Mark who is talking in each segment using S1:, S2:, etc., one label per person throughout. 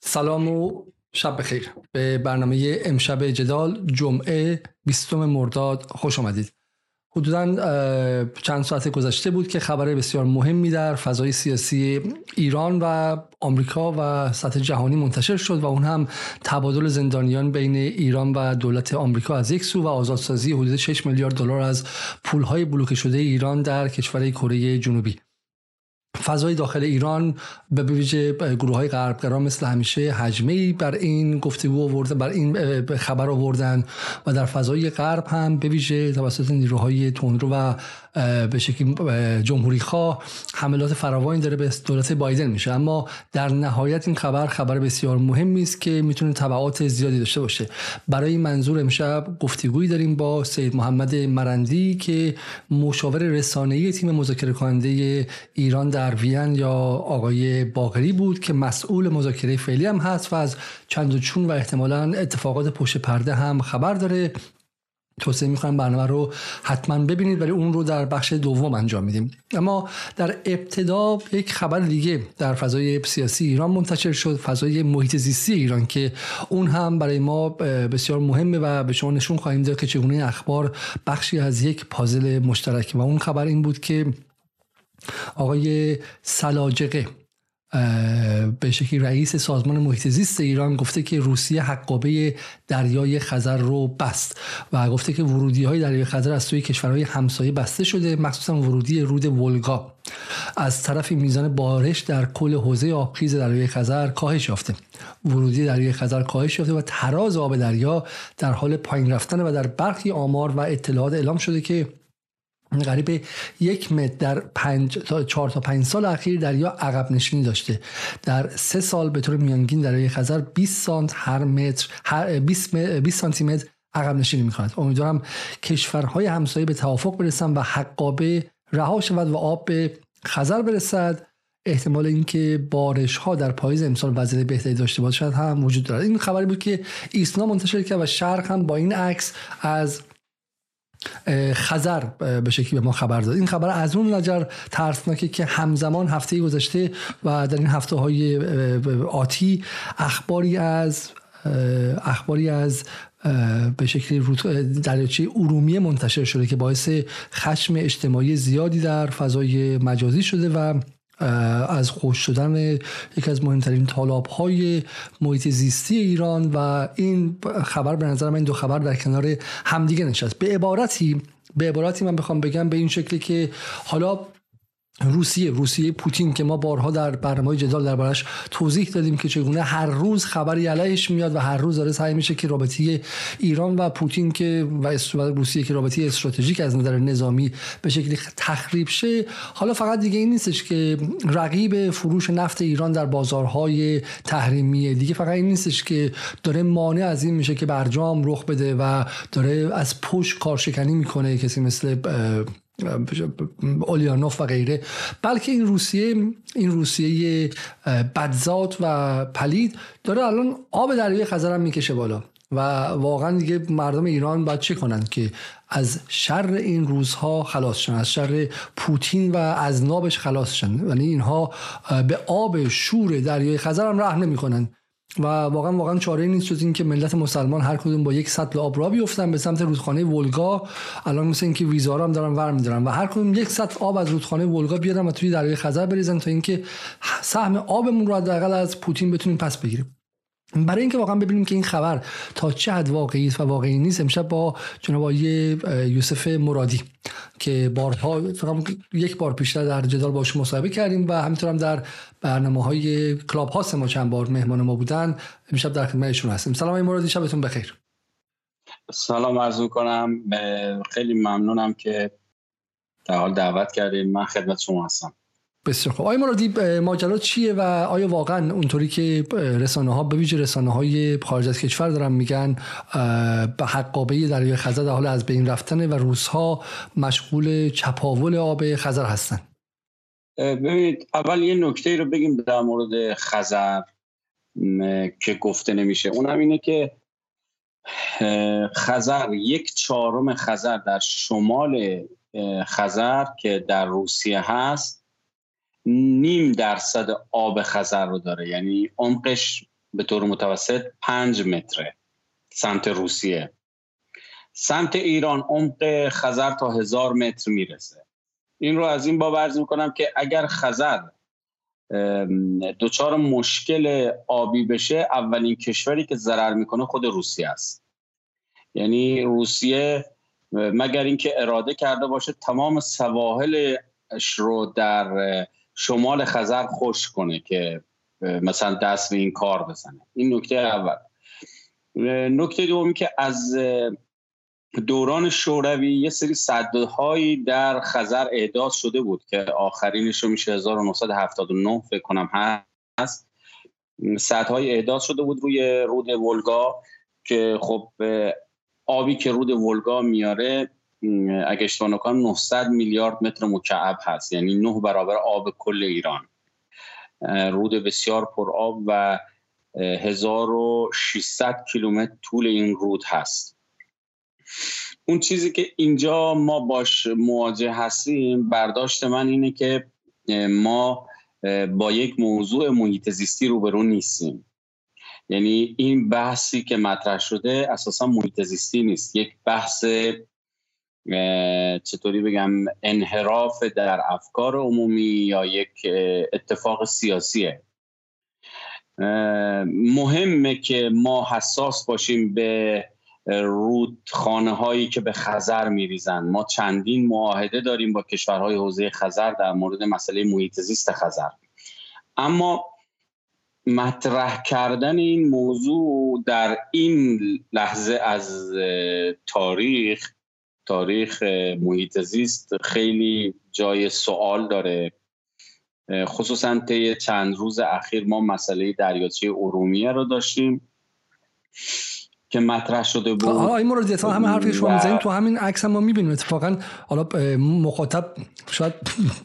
S1: سلام و شب بخیر. به برنامه امشب جدال جمعه 20 مرداد خوش آمدید. حدودا چند ساعت گذشته بود که خبر بسیار مهمی در فضای سیاسی ایران و آمریکا و سطح جهانی منتشر شد و اون هم تبادل زندانیان بین ایران و دولت آمریکا از یک سو و آزادسازی حدود 6 میلیارد دلار از پولهای بلوکه شده ایران در کشور کره جنوبی. فضای داخل ایران به ویژه گروه های غربگرا مثل همیشه حجمه بر این گفتگو آورده بر این خبر آوردن و در فضای غرب هم به ویژه توسط نیروهای تندرو و به شکلی جمهوری خواه حملات فراوانی داره به دولت بایدن میشه. اما در نهایت این خبر خبر بسیار مهمی است که می‌تونه تبعات زیادی داشته باشه. برای این منظور امشب گفتگویی داریم با سید محمد مرندی که مشاور رسانه‌ای تیم مذاکره کننده ایران در وین یا آقای باقری بود که مسئول مذاکره فعلی هم هست و از چند و چون و احتمالا اتفاقات پشت پرده هم خبر داره. توصیه می‌کنم برنامه رو حتما ببینید ولی اون رو در بخش دوم انجام میدیم. اما در ابتدا یک خبر دیگه در فضای سیاسی ایران منتشر شد فضای محیط زیستی ایران که اون هم برای ما بسیار مهمه و به شما نشون خواهیم داد که چگونه اخبار بخشی از یک پازل مشترک. و اون خبر این بود که آقای سلاجقه به شکلی رئیس سازمان محیط زیست ایران گفته که روسیه حقابه دریای خزر رو بست و گفته که ورودی های دریای خزر از سوی کشورهای همسایه بسته شده مخصوصا ورودی رود ولگا. از طرف میزان بارش در کل حوزه آبخیز دریای خزر کاهش یافته. ورودی دریای خزر کاهش یافته و تراز آب دریا در حال پایین رفتن و در برخی آمار و اطلاعات اعلام شده که قریب یک متر در پنج تا چهار تا پنج سال اخیر دریا عقب نشینی داشته. در سه سال به طور میانگین دریای خزر 20 سانت هر متر هر 20, 20 سانتی متر عقب نشینی می‌کند. امیدوارم کشورهای همسایه به توافق برسن و حقابه رها شود و آب به خزر برسد. احتمال اینکه بارش ها در پاییز امسال وضعیت بهتری داشته باشد هم وجود دارد. این خبری بود که ایسنا منتشر کرد و شرق هم با این عکس از خزر به شکلی به ما خبر داد. این خبر از اون نظر ترسناکه که همزمان هفته گذشته و در این هفته های آتی اخباری از اخباری از به شکلی دریاچه ارومیه منتشر شده که باعث خشم اجتماعی زیادی در فضای مجازی شده و از خوش شدن یکی از مهمترین طالاب های محیط زیستی ایران و این خبر به نظر من این دو خبر در کنار همدیگه نشست. به عبارتی به عبارتی من بخوام بگم به این شکلی که حالا روسیه روسیه پوتین که ما بارها در برنامه جدال دربارش توضیح دادیم که چگونه هر روز خبری علیهش میاد و هر روز داره سعی میشه که رابطه ایران و پوتین که و روسیه که رابطه استراتژیک از نظر نظامی به شکلی تخریب شه. حالا فقط دیگه این نیستش که رقیب فروش نفت ایران در بازارهای تحریمیه دیگه فقط این نیستش که داره مانع از این میشه که برجام رخ بده و داره از پشت کارشکنی می‌کنه کسی مثل اولیانوف و غیره. بلکه این روسیه این روسیه بدزاد و پلید داره الان آب دریای خزر هم می‌کشه بالا. و واقعا دیگه مردم ایران باید چه کنند که از شر این روزها خلاص شن از شر پوتین و از نابش خلاص شن. یعنی اینها به آب شور دریای خزر هم رحم نمی‌کنن و واقعا واقعا چاره نیست جز اینکه ملت مسلمان هر کدوم با یک سطل آب را بیفتن به سمت رودخانه ولگا. الان مثل اینکه ویزا هم دارن ور میدارن و هر کدوم یک سطل آب از رودخانه ولگا بیارن و توی دریای خزر بریزن تا اینکه سهم آبمون رو حداقل از پوتین بتونیم پس بگیریم. برای اینکه واقعا ببینیم که این خبر تا چه حد واقعی است و واقعی نیست امشب با جناب یوسف مرادی که بارها یک بار پیشتر در جدال باش مصاحبه کردیم و همینطور هم در برنامه های کلاب هاست ما چند بار مهمان ما بودن. امشب در خدمتشون هستیم. سلام های مرادی شبتون بخیر.
S2: سلام عرض کنم خیلی ممنونم که در حال دعوت کردید من خدمت شما هستم.
S1: بسیار خوب آیا مرادی ماجرا چیه و آیا واقعا اونطوری که رسانه ها به ویژه رسانه های خارج از کشور دارن میگن به حقابه دریای خزر در حال از بین رفتن و روزها مشغول چپاول آب خزر هستن؟
S2: ببینید اول یه نکته رو بگیم در مورد خزر که گفته نمیشه. اونم اینه که خزر یک چهارم خزر در شمال خزر که در روسیه هست نیم درصد آب خزر رو داره. یعنی عمقش به طور متوسط پنج متره سمت روسیه. سمت ایران عمق خزر تا هزار متر می‌رسه. این رو از این باب عرض می‌کنم که اگر خزر دچار مشکل آبی بشه اولین کشوری که ضرر می‌کنه خود روسیه است. یعنی روسیه مگر اینکه اراده کرده باشه تمام سواحلش رو در شمال خزر خوش کنه که مثلا دست به این کار بزنه. این نکته اول. نکته دومی که از دوران شوروی یه سری صدهایی در خزر اعداد شده بود که آخرینش رو میشه 1979 فکر کنم هست. صدهای اعداد شده بود روی رود ولگا که خب آبی که رود ولگا میاره اگه اشتباه نکنم 900 میلیارد متر مکعب هست. یعنی نه برابر آب کل ایران. رود بسیار پر آب و 1600 کیلومتر طول این رود هست. اون چیزی که اینجا ما باش مواجه هستیم برداشت من اینه که ما با یک موضوع محیط زیستی روبرو نیستیم. یعنی این بحثی که مطرح شده اساسا محیط زیستی نیست. یک بحث چطوری بگم انحراف در افکار عمومی یا یک اتفاق سیاسیه. مهمه که ما حساس باشیم به رودخانه هایی که به خزر میریزن. ما چندین معاهده داریم با کشورهای حوزه خزر در مورد مسئله محیط زیست خزر. اما مطرح کردن این موضوع در این لحظه از تاریخ تاریخ محیط زیست خیلی جای سوال داره. خصوصا طی چند روز اخیر ما مسئله دریاچه ارومیه رو داشتیم. که مطرح شده بود.
S1: حالا این مورد همه حرفی شما می‌زنید تو همین عکس هم ما می‌بینیم. اتفاقا حالا مخاطب شاید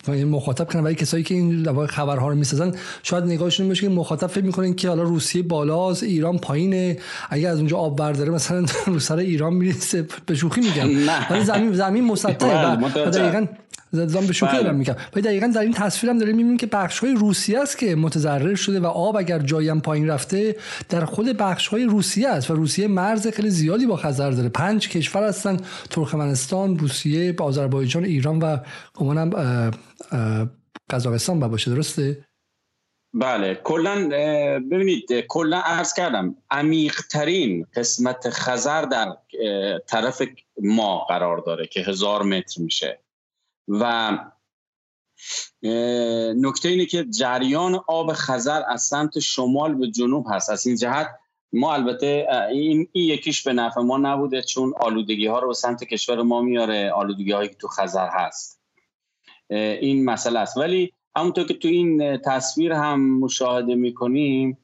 S1: مخاطب کنه ولی کسایی که این خبرها رو می‌سازن شاید نگاهشون باشه که مخاطب فکر می‌کنن که حالا روسیه بالاست ایران پایینه. اگه از اونجا آب برداره مثلا رو سر ایران می‌رسه به شوخی میگم. ولی زمین زمین مسطحه بله، دقیقاً زدم به شوخی دارم میگم. ولی دقیقا در این تصویر هم داریم می‌بینیم که بخش های روسیه است که متضرر شده و آب اگر جایی هم پایین رفته در خود بخش های روسیه است و روسیه مرز خیلی زیادی با خزر داره. پنج کشور هستن ترکمنستان روسیه آذربایجان ایران و گمانم قزاقستان. باشه درسته؟
S2: بله. کلا ببینید کلا عرض کردم عمیقترین قسمت خزر در طرف ما قرار داره که هزار متر میشه. و نکته اینه که جریان آب خزر از سمت شمال به جنوب هست. از این جهت ما البته این, این یکیش به نفع ما نبوده چون آلودگی ها رو به سمت کشور ما میاره آلودگی هایی که تو خزر هست. این مسئله است. ولی همونطور که تو این تصویر هم مشاهده می‌کنیم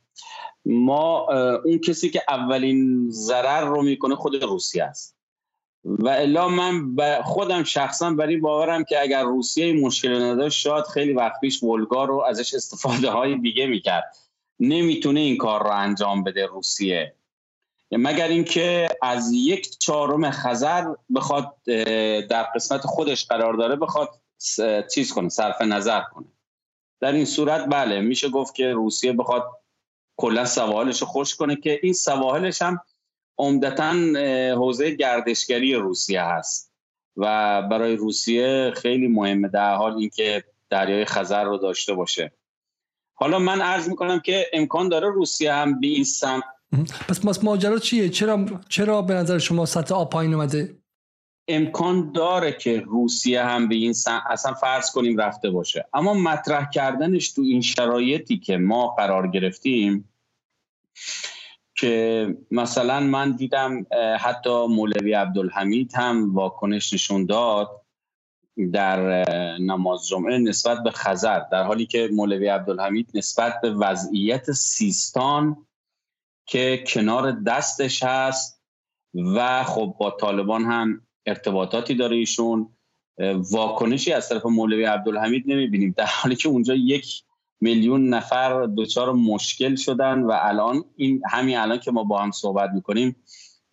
S2: ما اون کسی که اولین ضرر رو می‌کنه خود روسیه است. و الا من خودم شخصا بر این باورم که اگر روسیه مشکل نداشت شاید خیلی وقت پیش ولگا رو ازش استفاده های دیگه می‌کرد. نمی‌تونه این کار رو انجام بده روسیه. مگر اینکه از یک چهارم خزر بخواد در قسمت خودش قرار داره بخواد چیز کنه صرف نظر کنه. در این صورت بله میشه گفت که روسیه بخواد کلا سواحلش رو خوش کنه که این سواحلش هم عمدتا حوزه گردشگری روسیه هست و برای روسیه خیلی مهمه در حال اینکه دریای خزر رو داشته باشه. حالا من عرض می‌کنم که امکان داره روسیه هم به این سم
S1: پس ماس ماجرا چیه؟ چرا چرا به نظر شما سطح آب پایین اومده؟
S2: امکان داره که روسیه هم به این سم... اصلا فرض کنیم رفته باشه. اما مطرح کردنش تو این شرایطی که ما قرار گرفتیم که مثلا من دیدم حتی مولوی عبدالحمید هم واکنش نشون داد در نماز جمعه نسبت به خزر در حالی که مولوی عبدالحمید نسبت به وضعیت سیستان که کنار دستش هست و خب با طالبان هم ارتباطاتی داره ایشون واکنشی از طرف مولوی عبدالحمید نمی‌بینیم در حالی که اونجا یک میلیون نفر دچار مشکل شدن و الان این همین الان که ما با هم صحبت می‌کنیم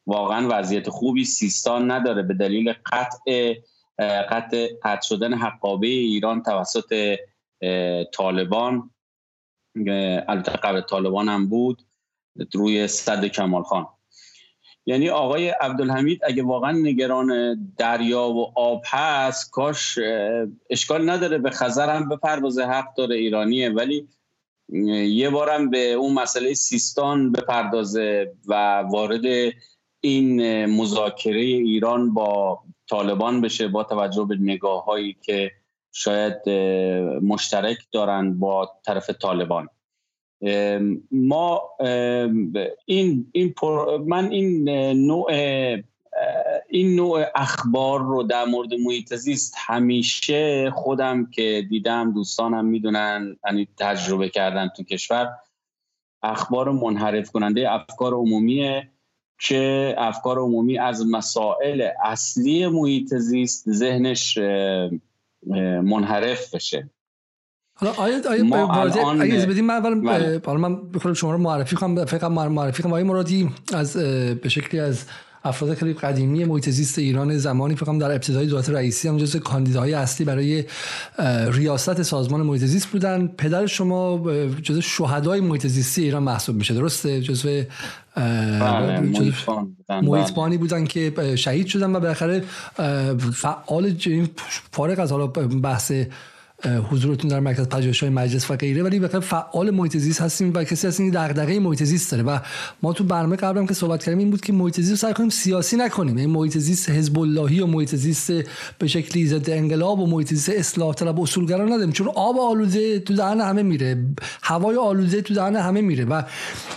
S2: واقعا وضعیت خوبی سیستان نداره. به دلیل قطع قطع قطع شدن حقابه ایران توسط طالبان البته قبل طالبان هم بود روی صد کمال خان. یعنی آقای عبدالحمید اگه واقعا نگران دریا و آب هست کاش اشکال نداره به خزر هم بپردازه حق داره ایرانیه. ولی یه بارم به اون مسئله سیستان بپردازه و وارد این مذاکره ایران با طالبان بشه با توجه به نگاه هایی که شاید مشترک دارن با طرف طالبان. ما این, این من این نوع این نوع اخبار رو در مورد محیط زیست همیشه خودم که دیدم دوستانم می‌دونن یعنی تجربه کردن تو کشور اخبار منحرف کننده افکار عمومیه که افکار عمومی از مسائل اصلی محیط زیست ذهنش منحرف بشه.
S1: حالا آیا آیا اگه بدیم من اول بله. حالا من بخوام شما رو معرفی کنم فقط معرفی کنم. آقای مرادی از به شکلی از افراد خیلی قدیمی محیط زیست ایران زمانی فکر در ابتدای دولت رئیسی هم جزو کاندیداهای اصلی برای ریاست سازمان محیط زیست بودن. پدر شما جزو شهدای محیط زیستی ایران محسوب میشه درسته؟ جزو
S2: بله،
S1: محیط بودن که شهید شدن و بالاخره فعال فارغ از حالا بحث حضورتون در مرکز پژوهش‌های مجلس و غیره ولی بخاطر فعال محیط زیست هستیم و کسی هستیم که دغدغه محیط زیست داره. و ما تو برنامه قبلم که صحبت کردیم این بود که محیط زیست رو سعی کنیم سیاسی نکنیم. این محیط زیست حزب اللهی و محیط زیست به شکلی ضد انقلاب و محیط زیست اصلاح طلب اصولگرا ندیم چون آب آلوده تو دهن همه میره. هوای آلوده تو دهن همه میره. و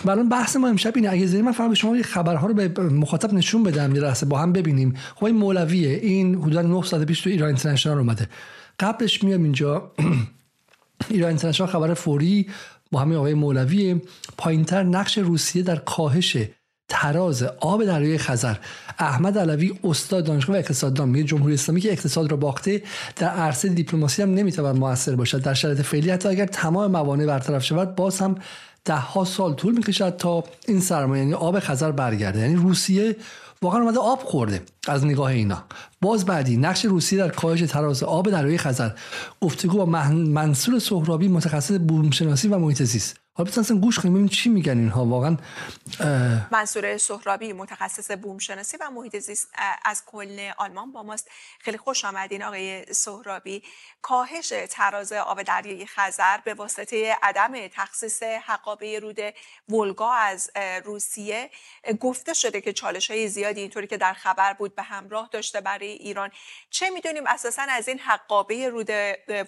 S1: برای بحث ما امشب اینه. اگه من فقط به شما خبرها رو به مخاطب نشون بدم یه با هم ببینیم. خب این مولویه. این حدود 9 سال پیش تو ایران اینترنشنال اومده. قبلش میام اینجا. ایران اینترنشنال خبر فوری با همین آقای مولوی. پایینتر نقش روسیه در کاهش تراز آب دریای خزر. احمد علوی استاد دانشگاه اقتصاددان میگه جمهوری اسلامی که اقتصاد را باخته در عرصه دیپلماسی هم نمی‌تواند موثر باشد. در شرایط فعلی حتی اگر تمام موانع برطرف شود باز هم ده ها سال طول می‌کشد تا این سرمایه یعنی آب خزر برگرده. یعنی روسیه واقعا اومده آب خورده از نگاه اینا. باز بعدی نقش روسیه در کاهش تراز آب دریای خزر. گفتگو با منصور سهرابی متخصص بومشناسی و محیط زیست. حالا اصلا گوش کنیم ببینیم چی میگن اینها. واقعا
S3: منصور سهرابی متخصص بوم شناسی و محیط زیست از کل آلمان با ماست. خیلی خوش آمدین آقای سهرابی. کاهش تراز آب دریای خزر به واسطه عدم تخصیص حقابه رود ولگا از روسیه گفته شده که چالش های زیادی اینطوری که در خبر بود به همراه داشته برای ایران چه می‌دونیم اساسا از این حقابه رود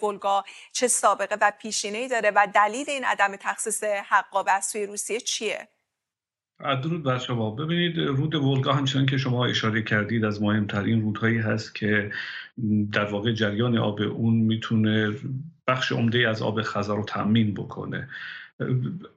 S3: ولگا چه سابقه و پیشینه داره و دلیل این عدم تخصیص حقابه از سوی روسیه چیه؟
S4: درود بر شما ببینید رود ولگا همچنان که شما اشاره کردید از مهمترین رودهایی هست که در واقع جریان آب اون می‌تونه بخش عمده از آب خزر رو تأمین بکنه.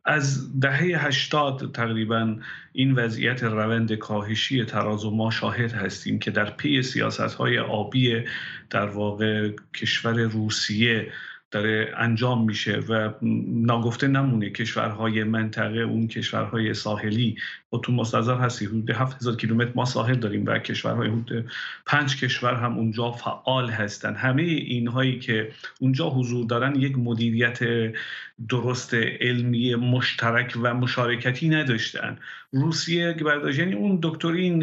S4: از دهه 80 تقریبا این وضعیت روند کاهشی تراز و ما شاهد هستیم که در پی سیاست های آبی در واقع کشور روسیه داره انجام میشه و ناگفته نمونه کشورهای منطقه اون کشورهای ساحلی. با تو مستظر هستی حدود 7000 کیلومتر ما ساحل داریم و کشورهای حدود پنج کشور هم اونجا فعال هستن. همه اینهایی که اونجا حضور دارن یک مدیریت درست علمی مشترک و مشارکتی نداشتن. روسیه برداشت یعنی اون دکترین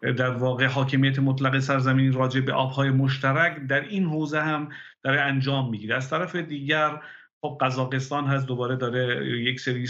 S4: در واقع حاکمیت مطلق سرزمین راجع به آبهای مشترک در این حوزه هم داره انجام می‌گیره. از طرف دیگر خب قزاقستان هست دوباره داره یک سری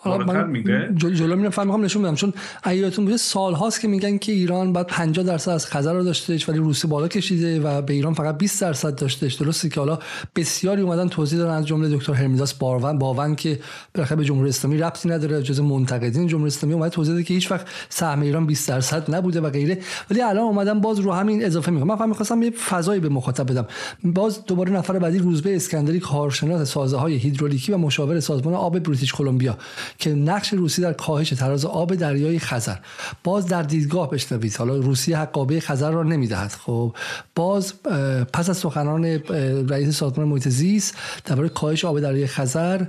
S1: حالا من میده جلو میرم فهم نشون بدم. چون ایاتون بوده سال هاست که میگن که ایران بعد 50 درصد از خزر رو داشتهش ولی روسیه بالا کشیده و به ایران فقط 20 درصد داشتهش. درسته که حالا بسیاری اومدن توضیح دادن از جمله دکتر هرمیداس باون باون که بالاخره به جمهوری اسلامی ربطی نداره جز منتقدین جمهوری اسلامی اومد توضیح داده که هیچ وقت سهم ایران 20 درصد نبوده و غیره. ولی الان اومدن باز رو همین اضافه می‌کنم من فهم می‌خواستم یه فضایی به مخاطب بدم. باز دوباره نفر بعدی روزبه اسکندری کارشناس سازه های هیدرولیکی و مشاور سازمان آب بریتیش کلمبیا. که نقش روسیه در کاهش تراز آب دریای خزر. باز در دیدگاه بشنوید. حالا روسیه حقابه خزر را نمی‌دهد. خب باز پس از سخنان رئیس سازمان محیط زیست درباره کاهش آب دریای خزر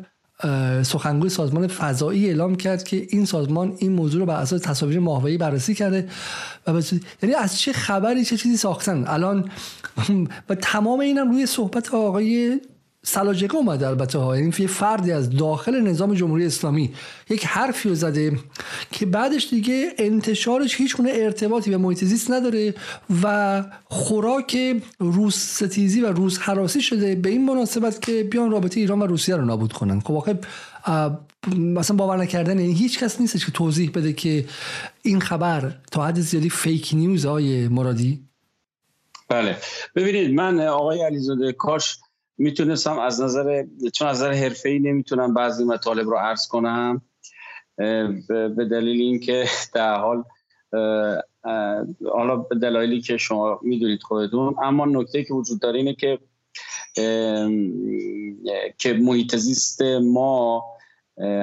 S1: سخنگوی سازمان فضایی اعلام کرد که این سازمان این موضوع رو بر اساس تصاویر ماهوایی بررسی کرده و یعنی از چه خبری چه چیزی ساختن؟ الان و تمام اینم روی صحبت آقای سلاجقه اومده البته ها. یعنی یه فردی از داخل نظام جمهوری اسلامی. یک حرفی رو زده که بعدش دیگه انتشارش هیچ گونه ارتباطی به محیط زیست نداره و خوراک روس ستیزی و روس حراسی شده. به این مناسبت که بیان رابطه ایران و روسیه رو نابود کنن. خب آخه مثلا باور نکردن یعنی هیچ کس نیستش که توضیح بده که این خبر تا حد زیادی فیک نیوز های مرادی.
S2: بله. ببینید من آقای علیزاده کاش می‌تونستم از نظر چون از نظر حرفه‌ای نمی‌تونم بعضی مطالب رو عرض کنم به دلیل اینکه در حال حالا به دلایلی که شما می‌دونید خودتون اما نکته که وجود داره اینه که که محیط زیست ما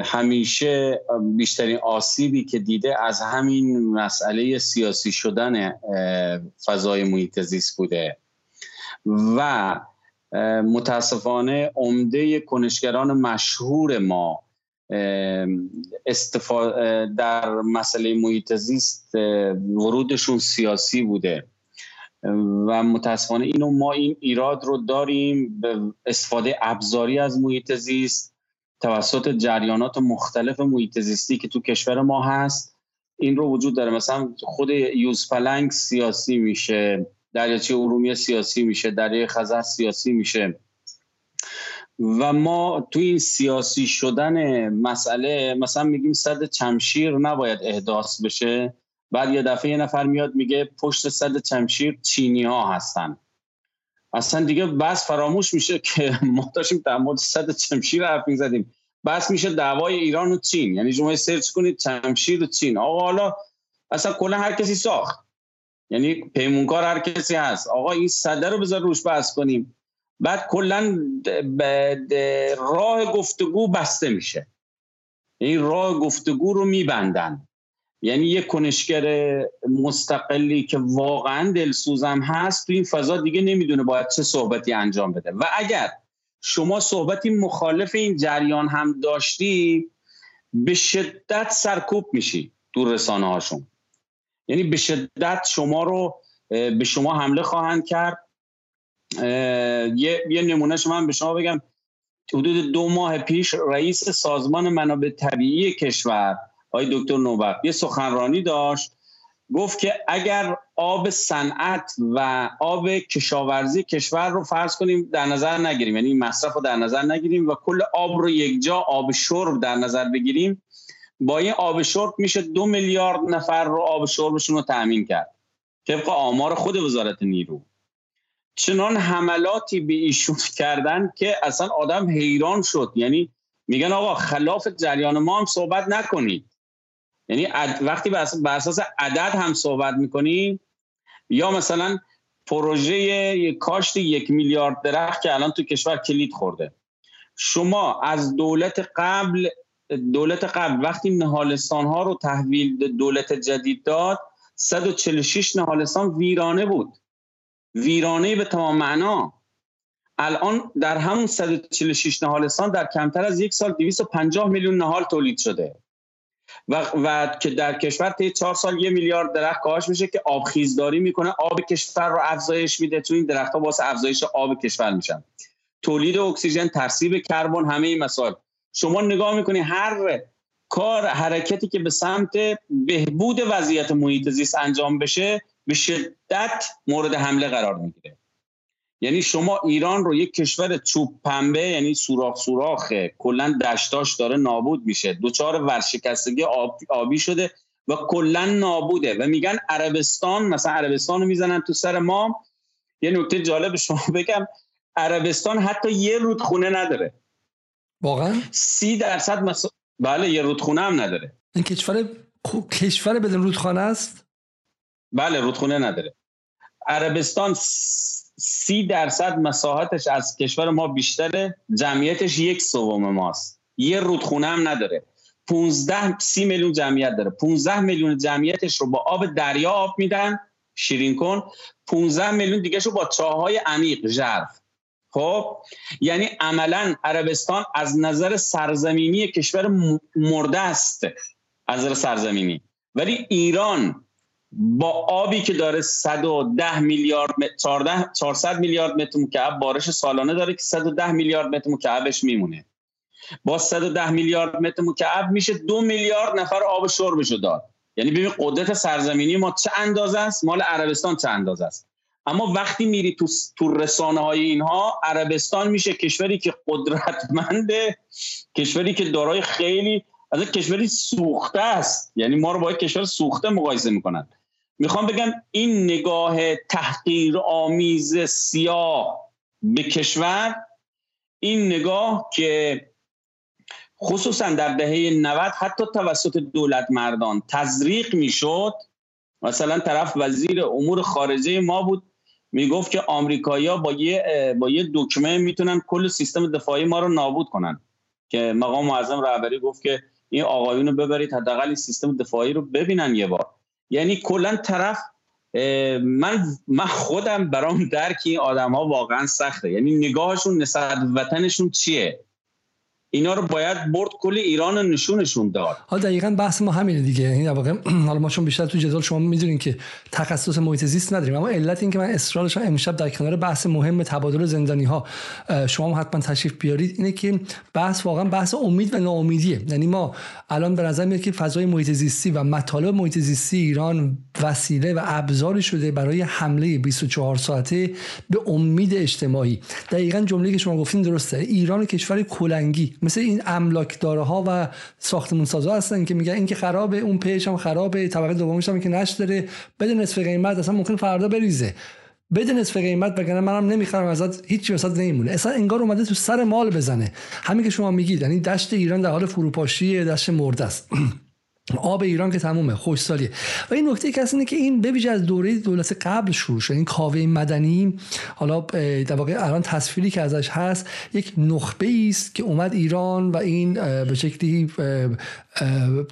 S2: همیشه بیشترین آسیبی که دیده از همین مسئله سیاسی شدن فضای محیط زیست بوده. و متاسفانه عمده کنشگران مشهور ما در مسئله محیط زیست ورودشون سیاسی بوده. و متاسفانه اینو ما این ایراد رو داریم به استفاده ابزاری از محیط زیست توسط جریانات مختلف محیط زیستی که تو کشور ما هست. این رو وجود داره. مثلا خود یوز پلنگ سیاسی میشه. دریاچه ارومیه سیاسی میشه دریای خزر سیاسی میشه. و ما تو این سیاسی شدن مسئله مثلا میگیم صد چمشیر نباید احداث بشه. بعد یه دفعه یه نفر میاد میگه پشت صد چمشیر چینی ها هستن. اصلا دیگه بس فراموش میشه که ما داشتیم در مورد صد چمشیر حرف می‌زدیم. بس میشه دعوای ایران و چین. یعنی شما سرچ کنید چمشیر و چین. آقا حالا اصلا کلا هر کسی ساخت. یعنی پیمونکار هر کسی هست. آقا این صده رو بذار روش بحث کنیم. بعد کلا راه گفتگو بسته میشه. این راه گفتگو رو میبندن. یعنی یک کنشگر مستقلی که واقعا دلسوزم هست تو این فضا دیگه نمی‌دونه باید چه صحبتی انجام بده. و اگر شما صحبتی مخالف این جریان هم داشتی به شدت سرکوب میشی دور رسانه هاشون یعنی به شدت شما رو به شما حمله خواهند کرد. یه, یه نمونه شما به شما بگم. حدود دو ماه پیش رئیس سازمان منابع طبیعی کشور آقای دکتر نوبت یه سخنرانی داشت. گفت که اگر آب صنعت و آب کشاورزی کشور رو فرض کنیم در نظر نگیریم یعنی مصرف رو در نظر نگیریم و کل آب رو یک جا آب شرب در نظر بگیریم با این آب شرب میشه دو میلیارد نفر رو آب شربشون رو تأمین کرد. طبق آمار خود وزارت نیرو. چنان حملاتی به ایشون کردن که اصلا آدم حیران شد. یعنی میگن آقا خلاف جریان ما هم صحبت نکنید. یعنی وقتی به اساس عدد هم صحبت می‌کنیم یا مثلا پروژه کاشت یک میلیارد درخت که الان تو کشور کلید خورده. شما از دولت قبل دولت قبل وقتی نهالستان ها رو تحویل دولت جدید داد 146 نهالستان ویرانه بود. ویرانه به تمام معنا. الان در همون 146 نهالستان در کمتر از یک سال 250 میلیون نهال تولید شده. و, و که در کشور طی چهار سال یه میلیارد درخت کاهش میشه که آبخیزداری می‌کنه. آب کشور رو افزایش میده. چون این درخت ها واسه افزایش آب کشور میشن. تولید اکسیژن ترسیب کربن همه این مسائل. شما نگاه می‌کنی هر کار حرکتی که به سمت بهبود وضعیت محیط زیست انجام بشه به شدت مورد حمله قرار می‌گیره. یعنی شما ایران رو یک کشور چوب پنبه یعنی سوراخ سوراخه کلا دشتاش داره نابود میشه. دوچار ورشکستگی آبی شده و کلا نابوده. و میگن عربستان مثلا عربستان رو می‌زنن تو سر ما. یه نکته جالب شما بگم عربستان حتی یه رودخونه نداره.
S1: واقعا؟
S2: سی درصد مس... بله یه رودخونه هم نداره.
S1: این کشور کشور بدون رودخانه است؟
S2: بله رودخونه نداره. عربستان سی درصد مساحتش از کشور ما بیشتره. جمعیتش یک سوم ماست. یه رودخونه هم نداره. 15 سی میلیون جمعیت داره. 15 میلیون جمعیتش رو با آب دریا آب میدن. شیرین کن 15 میلیون دیگه رو با چاهای عمیق ژرف. خب یعنی عملا عربستان از نظر سرزمینی کشور مرده است از نظر سرزمینی. ولی ایران با آبی که داره 110 میلیارد 14 400 میلیارد متر مکعب بارش سالانه داره که 110 میلیارد متر مکعبش میمونه. با 110 میلیارد متر مکعب میشه دو میلیارد نفر آب شربشو داد. یعنی ببین قدرت سرزمینی ما چه اندازه است؟ مال عربستان چه اندازه است؟ اما وقتی میری تو, تو رسانه های اینها عربستان میشه کشوری که قدرتمنده کشوری که دارای خیلی از کشوری سوخته است. یعنی ما رو با کشور سوخته مقایسه می‌کنن. می‌خوام بگم این نگاه تحقیر آمیز سیاه به کشور این نگاه که خصوصا در دهه 90 حتی توسط دولت مردان تزریق می‌شد. مثلا طرف وزیر امور خارجه ما بود. می‌گفت که آمریکایی‌ها با یه با یه دکمه می‌تونن کل سیستم دفاعی ما رو نابود کنن. که مقام معظم رهبری گفت که این آقایون رو ببرید حداقل سیستم دفاعی رو ببینن یه بار. یعنی کلا طرف من من خودم برام درک این آدم ها واقعا سخته. یعنی نگاهشون نسبت وطنشون چیه؟ اینا رو باید برد کل ایران نشونشون داد.
S1: حالا دقیقا بحث ما همینه دیگه. این یعنی واقعا حالا ما چون بیشتر تو جدال شما می‌دونین که تخصص محیط زیست نداریم اما علت این که من اصرارش امشب در کنار بحث مهم تبادل زندانی ها شما هم حتما تشریف بیارید اینه که بحث واقعا بحث امید و ناامیدیه. یعنی ما الان به نظر میاد که فضای محیط زیستی و مطالب محیط زیستی ایران وسیله و ابزاری شده برای حمله 24 ساعته به امید اجتماعی. دقیقا جمله که شما گفتین درسته. ایران کشور کلنگی. مثل این املاک داره ها و ساختمون سازا هستن که میگن این که خرابه اون پیش هم خرابه طبقه دومش هم که نش داره. بده نصف قیمت اصلا ممکن فردا بریزه. بده نصف قیمت بگنه منم نمی‌خرم ازت هیچی وسط نمیمونه. اصلا انگار اومده تو سر مال بزنه. همین که شما میگید یعنی دشت ایران در حال فروپاشی دشت مرده است. آب ایران که تمومه خوشسالیه و این نکته که اینه که این بویژه از دوره دولت قبل شروع شد. این کاوه مدنی حالا در واقع الان تصویری که ازش هست یک نخبه است که اومد ایران و این به شکلی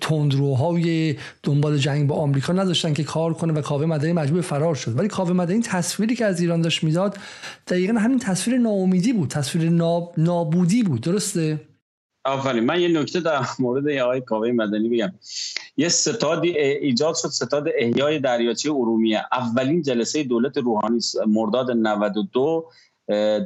S1: تندروهای دنبال جنگ با آمریکا نداشتن که کار کنه و کاوه مدنی مجبور فرار شد. ولی کاوه مدنی تصویری که از ایران داشت می‌داد دقیقا همین تصویر ناامیدی بود تصویر نابودی بود. درسته؟
S2: آفرین. من یه نکته در مورد آقای کاوه مدنی بگم. یه ستادی ایجاد شد ستاد احیای دریاچه ارومیه. اولین جلسه دولت روحانی مرداد 92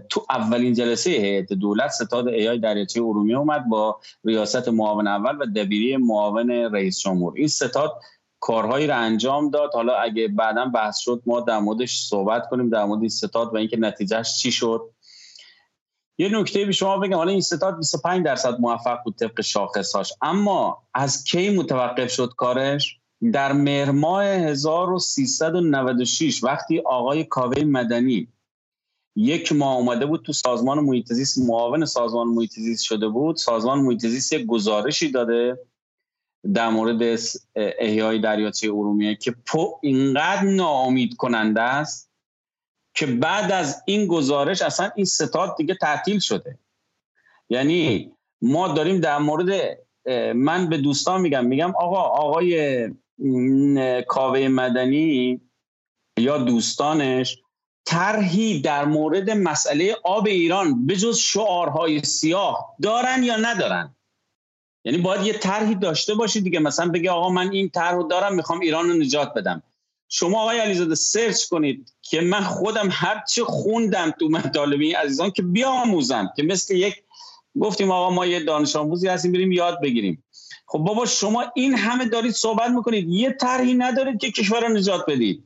S2: تو اولین جلسه هیئت دولت ستاد احیای دریاچه ارومیه اومد با ریاست معاون اول و دبیری معاون رئیس جمهور. این ستاد کارهایی را انجام داد. حالا اگه بعدا بحث شد ما در موردش صحبت کنیم در مورد این ستاد و اینکه نتیجهش چی شد. یه نکته به شما بگم حالا این ستاد 25 درصد موفق بود طبق شاخصاش اما از کی متوقف شد کارش؟ در مهر ماه 1396 وقتی آقای کاوه مدنی یک ماه اومده بود تو سازمان محیط زیست معاون سازمان محیط زیست شده بود سازمان محیط زیست یک گزارشی داده در مورد احیای دریاچه ارومیه که پو اینقدر ناامید کننده است که بعد از این گزارش اصلا این ستاد دیگه تعطیل شده. یعنی ما داریم در مورد من به دوستان میگم میگم آقا آقای کاوه مدنی یا دوستانش طرحی در مورد مسئله آب ایران به جز شعارهای سیاه دارن یا ندارن؟ یعنی باید یه طرحی داشته باشید دیگه. مثلا بگه آقا من این طرح رو دارم می‌خوام ایران رو نجات بدم. شما آقای علیزاده سرچ کنید که من خودم هرچه خوندم تو مطالب این عزیزان که بیاموزم که مثل یک گفتیم آقا ما یه دانش آموزی هستیم بریم یاد بگیریم. خب بابا شما این همه دارید صحبت می‌کنید. یه طرحی ندارید که کشور رو نجات بدید.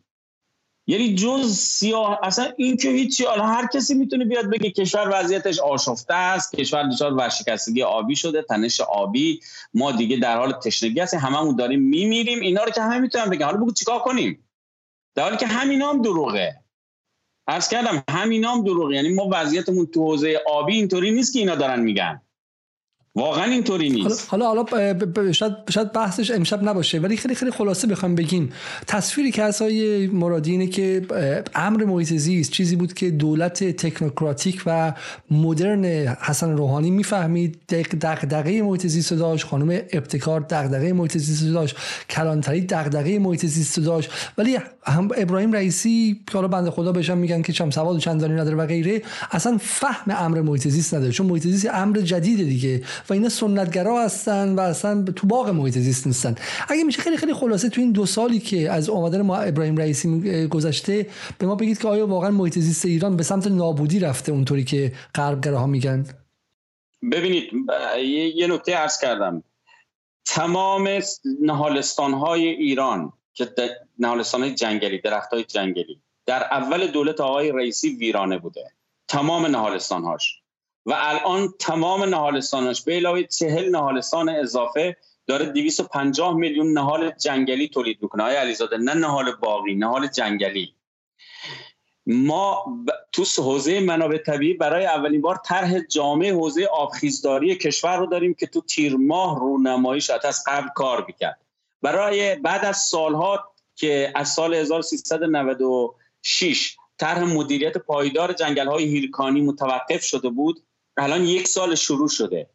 S2: یعنی جز سیاه اصلا این که هیچی حالا هر کسی می‌تونه بیاد بگه کشور وضعیتش آشفته است کشور دچار ورشکستگی آبی شده تنش آبی. ما دیگه در حال تشنگی هستیم هممون داریم میمیریم. اینا رو که همه می‌تونن بگن. حالا بگو چیکار کنیم؟ در حالی که همین هم دروغه. عرض کردم همین هم دروغه. یعنی ما وضعیتمون تو حوزه آبی اینطوری نیست که اینا دارن میگن. واقعا اینطوری نیست.
S1: حالا حالا شاید شاید بحثش امشب نباشه ولی خیلی خیلی خلاصه بخوام بگیم. تصویری که از های مرادی اینه که امر محیط زیست چیزی بود که دولت تکنوکراتیک و مدرن حسن روحانی می‌فهمید. دغدغه محیط زیست داشت خانم ابتکار دغدغه محیط زیست داشت کلانتری دغدغه محیط زیست داشت. ولی هم ابراهیم رئیسی که حالا بنده خدا بهشم میگن که چم سواد چندانی نداره و غیره اصلا فهم امر محیط زیست نداره. چون محیط زیست امر جدید دیگه. و اینا سنتگرا هستن و اصلا تو باغ محیط زیست نیستن. اگه میشه خیلی خیلی خلاصه تو این دو سالی که از آمدن ما ابراهیم رئیسی گذشته به ما بگید که آیا واقعا محیط زیست ایران به سمت نابودی رفته اونطوری که غربگراها میگن؟
S2: ببینید یه نکته عرض کردم. تمام نهالستان های ایران که نهالستان های جنگلی درخت های جنگلی در اول دولت آقای رئیسی ویرانه بوده. تمام نهالستان هاش و الان تمام نهالستاناش به علاوه چهل نهالستان اضافه داره 250 میلیون نهال جنگلی تولید می‌کنه. آیا علیزاده نه نهال باقی نهال جنگلی. ما تو حوزه منابع طبیعی برای اولین بار طرح جامع حوزه آبخیزداری کشور رو داریم که تو تیر ماه رونمایی شد از قبل کار می‌کرد. برای بعد از سالها که از سال 1396 طرح مدیریت پایدار جنگل های هیرکانی متوقف شده بود الان یک سال شروع شده.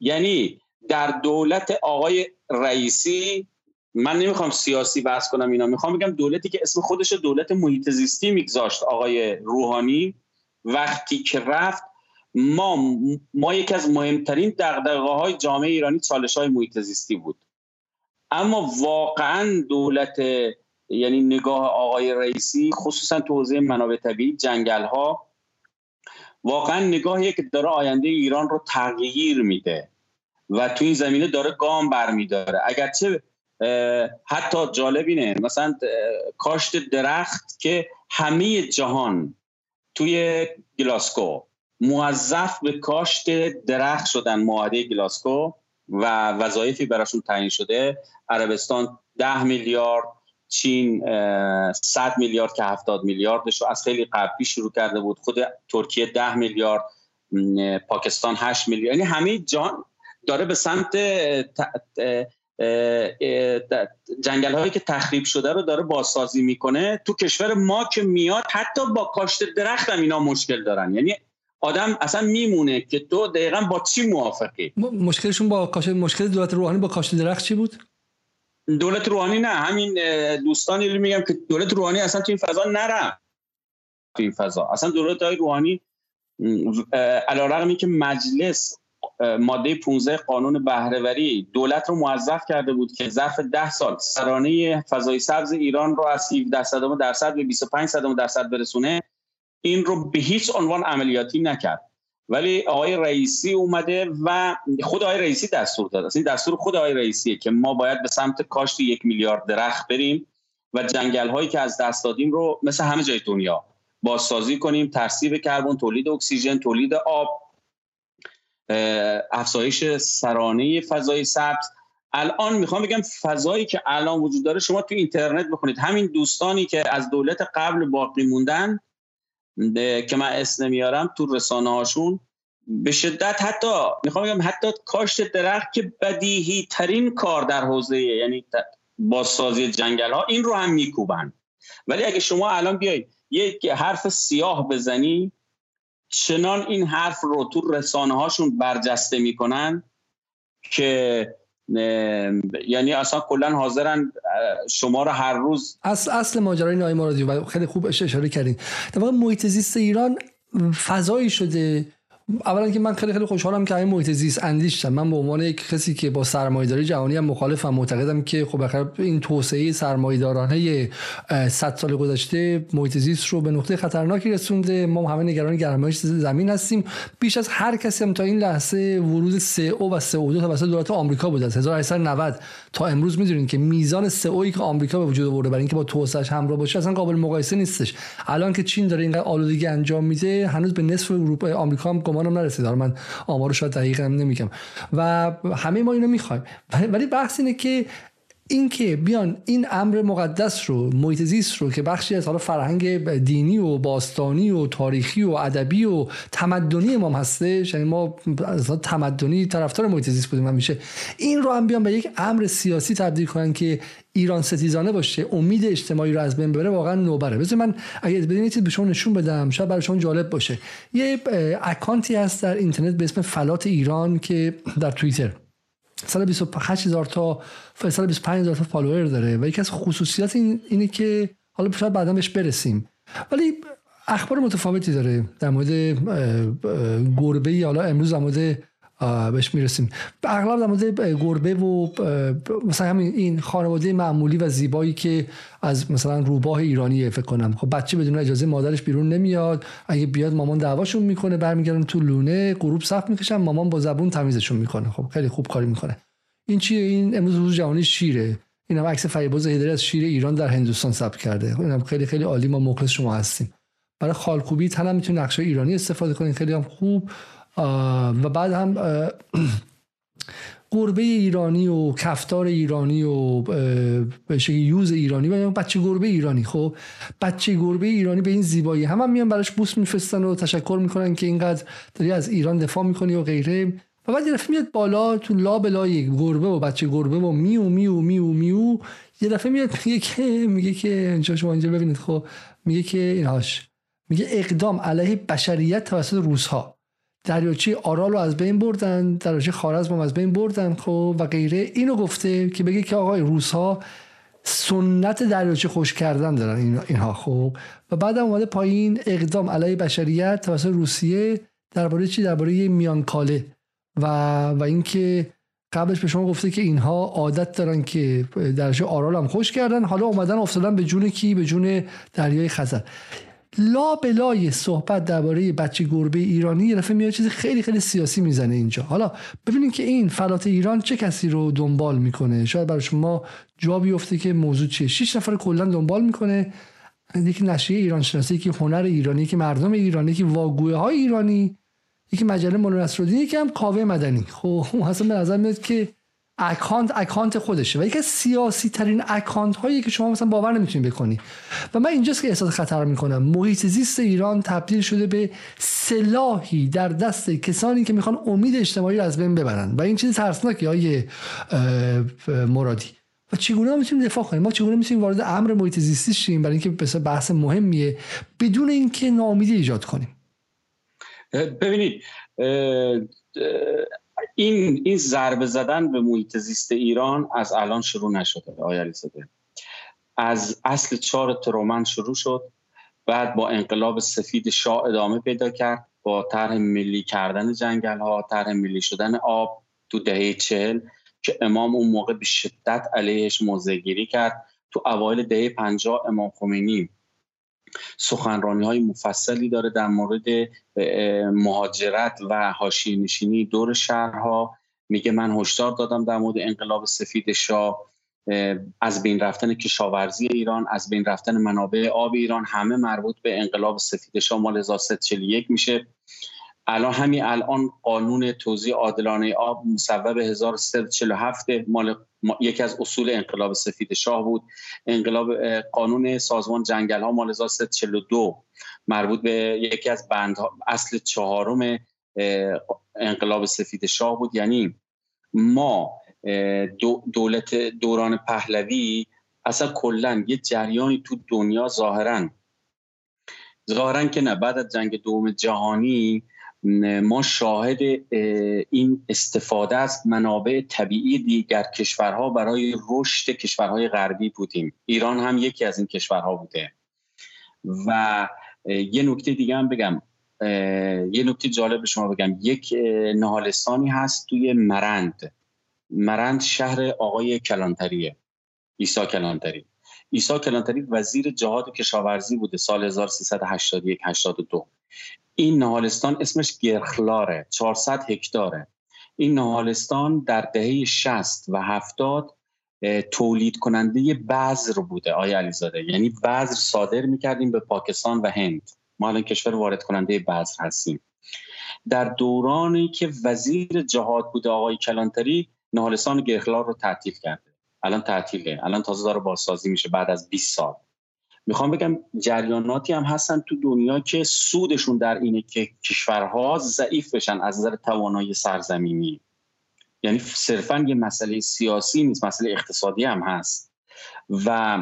S2: یعنی در دولت آقای رئیسی من نمی‌خوام سیاسی بحث کنم اینا می‌خوام بگم دولتی که اسم خودش دولت محیط زیستی میگذاشت آقای روحانی. وقتی که رفت ما ما یکی از مهمترین دغدغه های جامعه ایرانی چالش های محیط زیستی بود. اما واقعا دولت یعنی نگاه آقای رئیسی خصوصا تو حوزه منابع طبیعی جنگل ها واقعا نگاهی که داره آینده ایران رو تغییر میده و تو این زمینه داره گام برمیداره. اگرچه حتی جالب اینه مثلا کاشت درخت که همه جهان توی گلاسکو موظف به کاشت درخت شدن معاهده گلاسکو و وظایفی براشون تعیین شده. عربستان ده میلیارد چین 100 میلیارد که 70 میلیاردش رو از خیلی قبلی شروع کرده بود. خود ترکیه 10 میلیارد پاکستان 8 میلیارد. یعنی همه جان داره به سمت جنگل هایی که تخریب شده رو داره بازسازی می‌کنه. تو کشور ما که میاد حتی با کاشت درخت هم اینا مشکل دارن. یعنی آدم اصلا میمونه که تو دقیقا با چی موافقی؟
S1: مشکلشون با کاشت مشکل دولت روحانی با کاشت درخت چی بود؟
S2: دولت روحانی نه. همین دوستانی رو میگم که دولت روحانی اصلا تو این فضا نرم تو این فضا. اصلا دولت های روحانی علیرغم که مجلس ماده 15 قانون بهرهوری دولت رو موظف کرده بود که ظرف 10 سال سرانه فضای سبز ایران رو از 17 صدم درصد به 25 صدم درصد برسونه این رو به هیچ عنوان عملیاتی نکرد. ولی آقای رئیسی اومده و خود آقای رئیسی دستور داد این دستور خود آقای رئیسیه که ما باید به سمت کاشت یک میلیارد درخت بریم و جنگل هایی که از دست دادیم رو مثل همه جای دنیا بازسازی کنیم ترسیب کربن تولید اکسیژن تولید آب افزایش سرانه فضای سبز. الان می‌خوام بگم فضایی که الان وجود داره شما تو اینترنت بخونید. همین دوستانی که از دولت قبل باقی موندن که من اسم نمیارم تو رسانه هاشون به شدت حتی می‌خوام بگم حتی کاشت درخت که بدیهی ترین کار در حوزه یعنی بازسازی جنگل ها این رو هم میکوبن. ولی اگه شما الان بیای یک حرف سیاه بزنی چنان این حرف رو تو رسانه هاشون برجسته می‌کنن که یعنی اصلا کلا حاضرن شما رو هر روز
S1: اصل اصل ماجرای نای مرادی و خیلی خوب اشاره کردین. در واقع محیط زیست ایران فضایی شده اولا که من خیلی خیلی خوشحالم که این محیط زیست اندیشتم من به عنوان یک کسی که با سرمایه‌داری جهانی هم مخالفم معتقدم که خب بخیر این توسعه سرمایه‌دارانه 100 سال گذشته محیط زیست رو به نقطه خطرناکی رسونده. ما همه نگران گرمایش زمین هستیم. بیش از هر کسی هم تا این لحظه ورود CO و CO2 توسط دولت آمریکا بوده از 1890 تا امروز می‌دونید که میزان CO که آمریکا به وجود آورده برای اینکه با توسعهش همراه باشه اصلا قابل مقایسه نیستش. الان که چین داره اینقدر آلودگی انجام میده هنوز به نصف اروپا آمریکا هم گمانم نرسید من آمارو شاید دقیق نمیگم. و همه ما اینو می‌خوایم. ولی بحث اینه که اینکه بیان این امر مقدس رو محیط زیست رو که بخشی از حالا فرهنگ دینی و باستانی و تاریخی و ادبی و تمدنی ما هستش یعنی ما از تمدنی طرفدار محیط زیست بودیم همیشه این رو هم بیان به یک امر سیاسی تبدیل کنن که ایران ستیزانه باشه امید اجتماعی رو از بین ببره واقعا نوبره. بذار من اگه بدین چیز به شما نشون بدم شاید برای شما جالب باشه. یه اکانتی هست در اینترنت به اسم فلات ایران که در توییتر. سال 28 هزار تا سال 25 هزار تا فالوور داره و یکی از خصوصیات این اینه که حالا شاید بعدا بهش برسیم. ولی اخبار متفاوتی داره در مورد گربه حالا امروز در مورد بهش می‌رسیم. اغلب در مورد گربه و مثلا همین این خانواده معمولی و زیبایی که از مثلا روباه ایرانی فکر کنم. خب بچه بدون اجازه مادرش بیرون نمیاد. اگه بیاد مامان دعواشون می‌کنه برمیگردن تو لونه غروب صف می‌کشن مامان با زبون تمیزشون می‌کنه. خب خیلی خوب کاری می‌کنه. این چیه؟ این امروز روز جهانی شیره. این هم عکس فریباز هیدری از شیر ایران در هندوستان ثبت کرده. خب این خیلی خیلی عالی. ما مخلص شما هستیم. برای خالکوبی تنم می‌تونید نقشه ایرانی استفاده کنید خیلی هم خوب. و بعد هم گربه ایرانی و کفتار ایرانی و به یوز ایرانی و بچه گربه ایرانی. خب بچه گربه ایرانی به این زیبایی هم, هم میان براش بوس میفرستن و تشکر می‌کنن که اینقدر داری از ایران دفاع می‌کنی و غیره. و بعد یه میاد بالا تو لا بلای گربه و بچه گربه و میو میو میو میو. یه دفعه میاد میگه که میگه که اینجا شما اینجا ببینید. خب میگه که اینهاش میگه اقدام علیه بشریت توسط روزها دریاچه آرال رو از بین بردن دریاچه خارزم از بین بردن خب و غیره. اینو گفته که بگه که آقای روزها سنت دریاچه خوش کردن دارن اینها خب. و بعد اومده پایین اقدام علیه بشریت توسط روسیه درباره چی؟ درباره میانکاله. و و اینکه قبلش به شما گفته که اینها عادت دارن که درجه آرال هم خوش کردن. حالا اومدن افتادن به جون کی؟ به جون دریای خزر. لا بلای صحبت درباره بچه گربه ایرانی یه دفعه میاد چیز خیلی خیلی سیاسی می‌زنه اینجا. حالا ببینید که این فلات ایران چه کسی رو دنبال می‌کنه؟ شاید برای شما جا بیفته که موضوع چیه. شش نفر کلا دنبال می‌کنه. یکی نشریه ایران شناسی که هنر ایرانی که مردم ایرانی که واگوه های ایرانی یکی مجله مولانا یکی هم کاوه مدنی. خب اصلا به نظر میاد که اکانت اکانت خودشه. و یکی سیاسی ترین اکانت هایی که شما مثلا باور نمی‌تونید بکنی. و من اینجاست که احساس خطر می‌کنم. محیط زیست ایران تبدیل شده به سلاحی در دست کسانی که می‌خوان امید اجتماعی رو از بین ببرن. و این چیز ترسناکیه آقای مرادی. و چگونه می‌تونیم دفاع کنیم؟ ما چگونه می‌تونیم وارد امر محیط زیستی شیم؟ برای اینکه بحث مهمیه بدون اینکه ناامیدی ایجاد کنیم.
S2: ببینید این این ضربه زدن به محیط زیست ایران از الان شروع نشده آیا علیزاده. از اصل چهار ترومن شروع شد بعد با انقلاب سفید شاه ادامه پیدا کرد با طرح ملی کردن جنگل ها طرح ملی شدن آب تو دهه چهل که امام اون موقع به شدت علیهش موضع کرد. تو اوایل دهه پنجاه امام خمینی سخنرانی های مفصلی داره در مورد مهاجرت و حاشیه نشینی دور شهرها. میگه من هشدار دادم در مورد انقلاب سفید شاه از بین رفتن کشاورزی ایران از بین رفتن منابع آب ایران همه مربوط به انقلاب سفید شاه. مال 1341 میشه. الان همین الان قانون توزیع عادلانه آب مصوب 1347 مال یکی از اصول انقلاب سفید شاه بود. انقلاب قانون سازمان جنگل ها مال 1342 مربوط به یکی از بند اصل چهارم انقلاب سفید شاه بود. یعنی ما دولت دوران پهلوی اصلا کلا یه جریانی تو دنیا ظاهرا. ظاهرا که نه بعد از جنگ دوم جهانی ما شاهد این استفاده از منابع طبیعی دیگر کشورها برای رشد کشورهای غربی بودیم. ایران هم یکی از این کشورها بوده. و یه نکته دیگه هم بگم. یه نکته جالب به شما بگم. یک نهالستانی هست توی مرند. مرند شهر آقای کلانتریه. ایسا کلانتری. ایسا کلانتری وزیر جهاد کشاورزی بوده سال 1381 82 این نهالستان اسمش گرخلاره 400 هکتاره. این نهالستان در دهه 60 و 70 تولید کننده بذر بوده آیا علیزاده. یعنی بذر صادر می‌کردیم به پاکستان و هند. ما الان کشور وارد کننده بذر هستیم. در دورانی که وزیر جهاد بوده آقای کلانتری نهالستان گرخلار رو تعطیل کرده. الان تعطیله. الان تازه داره بازسازی میشه بعد از 20 سال. می‌خوام بگم جریاناتی هم هستن تو دنیا که سودشون در اینه که کشورها ضعیف بشن از نظر توانایی سرزمینی. یعنی صرفا یه مسئله سیاسی نیست مسئله اقتصادی هم هست. و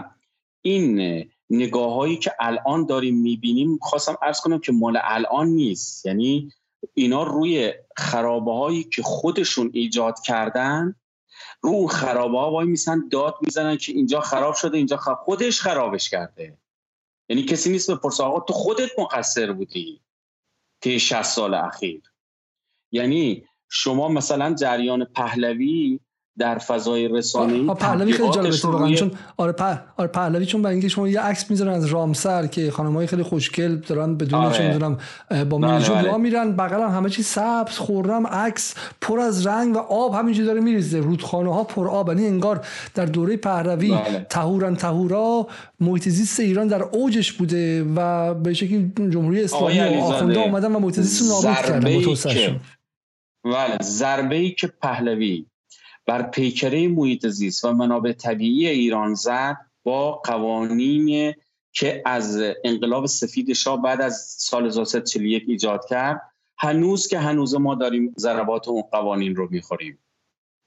S2: این نگاه هایی که الان داریم می‌بینیم خواستم ارز کنم که مال الان نیست. یعنی اینا روی خرابه هایی که خودشون ایجاد کردن رو اون خرابه ها وای میسن داد می‌زنن که اینجا خراب شده اینجا خراب خودش خرابش کرده. یعنی کسی نیست بپرسه آقا تو خودت مقصر بودی طی 60 سال اخیر. یعنی شما مثلا جریان پهلوی در فضای رسانه‌ای
S1: پهلوی خیلی جالبه روی... چون آره, په... آره پهلوی چون برای اینکه شما یه عکس می‌ذارن از رامسر که خانمای خیلی خوشگل دارن بدون آره. چون می‌ذارم با منجو بله بله. میرن بغل هم همه چی سبز خورم عکس پر از رنگ و آب همینجوری داره میریزه رودخانه ها پر آب یعنی انگار در دوره پهلوی بله. تهورن تهورا محیط زیست ایران در اوجش بوده و به شکلی جمهوری اسلامی آخونده اومدن و محیط زیست رو نابود کردن
S2: بله ضربه ای که پهلوی بر پیکره محیط زیست و منابع طبیعی ایران زد با قوانین که از انقلاب سفید شاه بعد از سال 1941 ایجاد کرد. هنوز که هنوز ما داریم ضربات اون قوانین رو می‌خوریم.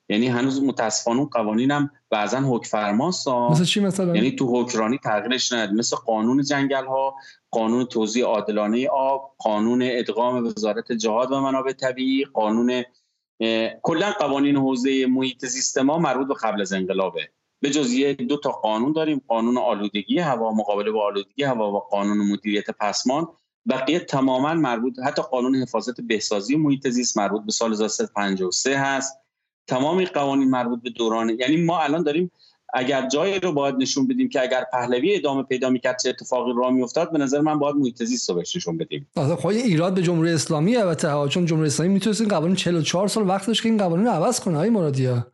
S2: یعنی هنوز متاسفانه اون قوانین هم بعضا حکم فرماست
S1: مثل چی مثلا؟
S2: یعنی تو حکرانی تغییرش نداد. مثل قانون جنگل ها قانون توزیع عادلانه آب قانون ادغام وزارت جهاد و منابع طبیعی قانون کلا قوانین حوزه محیط زیست ما مربوط به قبل از انقلابه. به جز یه دو تا قانون داریم قانون آلودگی هوا مقابله با آلودگی هوا و قانون مدیریت پسمان بقیه تماما مربوط حتی قانون حفاظت بهسازی محیط زیست مربوط به سال 1953 هست. تمام قوانین مربوط به دوران یعنی ما الان داریم اگر جایی رو باید نشون بدیم که اگر پهلوی ادامه پیدا می‌کرد چه اتفاقی راه میافتاد به نظر من باید محیط زیست رو بهش نشون بدیم.
S1: خب ایراد به جمهوری اسلامی البته چون جمهوری اسلامی می‌تونست این قوانین 44 سال وقت داشت که این قوانین رو عوض کنه های مرادیا.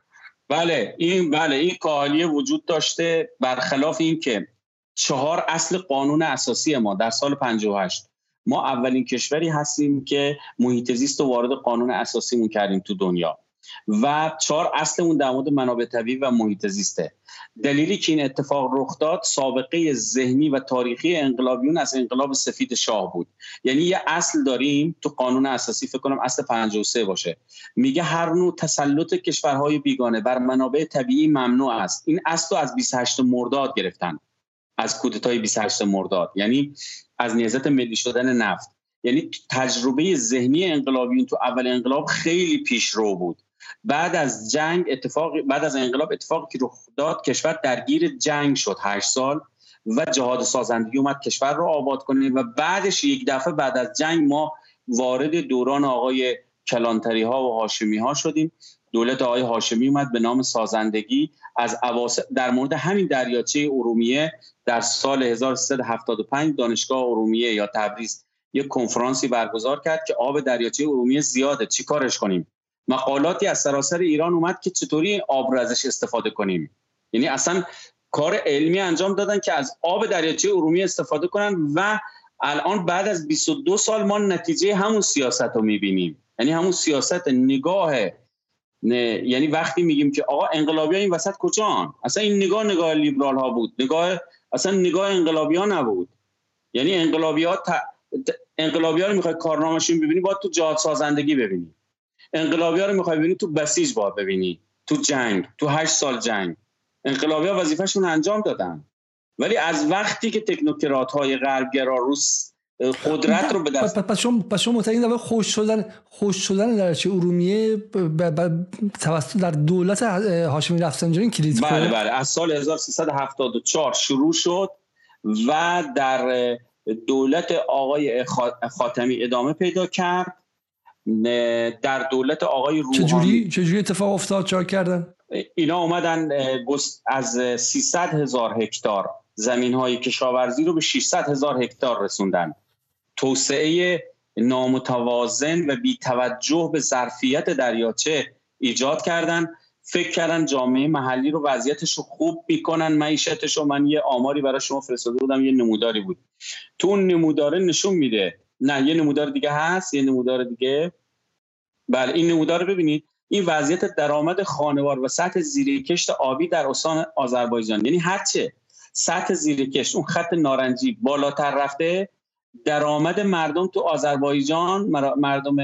S2: بله این بله این کالیه وجود داشته برخلاف این که چهار اصل قانون اساسی ما در سال 58 ما اولین کشوری هستیم که محیط زیست رو وارد قانون اساسیمون کردیم تو دنیا. و چهار اصل اون در مورد منابع طبیعی و محیط زیسته. دلیلی که این اتفاق رخ داد سابقه ذهنی و تاریخی انقلابیون از انقلاب سفید شاه بود. یعنی یه اصل داریم تو قانون اساسی فکر کنم اصل 53 باشه. میگه هر نوع تسلط کشورهای بیگانه بر منابع طبیعی ممنوع است. این اصل رو از 28 مرداد گرفتن. از کودتای 28 مرداد. یعنی از نیازت ملی شدن نفت. یعنی تجربه ذهنی انقلابیون تو اول انقلاب خیلی پیشرو بود. بعد از جنگ اتفاق بعد از انقلاب اتفاقی که رخ داد کشور درگیر جنگ شد هشت سال و جهاد سازندگی اومد کشور رو آباد کنه و بعدش یک دفعه بعد از جنگ ما وارد دوران آقای کلانتری ها و هاشمی ها شدیم. دولت آقای هاشمی اومد به نام سازندگی از در مورد همین دریاچه ارومیه در سال 1375 دانشگاه ارومیه یا تبریز یک کنفرانسی برگزار کرد که آب دریاچه ارومیه زیاده. چی کارش کنیم؟ مقالاتی از سراسر ایران اومد که چطوری آب رو ازش استفاده کنیم. یعنی اصلا کار علمی انجام دادن که از آب دریاچه ارومیه استفاده کنن و الان بعد از 22 سال ما نتیجه همون سیاست رو می‌بینیم. یعنی همون سیاست نگاه نه یعنی وقتی میگیم که آقا انقلابی ها این وسط کجان؟ اصلا این نگاه نگاه لیبرال ها بود. نگاه اصلا نگاه انقلابی ها نبود. یعنی انقلابی ها ت... انقلابی ها رو می‌خوای کارنامهشون ببینی باید تو جهاد سازندگی ببینی. انقلابی ها رو می‌خوای ببینی تو بسیج باید ببینی تو جنگ تو هشت سال جنگ. انقلابی ها وظیفهشون انجام دادن. ولی از وقتی که تکنوکرات های غربگرا روس قدرت رو به دست
S1: پس شما پس شما معتقدین خوش شدن خوش شدن در چه ارومیه توسط در دولت هاشمی رفسنجانی کلید
S2: بله بله. از سال 1374 شروع شد و در دولت آقای خاتمی ادامه پیدا کرد. در دولت آقای روحانی.
S1: چجوری چجوری اتفاق افتاد؟ چهار کردن؟
S2: اینا اومدن از 300 هزار هکتار زمین های کشاورزی رو به 600 هزار هکتار رسوندن. توسعه نامتوازن و بی توجه به ظرفیت دریاچه ایجاد کردن. فکر کردن جامعه محلی رو وضعیتش رو خوب می‌کنن معیشتش رو. من یه آماری برای شما فرستاده بودم یه نموداری بود. تو اون نموداره نشون میده نه یه نمودار دیگه هست یه نمودار دیگه. بله این نمودار رو ببینید. این وضعیت درآمد خانوار و سطح زیرکشت آبی در استان آذربایجان. یعنی هرچه سطح زیرکشت اون خط نارنجی بالاتر رفته درآمد مردم تو آذربایجان مردم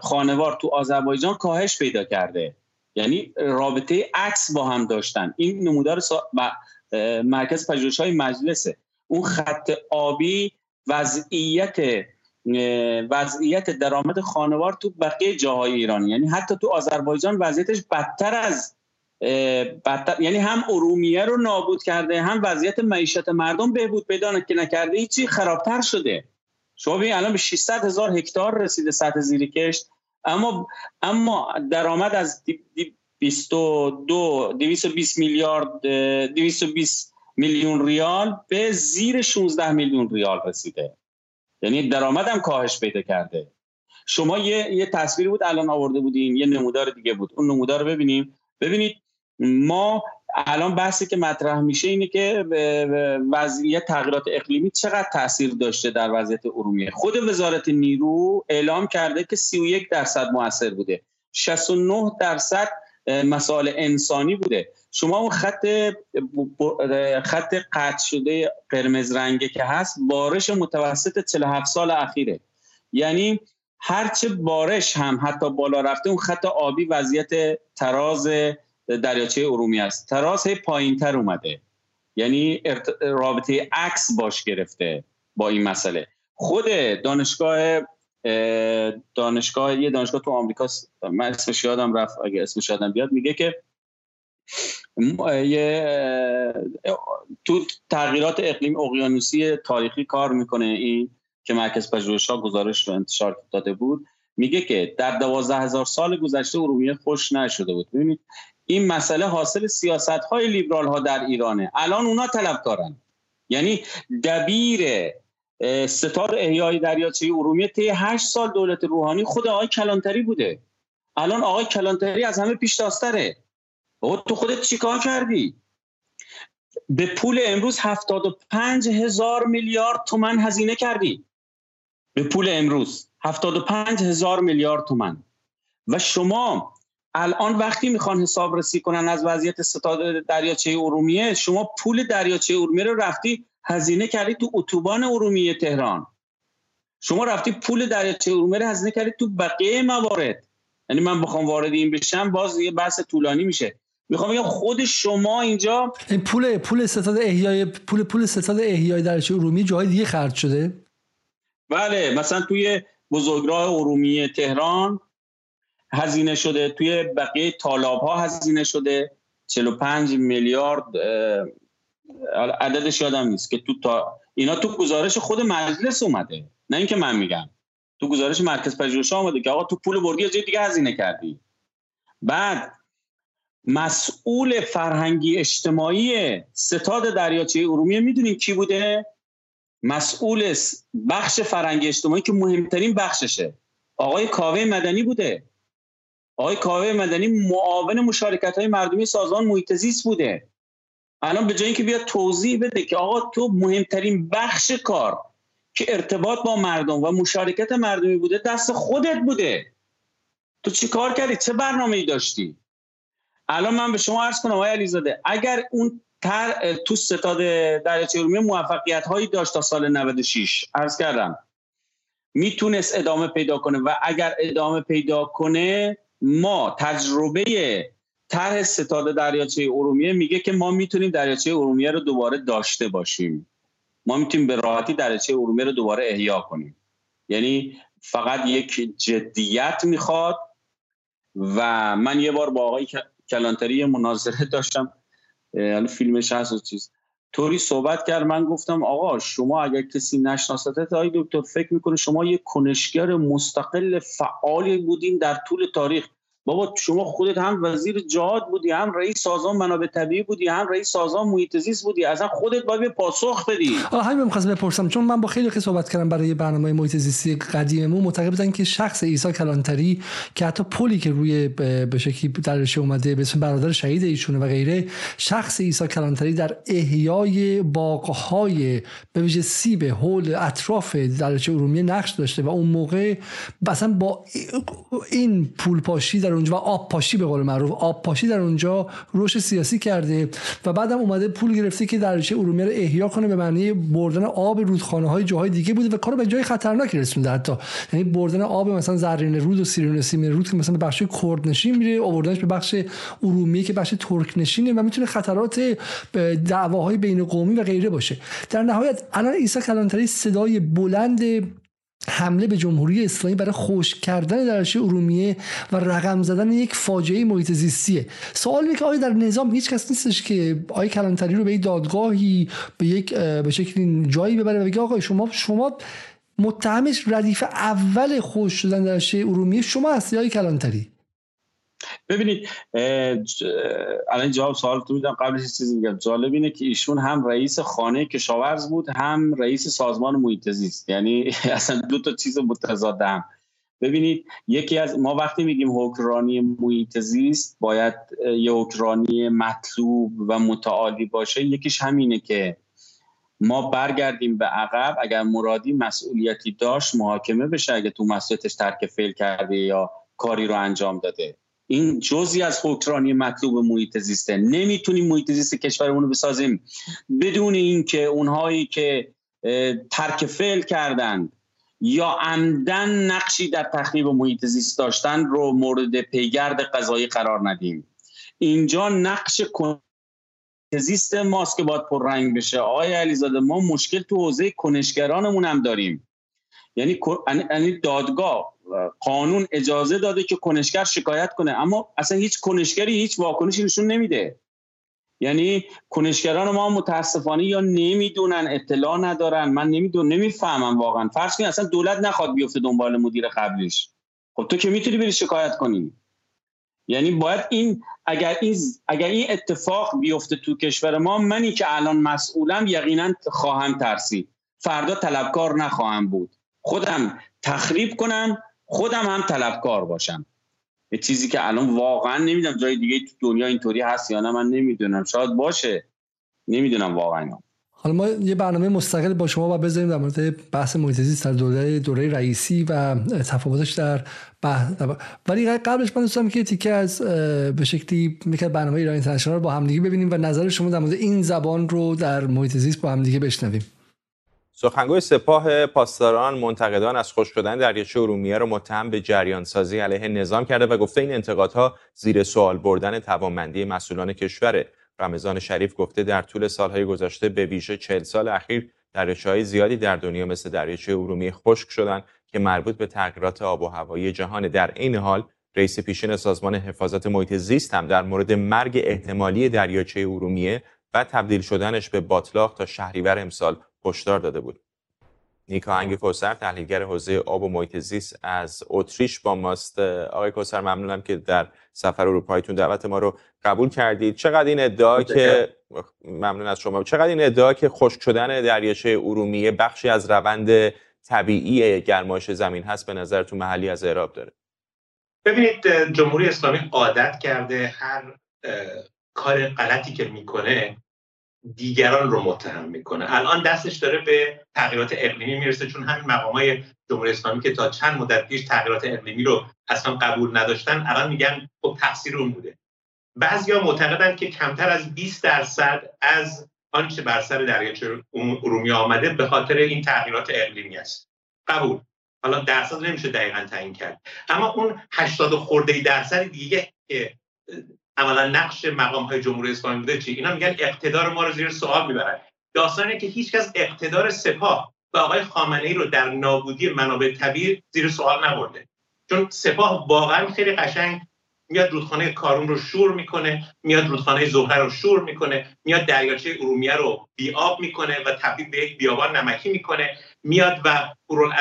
S2: خانوار تو آذربایجان کاهش پیدا کرده. یعنی رابطه عکس با هم داشتن. این نمودار سا... مرکز پژوهش های مجلسه. اون خط آبی وضعیت وضعیت درآمد خانوار تو بقیه جاهای ایران. یعنی حتی تو آذربایجان وضعیتش بدتر از بدتر یعنی هم ارومیه رو نابود کرده هم وضعیت معیشت مردم بهبود پیدا که نکرده هیچی خرابتر شده. شما ببین الان به 600 هزار هکتار رسیده سطح زیر کشت اما اما درآمد از 22 220 میلیارد 220 میلیون ریال به زیر 16 میلیون ریال رسیده. یعنی درآمد هم کاهش پیدا کرده. شما یه یه تصویری بود الان آورده بودین یه نمودار دیگه بود. اون نمودار رو ببینیم. ببینید ما الان بحثی که مطرح میشه اینه که وضعیت تغییرات اقلیمی چقدر تاثیر داشته در وضعیت ارومیه. خود وزارت نیرو اعلام کرده که 31 درصد موثر بوده. 69 درصد مسائل انسانی بوده. شما اون خط خط قطع شده قرمز رنگه که هست بارش متوسط 47 سال اخیره. یعنی هرچه بارش هم حتی بالا رفته اون خط آبی وضعیت تراز دریاچه ارومیه است. تراز هی پایین تر اومده. یعنی رابطه عکس باش گرفته با این مسئله. خود دانشگاه دانشگاه یه دانشگاه تو آمریکا من اسمش یادم رفت اگه اسمش یادم بیاد میگه که تو تغییرات اقلیم اقیانوسی تاریخی کار می‌کنه این که مرکز پژوهش‌ها گزارش رو انتشار داده بود. میگه که در دوازده هزار سال گذشته ارومیه خوش نشده بود. ببینید این مسئله حاصل سیاست های لیبرال ها در ایرانه. الان اونا طلبکارن. یعنی دبیر ستاد احیای دریاچه ارومیه طی هشت سال دولت روحانی خود آقای کلانتری بوده. الان آقای کلانتری از همه پیش داستره. تو خودت چیکار کردی؟ به پول امروز 75 هزار میلیارد تومن هزینه کردی. به پول امروز 75 هزار میلیارد تومن. و شما الان وقتی می‌خوان حساب رسی کنن از وضعیت ستاد دریاچه ارومیه شما پول دریاچه ارومیه رو رفتی هزینه کردی تو اتوبان ارومیه تهران. شما رفتی پول دریاچه ارومیه رو هزینه کردی تو بقیه موارد. یعنی من بخوام وارد این بشم باز یه بحث طولانی میشه. می‌خوام بگم خود شما اینجا
S1: این پول پول ستاد احیای پول پول ستاد احیای دریاچه ارومیه جای دیگه خرج شده؟
S2: بله مثلا توی بزرگراه ارومیه تهران هزینه شده توی بقیه طالاب ها هزینه شده. 45 میلیارد عددش یادم نیست که تو تا اینا تو گزارش خود مجلس اومده. نه اینکه من میگم. تو گزارش مرکز پژوهش اومده که آقا تو پول بردی از دیگه هزینه کردی. بعد مسئول فرهنگی اجتماعی ستاد دریاچه ارومیه. می‌دونین کی بوده؟ مسئول بخش فرهنگی اجتماعی که مهمترین بخششه. آقای کاوه مدنی بوده. آقای کاوه مدنی معاون مشارکت های مردمی سازمان محیط بوده. الان به جای اینکه بیاد توضیح بده که آقا تو مهمترین بخش کار که ارتباط با مردم و مشارکت مردمی بوده دست خودت بوده. تو چی کار کردی؟ چه برنامه ای داشتی؟ الان من به شما عرض کنم آقای علیزاده اگر اون تر تو ستاد دریاچه ارومیه موفقیت هایی داشت تا سال 96 عرض کردم می‌تونست ادامه پیدا کنه و اگر ادامه پیدا کنه ما تجربه طرح ستاد دریاچه ارومیه میگه که ما می‌تونیم دریاچه ارومیه رو دوباره داشته باشیم. ما می‌تونیم به راحتی دریاچه ارومیه رو دوباره احیا کنیم. یعنی فقط یک جدیت می‌خواد و من یه بار با آقای کلانتری مناظره داشتم یعنی فیلمش هست و چیز. طوری صحبت کرد من گفتم آقا شما اگر کسی نشناسته آقای دکتر فکر می‌کنه شما یک کنشگر مستقل فعالی بودین در طول تاریخ. بابا شما خودت هم وزیر جهاد بودی هم رئیس سازمان منابع طبیعی بودی هم رئیس سازمان محیط زیست بودی اصلا خودت باید پاسخ بدی.
S1: آه همین می‌خواستم بپرسم چون من با خیلی که صحبت کردم برای برنامه محیط زیستی قدیممون معتقد بودن که شخص عیسی کلانتری که حتی پلی که روی به شکلی درش اومده به برادر شهید ایشونه و غیره شخص عیسی کلانتری در احیای باغ‌های به ویژه سیب هول اطراف درچه ارومیه نقش داشته و اون موقع مثلا با این پول پاشی در اونجا و آب پاشی به قول معروف. آب پاشی در اونجا رشد سیاسی کرده و بعدم اومده پول گرفته که دریاچه ارومیه رو احیا کنه به معنی بردن آب رودخانه های جاهای دیگه بوده و کارو به جای خطرناکی رسونده حتی. یعنی بردن آب مثلا زرین رود و سیرین سیمین رود که مثلا به بخش کرد نشین میره آوردنش به بخش ارومیه که بخش ترک نشینه و می‌تونه خطرات دعواهای بین قومی و غیره باشه. در نهایت الان عیسی کلانتری صدای بلند حمله به جمهوری اسلامی برای خوش کردن دریاچه ارومیه و رقم زدن یک فاجعه محیط زیستیه. سوال که آیا در نظام هیچ کس نیستش که آیا کلانتری رو به یک دادگاهی به یک به شکلی جایی ببره و بگه آقا شما شما متهمش ردیف اول خوش شدن در ارومیه شما هستی های کلانتری؟
S2: ببینید الان جواب سوال تو میدم. قبلش چیزی میگم. جالب اینه که ایشون هم رئیس خانه کشاورز بود هم رئیس سازمان محیط زیست. یعنی اصلا دو تا چیز متضاد ببینید یکی از ما وقتی میگیم حکرانی محیط زیست باید یه حکرانی مطلوب و متعالی باشه. یکیش همینه که ما برگردیم به عقب. اگر مرادی مسئولیتی داشت محاکمه بشه. اگه تو مسئولیتش ترک فیل کرده یا کاری رو انجام داده. این جزی از حکرانی مطلوب محیط زیسته. نمی‌تونیم محیط زیست کشورمون رو بسازیم. بدون اینکه اونهایی که ترک فعل کردند یا عمدن نقشی در تخریب محیط زیست داشتن رو مورد پیگرد قضایی قرار ندیم. اینجا نقش زیست ماست که باید پررنگ بشه. آقای علیزاده ما مشکل تو حوزه کنشگرانمون هم داریم. یعنی یعنی دادگاه. قانون اجازه داده که کنشگر شکایت کنه اما اصلا هیچ کنشگری هیچ واکنشی نشون نمیده. یعنی کنشگران ما متاسفانه یا نمی‌دونن اطلاع ندارن. من نمی‌دونم نمی‌فهمم واقعا. فرض کنید اصلا دولت نخواد بیفته دنبال مدیر قبلیش. خب تو که می‌تونی بری شکایت کنی؟ یعنی باید این اگر این اگر این اتفاق بیفته تو کشور ما منی که الان مسئولم یقینا خواهم ترسید. فردا طلبکار نخواهم بود. خودم تخریب کنم خودم هم طلبکار باشم. یه چیزی که الان واقعا نمی‌دونم جای دیگه تو دنیا اینطوری هست یا نه من نمی‌دونم. شاید باشه. نمی‌دونم واقعا.
S1: حالا ما یه برنامه مستقل با شما و بذاریم در مورد بحث محیط زیست در دوره دوره رئیسی و تفاوتش در بحث ولی قبلش من دوستم که تیکه از به شکلی می‌کرد برنامه ایران اینترنشنال رو با همدیگه ببینیم و نظر شما در مورد این زبان رو در محیط زیست با همدیگه بشنویم.
S5: سخنگوی سپاه پاسداران منتقدان از خوش شدن دریاچه ارومیه را متهم به جریان سازی علیه نظام کرده و گفته این انتقادها زیر سوال بردن توانمندی مسئولان کشور. رمضان شریف گفته در طول سالهای گذشته به ویژه چهل سال اخیر دریاچه‌های زیادی در دنیا مثل دریاچه ارومیه خشک شدند که مربوط به تغییرات آب و هوایی جهان. در این حال رئیس پیشین سازمان حفاظت محیط زیست هم در مورد مرگ احتمالی دریاچه ارومیه و تبدیل شدنش به باطلاق تا شهریور امسال هشدار داده بود. نیکا انگ کوسر تحلیلگر حوزه آب و محیط زیست از اتریش با ماست. آقای کوسر ممنونم که در سفر اروپاییتون دعوت ما رو قبول کردید. چقدر این ادعا که ممنون از شما. چقدر این ادعا که خشک شدن دریاچه ارومیه بخشی از روند طبیعی گرمایش زمین هست به نظر تو محلی از اعراب داره؟
S6: ببینید جمهوری اسلامی عادت کرده هر کار غلطی که می‌کنه دیگران رو متهم می‌کنه. الان دستش داره به تغییرات اقلیمی می‌رسه چون همین مقام های جمهوری اسلامی که تا چند مدت پیش تغییرات اقلیمی رو اصلا قبول نداشتن الان میگن خب تقصیر اون بوده. بعضیا معتقدن که کمتر از 20 درصد از آنچه بر سر دریاچه ارومیه آمده به خاطر این تغییرات اقلیمی است. قبول. حالا درصد نمیشه دقیقا تعیین کرد. اما اون 80 خورده درصد دیگه که عملا نقش مقام های جمهوری اسلامی بوده چی؟ اینا میگن اقتدار ما رو زیر سوال می‌برن. داستانی که هیچکس اقتدار سپاه و آقای خامنه ای رو در نابودی منابع طبیعی زیر سوال نبرده. چون سپاه واقعا خیلی قشنگ میاد رودخانه کارون رو شور می‌کنه میاد رودخانه زهره رو شور می‌کنه میاد دریاچه ارومیه رو بیاب می‌کنه و تبدیل به یک بیابان نمکی می‌کنه. میاد و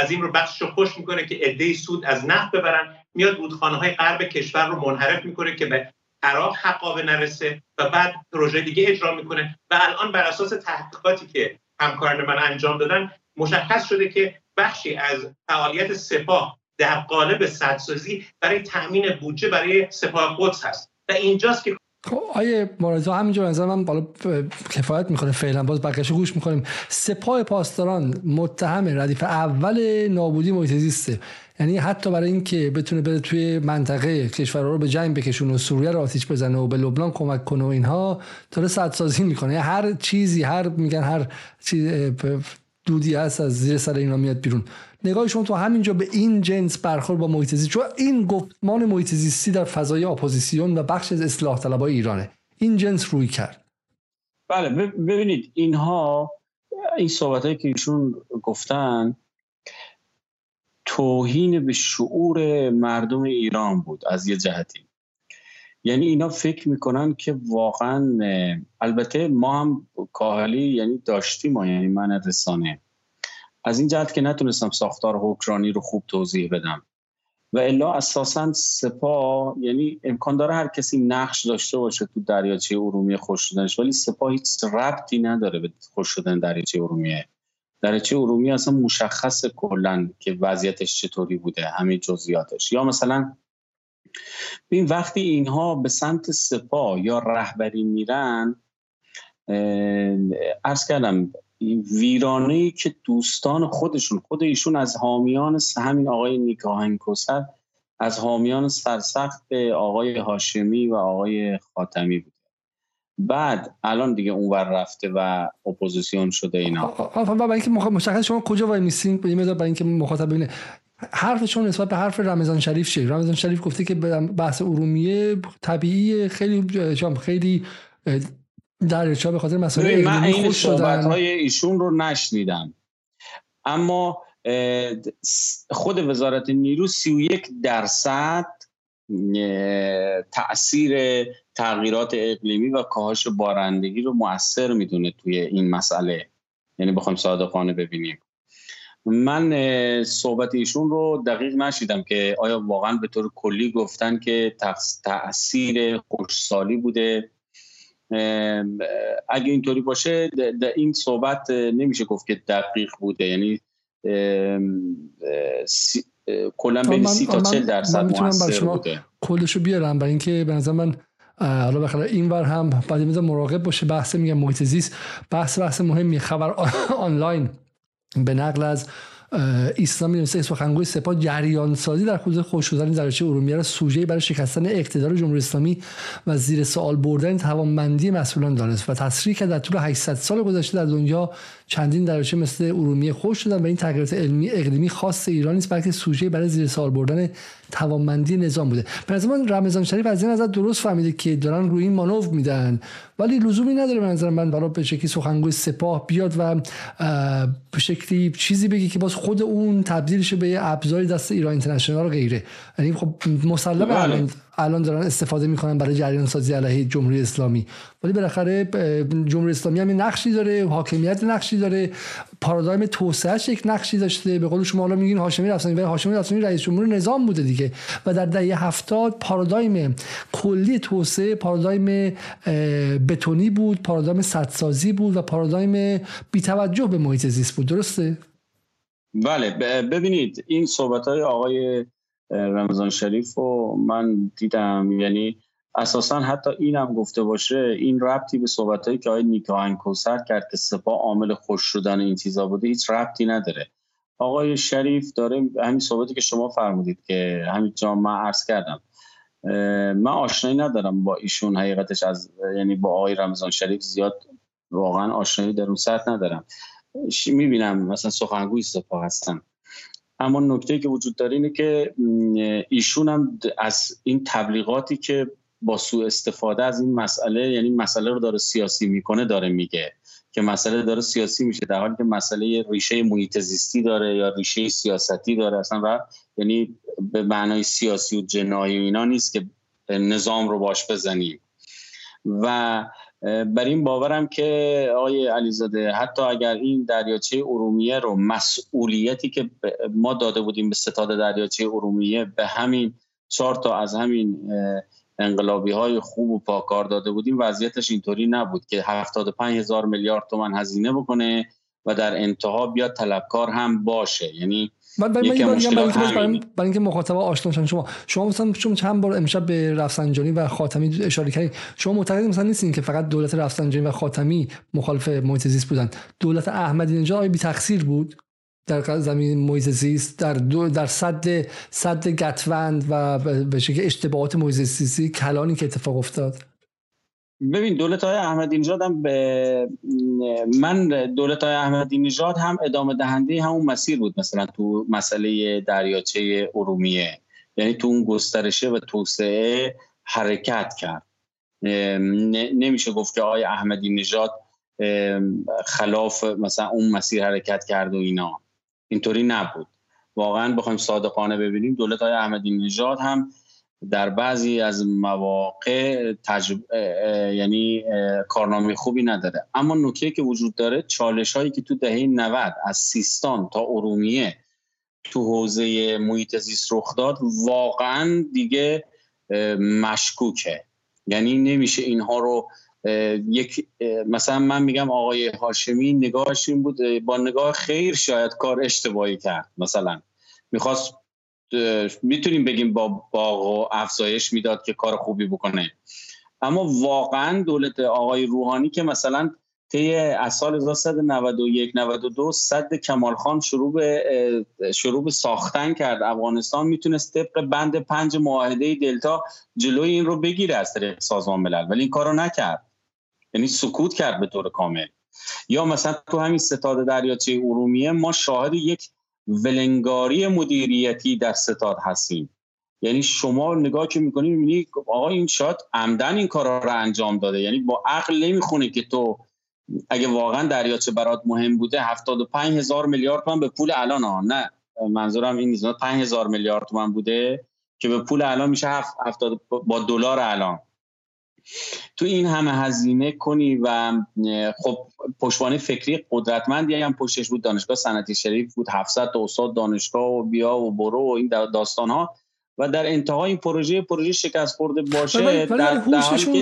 S6: عظیم رو بخشش رو خوش می‌کنه که عده سود از نفت ببرن. میاد رودخانه های غرب کشور رو منحرف می‌کنه که به عراق حقابه نرسه و بعد پروژه دیگه اجرا می‌کنه. و الان بر اساس تحقیقاتی که همکاران من انجام دادن مشخص شده که بخشی از فعالیت سپاه در قالب سدسازی برای تامین بودجه برای سپاه قدس هست. و اینجاست که
S1: خب آیه مارزا همینجا نظر من بالا کفایت می‌کنه فعلا باز بقیش گوش می‌کنیم. سپاه پاسداران متهم ردیف اول نابودی محیط زیسته یعنی حتی برای اینکه بتونه بره توی منطقه کشورها رو به جنگ بکشونه و سوریه رو آتیش بزنه و به لبنان کمک کنه و اینها داره سدسازی می‌کنه. یعنی هر چیزی هر میگن هر چیز دودی هست از زیر سر اینا میاد بیرون. نگاه شما تو همینجا به این جنس برخورد با محیط چون این گفتمان محیط در فضای اپوزیسیون و بخش از اصلاح طلبای ایرانه. این جنس روی کرد.
S2: بله ببینید اینها این صحبت که ایشون گفتن توهین به شعور مردم ایران بود از یه جهتی. یعنی اینا فکر می‌کنن که واقعا البته ما هم کاهلی یعنی داشتیم ما یعنی من رسانه. از این جهت که نتونستم ساختار حکرانی رو خوب توضیح بدم. و الا اساسا سپاه یعنی امکان داره هر کسی نقش داشته باشه تو دریاچه ارومیه خوش شدنش ولی سپاه هیچ ربطی نداره به خوش شدن دریاچه ارومیه. دریاچه ارومیه اصلا مشخص کلا که وضعیتش چطوری بوده همه جزئیاتش. یا مثلا ببین وقتی اینها به سمت سپاه یا رهبری میرن ارز کردم ویرانه ای که دوستان خودشون خود ایشون از حامیان همین آقای نیکاهن کوسر از حامیان سرسخت آقای هاشمی و آقای خاتمی بود. بعد الان دیگه اونور رفته و اپوزیسیون شده اینا.
S1: برای اینکه مشخص شما کجا وای میسین برای اینکه مخاطب ببینه. حرفشون نسبت به حرف رمضان شریف چیه؟ رمضان شریف گفته که بحث ارومیه طبیعی خیلی خیلی در به خاطر مسائل
S2: من این صحبت های ایشون رو نشنیدم. اما خود وزارت نیرو 31 درصد تاثیر تغییرات اقلیمی و کاهش بارندگی رو مؤثر می‌دونه توی این مسئله. یعنی بخوایم صادقانه ببینیم. من صحبت ایشون رو دقیق نشیدم که آیا واقعا به طور کلی گفتن که تاثیر خوشسالی بوده. اگه اینطوری باشه این صحبت نمیشه گفت که دقیق بوده. یعنی کلا بین سی تا چل درصد موثر بوده.
S1: کلشو بیارم برای اینکه به نظر من حالا بخاطر این ور هم بعد می‌ذارم مراقب باشه بحث میگم محیط زیست. بحث بحث مهمی خبر آنلاین. به نقل از اسلامی نوشته سخنگوی سپاه جریان سازی در حوزه خوش شدن دریاچه ارومیه را سوژه برای شکستن اقتدار جمهوری اسلامی و زیر سوال بردن توانمندی مسئولان دانست و تصریح کرد در طول 800 سال گذشته در دنیا چندین دریاچه مثل ارومیه خوش شدن و این تغییرات علمی اقلیمی خاص ایران نیست بلکه سوژه برای زیر سوال بردن توانمندی نظام بوده. به نظر من رمضان شریف از این نظر درست فهمیده که دارن روی این مانور میدن. ولی لزومی نداره به نظر من برای به شکلی سخنگوی سپاه بیاد و به شکلی چیزی بگی که باز خود اون تبدیل شه به ابزاری دست ایران اینترنشنال و غیره. یعنی خب مسلمه بله. الان دارن استفاده می‌کنن برای جریان سازی علیه جمهوری اسلامی. ولی بالاخره جمهوری اسلامی هم نقشی داره حاکمیت نقشی داره پارادایم توسعهش یک نقشی داشته. به قول شما حالا میگین هاشمی رفسنجانی ولی هاشمی رفسنجانی رئیس جمهور نظام بوده دیگه. و در دهه هفتاد پارادایم کلی توسعه پارادایم بتونی بود پارادایم سدسازی بود و پارادایم بیتوجه به محیط زیست بود. درسته؟
S2: بله ببینید این صحبت های آقای رمضان شریف رو من دیدم. یعنی اساسا حتی اینم گفته باشه این ربطی به صحبت که آقای نیکا کوسر کرد که سپاه عامل خوش شدن این چیزا بوده هیچ ربطی نداره. آقای شریف داره همین صحبتی که شما فرمودید که همین جا من عرض کردم. من آشنایی ندارم با ایشون حقیقتش از یعنی با آقای رمضان شریف زیاد واقعا آشنایی در اون سطح ندارم. می‌بینم مثلا سخنگوی سپاه هستن. اما نکته که وجود داره اینه که ایشون هم از این تبلیغاتی که با سوء استفاده از این مسئله یعنی مسئله رو داره سیاسی می‌کنه داره میگه که مسئله داره سیاسی میشه در حالی که مسئله ریشه محیط زیستی داره یا ریشه سیاستی داره اصلا و یعنی به معنای سیاسی و جنایی اینا نیست که نظام رو باش بزنیم. و بر این باورم که آقای علیزاده حتی اگر این دریاچه ارومیه رو مسئولیتی که ما داده بودیم به ستاد دریاچه ارومیه به همین چهار تا از همین انقلابی های خوب و پاکار داده بودیم وضعیتش اینطوری نبود که 75 هزار میلیارد تومن هزینه بکنه و در انتها بیاد طلبکار هم باشه. یعنی
S1: من برای برای اینکه مخاطب آشنا شما شما مثلا شما چند بار امشب به رفسنجانی و خاتمی اشاره کردید شما معتقد مثلا نیستین که فقط دولت رفسنجانی و خاتمی مخالف محیط زیست بودن؟ دولت احمدی نژاد بی تقصیر بود در زمین محیط زیست در دو در صد صد گتوند و به شکل اشتباهات محیط زیستی کلانی که اتفاق افتاد؟
S2: ببین دولت های احمدی نژاد هم به من دولت های احمدی نژاد هم ادامه دهنده همون مسیر بود مثلا تو مسئله دریاچه ارومیه. یعنی تو اون گسترشه و توسعه حرکت کرد. نمیشه گفت که آقای احمدی نژاد خلاف مثلا اون مسیر حرکت کرد و اینا. اینطوری نبود. واقعا بخوایم صادقانه ببینیم دولت های احمدی نژاد هم در بعضی از مواقع تجرب... یعنی کارنامه خوبی نداره. اما نکته که وجود داره چالش هایی که تو دهه 90 از سیستان تا ارومیه تو حوزه محیط زیست رخ داد واقعا دیگه مشکوکه. یعنی نمیشه اینها رو یک مثلا من میگم آقای هاشمی نگاهش این بود با نگاه خیر شاید کار اشتباهی کرد مثلا. می‌خواست می‌تونیم بگیم با باغ و افزایش می‌داد که کار خوبی بکنه. اما واقعا دولت آقای روحانی که مثلا طی از سال 1991 92 صد کمال خان شروع به شروع به ساختن کرد افغانستان می‌تونست طبق بند پنج معاهده دلتا جلوی این رو بگیره از طریق سازمان ملل. ولی این کارو نکرد. یعنی سکوت کرد به طور کامل. یا مثلا تو همین ستاد دریاچه ارومیه ما شاهد یک ولنگاری مدیریتی در ستاد هستیم. یعنی شما نگاه که می‌کنی می‌بینی آقا این شاید عمدن این کارا رو انجام داده. یعنی با عقل نمی‌خونه که تو اگه واقعا دریاچه برات مهم بوده 75 هزار میلیارد تومن به پول الان ها نه منظورم این نیست. 5 هزار میلیارد تومن بوده که به پول الان میشه 70 با دلار الان. تو این همه هزینه کنی و خب پشتوانه فکری قدرتمندی هم پشتش بود. دانشگاه صنعتی شریف بود. 700 تا استاد دانشگاه و بیا و برو و این داستان ها و در انتهای این پروژه پروژه شکست خورده باشه
S1: در,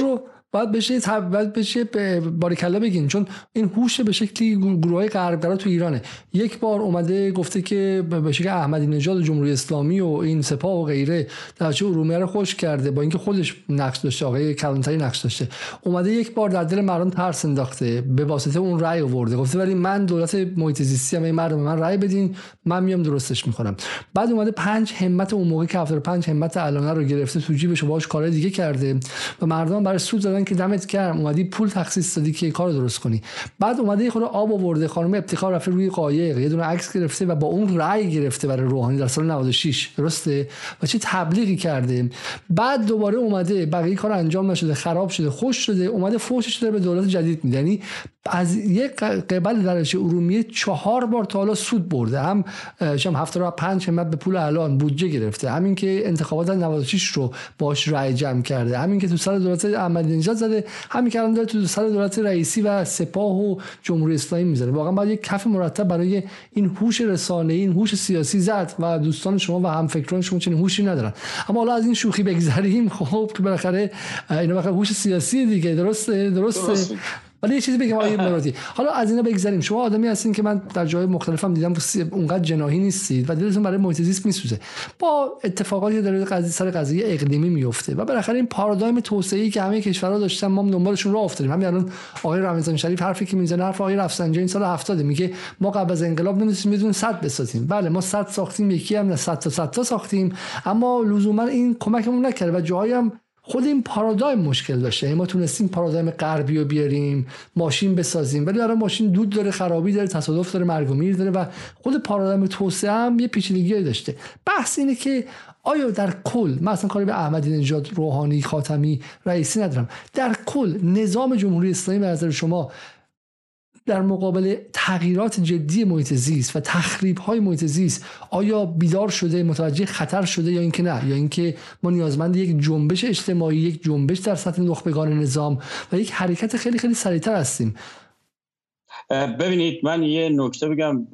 S1: رو باید بشه باید بشه باریکلا بگین چون این هوش به شکلی گروه غربگرا تو ایرانه. یک بار اومده گفته که به شکل احمدی نژاد جمهوری اسلامی و این سپاه و غیره در چه ارومیه رو خوش کرده با اینکه خودش نقش داشته آقای کلانتری نقش داشته. اومده یک بار در دل مردم ترس انداخته به واسطه اون رأی آورده. گفته ولی من دولت محیط زیستی مردم من رأی بدین من میام درستش می‌کنم. بعد اومده پنج همت اون موقع که 75 همت الانه رو گرفته تو جیبش باهاش کار دیگه کرده و مردم برای سود که دمت گرم اومدی پول تخصیص دادی که کار درست کنی. بعد اومده یه خود آب آورده خانم ابتکار رفته روی قایق یه دونه عکس گرفته و با اون رأی گرفته برای روحانی در سال 96 درسته؟ و چه تبلیغی کرده. بعد دوباره اومده بقیه کار انجام نشده خراب شده خوش شده اومده فوشش داره به دولت جدید میده. یعنی از یک قبل درجه ارومیه چهار بار تا حالا سود برده. هم شام 75 همت به پول الان بودجه گرفته. همین که انتخابات 96 رو باش رأی جمع کرده. همین که تو سال دولت احمدی نژاد زده. همین که الان داره تو سال دولت رئیسی و سپاه و جمهوری اسلامی می‌زنه. واقعا باید یک کف مرتب برای این هوش رسانه این هوش سیاسی زد و دوستان شما و همفکران شما چنین هوشی ندارن. اما حالا از این شوخی بگذریم. خب که بالاخره اینا هوش سیاسی دیگه. درسته, درسته. ولی یه چیزی بگم آقای مرادی. حالا از اینا بگذریم. شما آدمی هستین که من در جای مختلفم دیدم اونقدر جناحی نیستید و دلتون برای محیط زیست میسوزه. با اتفاقاتی داره قضیه سر قضیه اقلیمی میفته و بالاخره این پارادایم توسعه‌ای که همه کشورها داشتن ما دنبالشون راه افتادیم. همین الان آقای رمضان شریف حرفی که می‌زنه حرف آقای رفسنجانی سال 70 میگه ما قبل از انقلاب نمی‌تونیم میدون صد بسازیم. بله ما صد ساختیم یکی هم نه صد تا صد تا ساختیم. اما لزوما این کمکمون نکرده و جایی هم خود این پارادایم مشکل داشته. یعنی ما تونستیم پارادایم غربی رو بیاریم ماشین بسازیم. ولی برای ماشین دود داره خرابی داره تصادف داره مرگ و میر داره و خود پارادایم توسعه هم یه پیچیدگی داشته. بحث اینه که آیا در کل من اصلا کاری به احمدی نژاد روحانی خاتمی رئیسی ندارم در کل نظام جمهوری اسلامی به نظر شما در مقابل تغییرات جدی محیط زیست و تخریب های محیط زیست آیا بیدار شده متوجه خطر شده یا اینکه نه؟ یا اینکه ما نیازمند یک جنبش اجتماعی یک جنبش در سطح نخبگان نظام و یک حرکت خیلی خیلی سریعتر هستیم؟
S2: ببینید من یه نکته بگم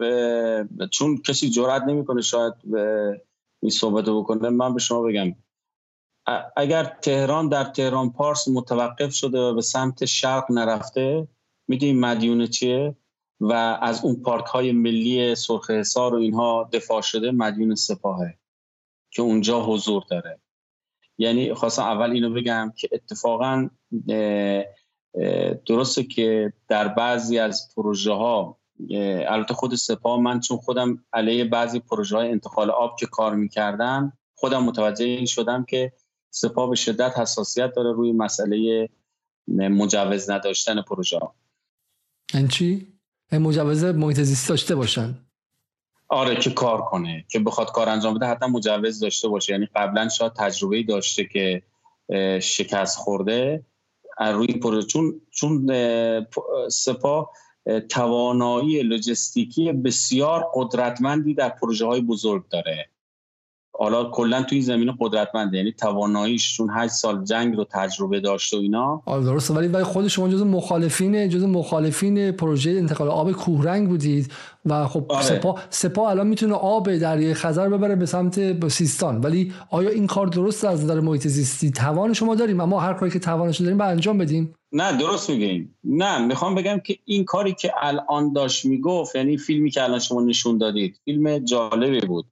S2: چون کسی جرئت نمی‌کنه شاید این صحبت بکنه من به شما بگم. اگر تهران در تهران پارس متوقف شده و به سمت شرق نرفته می‌دونی مدیون چیه؟ و از اون پارک های ملی سرخ حصار و اینها دفاع شده مدیون سپاهه که اونجا حضور داره. یعنی خواستم اول اینو بگم که اتفاقا درسته که در بعضی از پروژه ها البته خود سپاه من چون خودم علیه بعضی پروژه های انتقال آب که کار می‌کردم خودم متوجه این شدم که سپاه به شدت حساسیت داره روی مسئله مجوز نداشتن پروژه ها
S1: این چی؟ مجوز محیط زیست داشته باشن.
S2: آره که کار کنه. که بخواد کار انجام بده حتما مجوز داشته باشه. یعنی قبلا شاید تجربه داشته که شکست خورده. روی پروژه چون چون سپاه توانایی لوجستیکی بسیار قدرتمندی در پروژه های بزرگ داره. حالا کلا توی زمین قدرتمنده. یعنی تواناییش چون 8 سال جنگ رو تجربه داشت و اینا.
S1: آره درسته. ولی ولی خود شما جز مخالفین جز مخالفین پروژه انتقال آب کوهرنگ بودید و خب آره. سپاه سپاه الان می‌تونه آب دریای خزر ببره به سمت سیستان. ولی آیا این کار درست از نظر محیط زیستی توان شما داریم؟ اما هر کاری که توانش داریم به انجام بدیم.
S2: نه درست میگیم نه می‌خوام بگم که این کاری که الان داشت می‌گفت یعنی فیلمی که الان شما نشون دادید فیلم جالبی بود.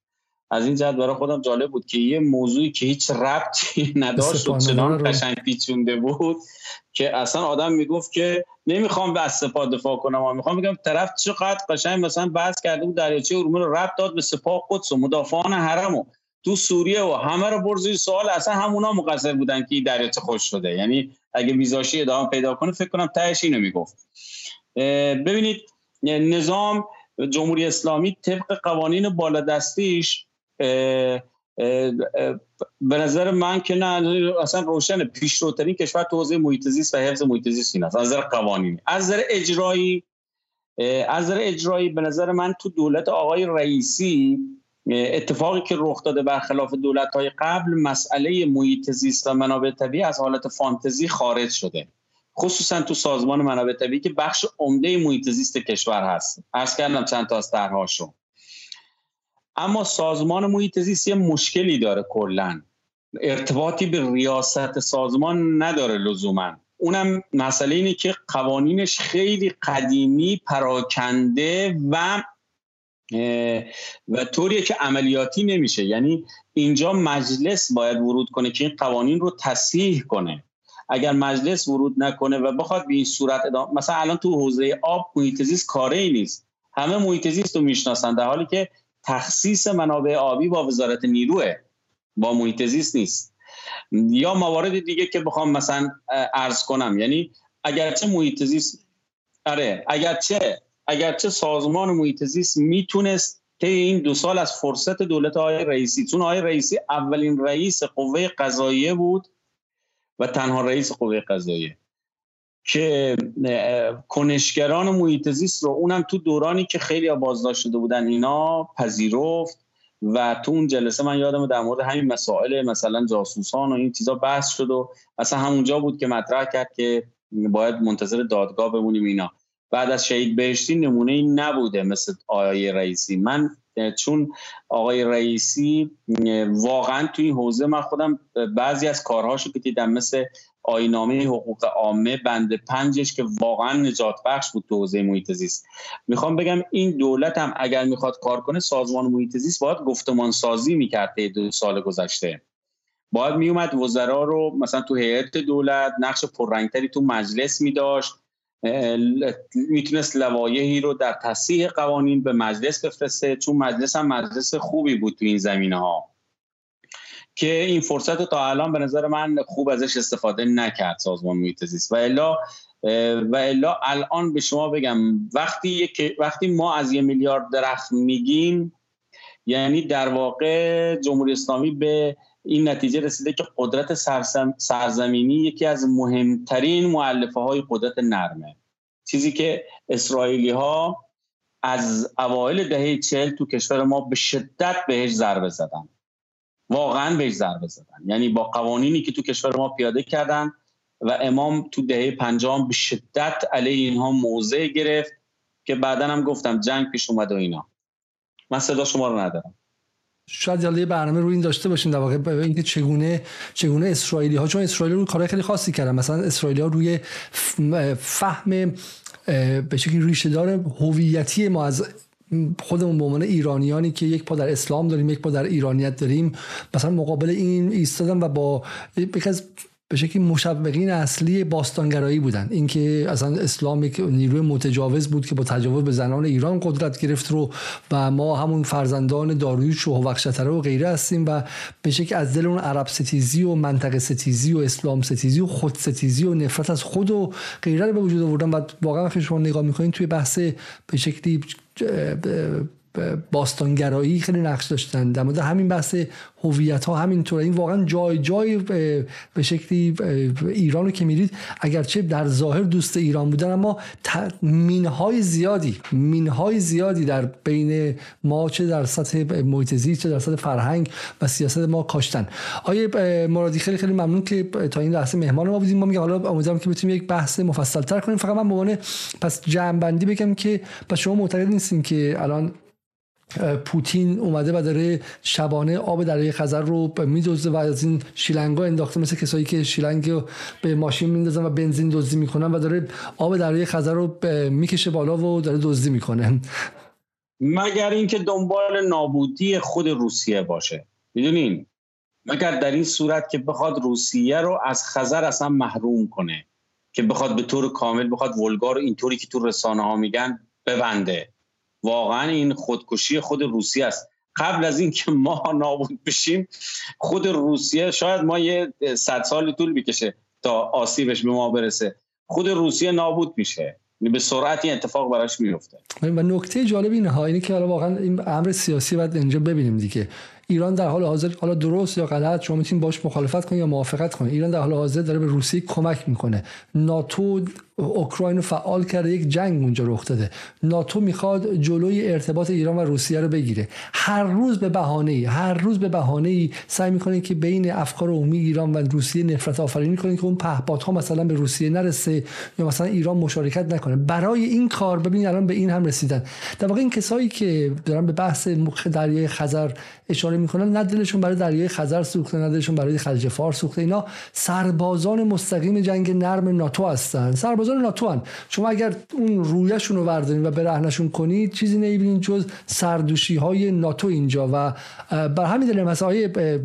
S2: از این جهت برای خودم جالب بود که یه موضوعی که هیچ ربطی نداشت و چنان قشنگ پیچونده بود که اصلا آدم می‌گفت که نمی‌خوام به سپاه دفاع کنم. و می‌خوام بگم طرف چقدر قشنگ مثلا بحث کرده بود دریاچه ارومیه رو ربط داد به سپاه قدس و مدافعان حرم تو سوریه و همه رو برزی سوال. اصلا همونا مقصر بودن که دریاچه خوش شده. یعنی اگه ویزاشی ادامه پیدا کنه فکر کنم تهش اینو می‌گفت. ببینید نظام جمهوری اسلامی طبق قوانین بالادستیش به نظر من که نه اصلا روشن پیشروترین کشور تو حوزه محیط زیست و حفظ محیط زیست این است. از نظر قوانینی از نظر اجرایی از نظر اجرایی به نظر من تو دولت آقای رئیسی اتفاقی که رخ داده برخلاف دولت های قبل مسئله محیط زیست و منابع طبیعی از حالت فانتزی خارج شده. خصوصا تو سازمان منابع طبیعی که بخش عمده محیط زیست کشور هست. عرض کردم چند تا از طرحهاشو. اما سازمان محیط زیست یه مشکلی داره کلا. ارتباطی به ریاست سازمان نداره لزوما. اونم مسئله اینه که قوانینش خیلی قدیمی پراکنده و و طوریه که عملیاتی نمیشه. یعنی اینجا مجلس باید ورود کنه که این قوانین رو تصحیح کنه. اگر مجلس ورود نکنه و بخواد به این صورت ادامه مثلا الان تو حوزه آب محیط زیست کاره ای نیست. همه محیط زیست رو می‌شناسن در حالی که تخصیص منابع آبی با وزارت نیروه با محیط زیست نیست. یا موارد دیگه که بخوام مثلا ارز کنم. یعنی اگرچه محیط زیست آره اگرچه اگرچه سازمان محیط زیست می‌تونست طی این دو سال از فرصت دولت آقای رئیسی چون آقای رئیسی اولین رئیس قوه قضاییه بود و تنها رئیس قوه قضاییه. که کنشگران محیط زیست رو اونم تو دورانی که خیلی بازداشت شده بودن اینا پذیرفت و تو اون جلسه من یادم در مورد همین مسائل مثلا جاسوسان و این چیزا بحث شد و اصلا همونجا بود که مطرح کرد که باید منتظر دادگاه بمونیم اینا. بعد از شهید بهشتی نمونه این نبوده مثل آقای رئیسی. من چون آقای رئیسی واقعا توی این حوزه من خودم بعضی از کارهاشو که دیدم مثل آینامه حقوق عامه بند پنجش که واقعا نجات بخش بود تو حوزه محیط زیست. می‌خوام بگم این دولت هم اگر می‌خواد کار کنه سازمان محیط زیست باید گفتمان سازی می‌کرد دو سال گذشته. باید میومد وزرا رو مثلا تو هیئت دولت نقش پررنگتری تو مجلس میداشت می‌تونست لوایحی رو در تصحیح قوانین به مجلس بفرسته. چون مجلس هم مجلس خوبی بود تو این زمینه ها که این فرصت رو تا الان به نظر من خوب ازش استفاده نکرد سازمان محیط زیست. و الا و الا الان به شما بگم وقتی وقتی ما از یه میلیارد درخت میگیم یعنی در واقع جمهوری اسلامی به این نتیجه رسیده که قدرت سرزمینی یکی از مهمترین معلفه های قدرت نرمه. چیزی که اسرائیلی ها از اوایل دهه چهل تو کشور ما به شدت بهش ضربه زدن. واقعا بهش ضربه زدن. یعنی با قوانینی که تو کشور ما پیاده کردن و امام تو دهه پنجام به شدت علیه اینها موضع گرفت که بعدا هم گفتم جنگ پیش اومد و اینا. من صدا شما رو ندارم.
S1: شاید یه برنامه روی این داشته باشیم در واقع اینکه چگونه چگونه اسرائیلی ها چون اسرائیلی رو کارهای خیلی خاصی کردن. مثلا اسرائیلی ها روی فهم به شکلی ریشه دار هویتی ما از خودمون به عنوان ایرانیانی که یک پا در اسلام داریم یک پا در ایرانیت داریم مثلا مقابل این ایستادن و با یک از به شکلی مشوقین اصلی باستانگرایی بودن. اینکه اصلا اسلام یک نیروی متجاوز بود که با تجاوز به زنان ایران قدرت گرفت رو و ما همون فرزندان داریوش و هوخشتره و غیره هستیم و به شکلی از دل اون عرب ستیزی و منطقه ستیزی و اسلام ستیزی و خود ستیزی و نفرت از خود و غیره رو به وجود آوردن. و واقعا وقتی شما نگاه می‌کنین توی بحث به شکلی باستانگرایی خیلی نقش داشتن. در مورد همین بحث هویت ها همینطور. این واقعا جای جای به شکلی ایران رو که میرید اگرچه در ظاهر دوست ایران بودن اما مینهای زیادی مینهای زیادی در بین ما چه در سطح محیط چه در سطح فرهنگ و سیاست ما کاشتن. آیه مرادی خیلی خیلی ممنون که تا این لحظه مهمان ما بودیم. ما میگم حالا امیدوارم که بتونیم یک بحث مفصل تر کنیم. فقط من به پس جمع بندی بگم که پس شما معتقد نیستین که الان پوتین اومده و داره شبانه آب دریای خزر رو میدوزه و از این شیلنگا انداخته مثل کسایی که شیلنگ به ماشین میندازن و بنزین دزدی می‌کنن و داره آب دریای خزر رو می‌کشه بالا و داره دزدی می‌کنه.
S2: مگر اینکه دنبال نابودی خود روسیه باشه. می‌دونین؟ مگر در این صورت که بخواد روسیه رو از خزر اصلا محروم کنه که بخواد به طور کامل بخواد ولگار اینطوری که تو رسانه ها میگن ببنده. واقعا این خودکشی خود روسیه است. قبل از اینکه ما نابود بشیم خود روسیه شاید ما یه صد سال طول بکشه تا آسیبش به ما برسه. خود روسیه نابود میشه. به سرعت این اتفاق براش میفته
S1: و نکته جالب اینه اینه که حالا واقعا این امر سیاسی باید اینجا ببینیم دیگه. ایران در حال حاضر حالا درست یا غلط شما می‌تونید باش مخالفت کنید یا موافقت کنید. ایران در حال حاضر داره به روسیه کمک می‌کنه. ناتو اوکراین رو فعال کرده یک جنگ اونجا رخ داده. ناتو می‌خواد جلوی ارتباط ایران و روسیه رو بگیره. هر روز به بهانه هر روز به بهانه سعی می‌کنه که بین افکار عمومی ایران و روسیه نفرت آفرینی کنه که اون پهپادها مثلا به روسیه نرسه یا مثلا ایران مشارکت نکنه. برای این کار ببینید الان به این هم رسیدن. در واقع این کسایی که دارن به بحث دریای خزر اشاره می‌کنن نه دلشون برای دریای خزر سوخته نه دلشون برای خلیج فارس سوخته. اینا سربازان مستقیم جنگ نرم ناتو هستن. سربازان ناتو هن. شما اگر اون رویشون رو بردارین و برهنشون کنید چیزی نمی‌بینید جز سردوشی های ناتو اینجا و بر همین دلیل مثلا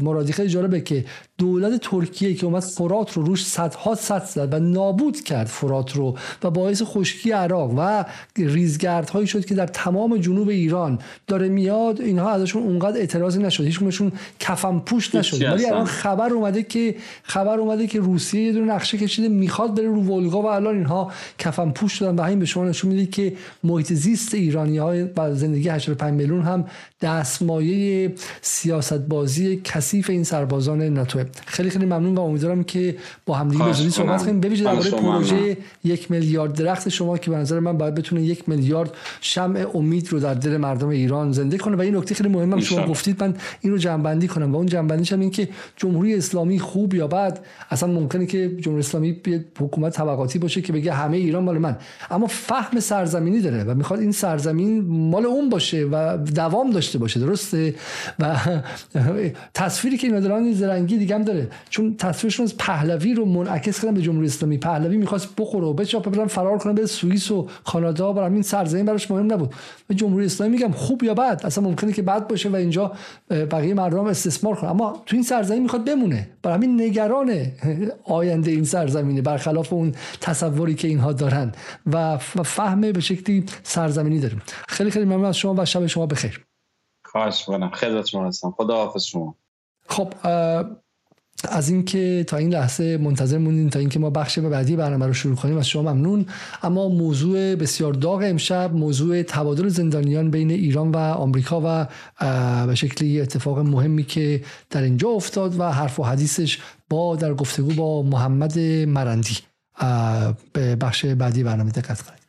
S1: مرادی خیلی جالبه که دولت ترکیه که اومد فرات رو روش صدها صد زد و نابود کرد فرات رو و باعث خشکی عراق و ریزگردهایی شد که در تمام جنوب ایران داره میاد. اینها ازشون اونقدر اعتراضی نشد هیچکدومشون کفن پوش نشد. ولی الان خبر اومده که خبر اومده که روسیه یه دونه نقشه کشیده می‌خواد بره رو ولگا و الان اینها کفن پوش شدن و همین به شما نشون میده که محیط زیست ایرانی های و زندگی 85 میلیون هم دستمایه سیاست بازی کثیف این سربازان ناتو خیلی خیلی ممنون و امیدوارم که با همدیگه به زودی صحبت کنیم. ببینید درباره پروژه یک میلیارد درخت شما که به نظر من باید بتونه یک میلیارد شمع امید رو در دل مردم ایران زنده کنه. و این نکته خیلی مهمم شما گفتید. من این رو جنبندی کنم و اون جنبندیش هم این که جمهوری اسلامی خوب یا بد اصلا ممکنه که جمهوری اسلامی حکومت طبقاتی باشه که بگه همه ایران مال من. اما فهم سرزمینی داره و می‌خواد این سرزمین مال اون باشه و دوام داشته باشه. درسته؟ و تصویری که اینا دارن زرنگی دیگه هم داره. چون تصویرشون از پهلوی رو منعکس کردن به جمهوری اسلامی. پهلوی می‌خواست بخوره و بچاپه برن فرار کنه به سوئیس و کانادا برای این سرزمین براش مهم نبود. به جمهوری اسلامی میگم خوب یا بد؟ اصلا ممکنه که بد باشه و اینجا بقیه مردم استثمار کنه اما تو این سرزمین می‌خواد بمونه. برای همین نگران آینده این سرزمینه برخلاف اون تصوری که اینها دارن و فهم به شکلی سرزمینی داریم. خیلی خیلی ممنون از شما و شب شما بخیر.
S2: خواهش خیلی شما هستم. خدا حافظ شما.
S1: خب از اینکه تا این لحظه منتظر موندین تا اینکه ما بخش بعدی برنامه رو شروع کنیم از شما ممنون. اما موضوع بسیار داغ امشب موضوع تبادل زندانیان بین ایران و آمریکا و به شکلی اتفاق مهمی که در اینجا افتاد و حرف و حدیثش با در گفتگو با محمد مرندی. به بخش بعدی برنامه دقت کنید.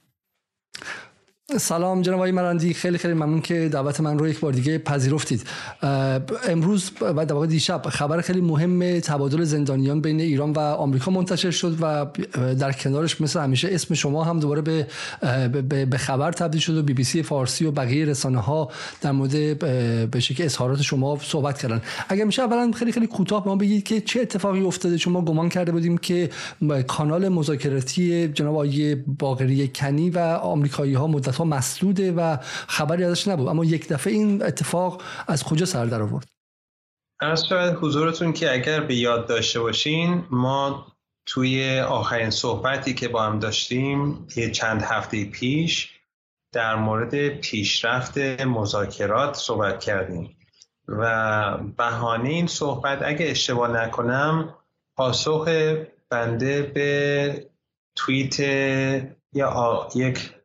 S1: سلام جناب آقای مرندی. خیلی خیلی ممنون که دعوت من رو یک بار دیگه پذیرفتید. امروز و در دیشب خبر خیلی مهم تبادل زندانیان بین ایران و آمریکا منتشر شد و در کنارش مثل همیشه اسم شما هم دوباره به به خبر تبدیل شد و بی بی سی فارسی و بقیه رسانه ها در مورد به شکل اظهارات شما صحبت کردن. اگر میشه اولا خیلی خیلی کوتاه ما بگید که چه اتفاقی افتاده؟ چون ما گمان کرده بودیم که کانال مذاکراتی جناب آقای باقری کنی و آمریکایی ها مدت ها مسدوده و خبری ازش نبود. اما یک دفعه این اتفاق از کجا سر در آورد؟
S7: از شاید حضورتون که اگر به یاد داشته باشین ما توی آخرین صحبتی که با هم داشتیم یه چند هفته پیش در مورد پیشرفت مذاکرات صحبت کردیم. و بهانه این صحبت اگه اشتباه نکنم پاسخ بنده به توییت یا یک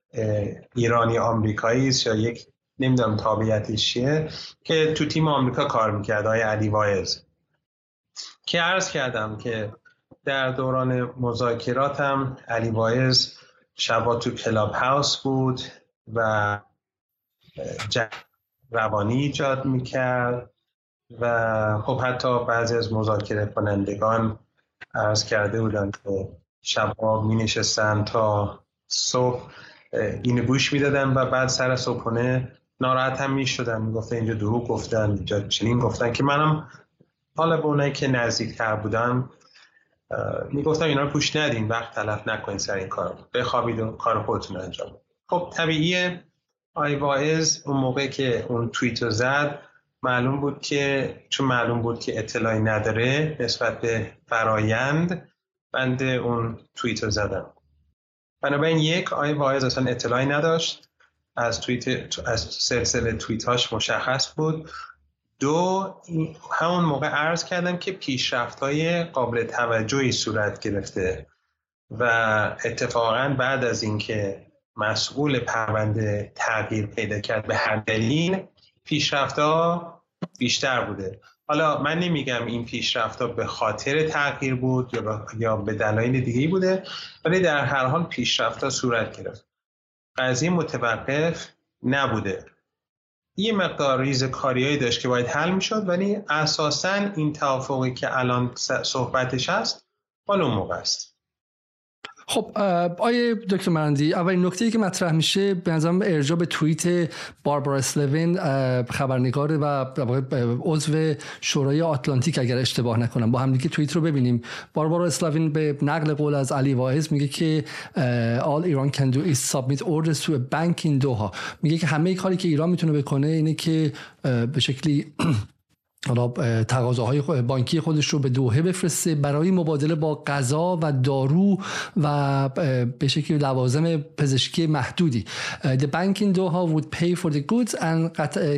S7: ایرانی آمریکایی است یا یک نمی‌دونم تابعیتش چیه که تو تیم آمریکا کار می‌کرد آقای علی واعظ که عرض کردم که در دوران مذاکراتم علی واعظ شبا تو کلاب هاوس بود و روانی ایجاد می‌کرد و خب حتی بعضی از مذاکره کنندگان عرض کرده بودن که شبها می نشستن تا صبح. این گوش می‌دادن و بعد سر صبحانه ناراحت هم می شدن می گفتن اینجا دروغ گفتن اینجا چنین گفتن که منم حالا به اونایی که نزدیکتر بودم می‌گفتم اینا رو گوش ندین وقت تلف نکنین سر این کار بخوابید و کار خودتون انجام خب طبیعیه. آقای واعظ اون موقع که اون توییت رو زد معلوم بود که چون معلوم بود که اطلاعی نداره نسبت به فرایند بنده اون توییت رو زدم. بنابراین یک آقای واعظ اصلا اطلاعی نداشت. از توییت از سلسله توییت هاش مشخص بود. دو همون موقع عرض کردم که پیشرفت های قابل توجهی صورت گرفته و اتفاقا بعد از اینکه مسئول پرونده تغییر پیدا کرد به هر دلیل پیشرفت ها بیشتر بوده. حالا من نمیگم این پیشرفت ها به خاطر تغییر بود یا به دلایل دیگه بوده ولی در هر حال پیشرفت ها صورت گرفت. قضیه متوقف نبوده. یه مقدار ریز کاریایی داشت که باید حل می‌شد ولی اساسا این توافقی که الان صحبتش هست مال اون موقع است.
S1: خب آیه دکتر مرندی اولین نکته ای که مطرح میشه به نظرم ارجاع به توییت باربارا اسلوین خبرنگار و عضو شورای آتلانتیک اگر اشتباه نکنم. با هم دیگه توییت رو ببینیم. باربارا اسلوین به نقل قول از علی واعظ میگه که all Iran can do is submit orders to a bank in Doha. میگه که همه کاری که ایران می‌تونه بکنه اینه که به شکلی حالا تقاضاهای بانکی خودش رو به دوحه بفرسته. برای مبادله با غذا و دارو و به شکل لوازم پزشکی محدودی. The bank in Doha would pay for the goods and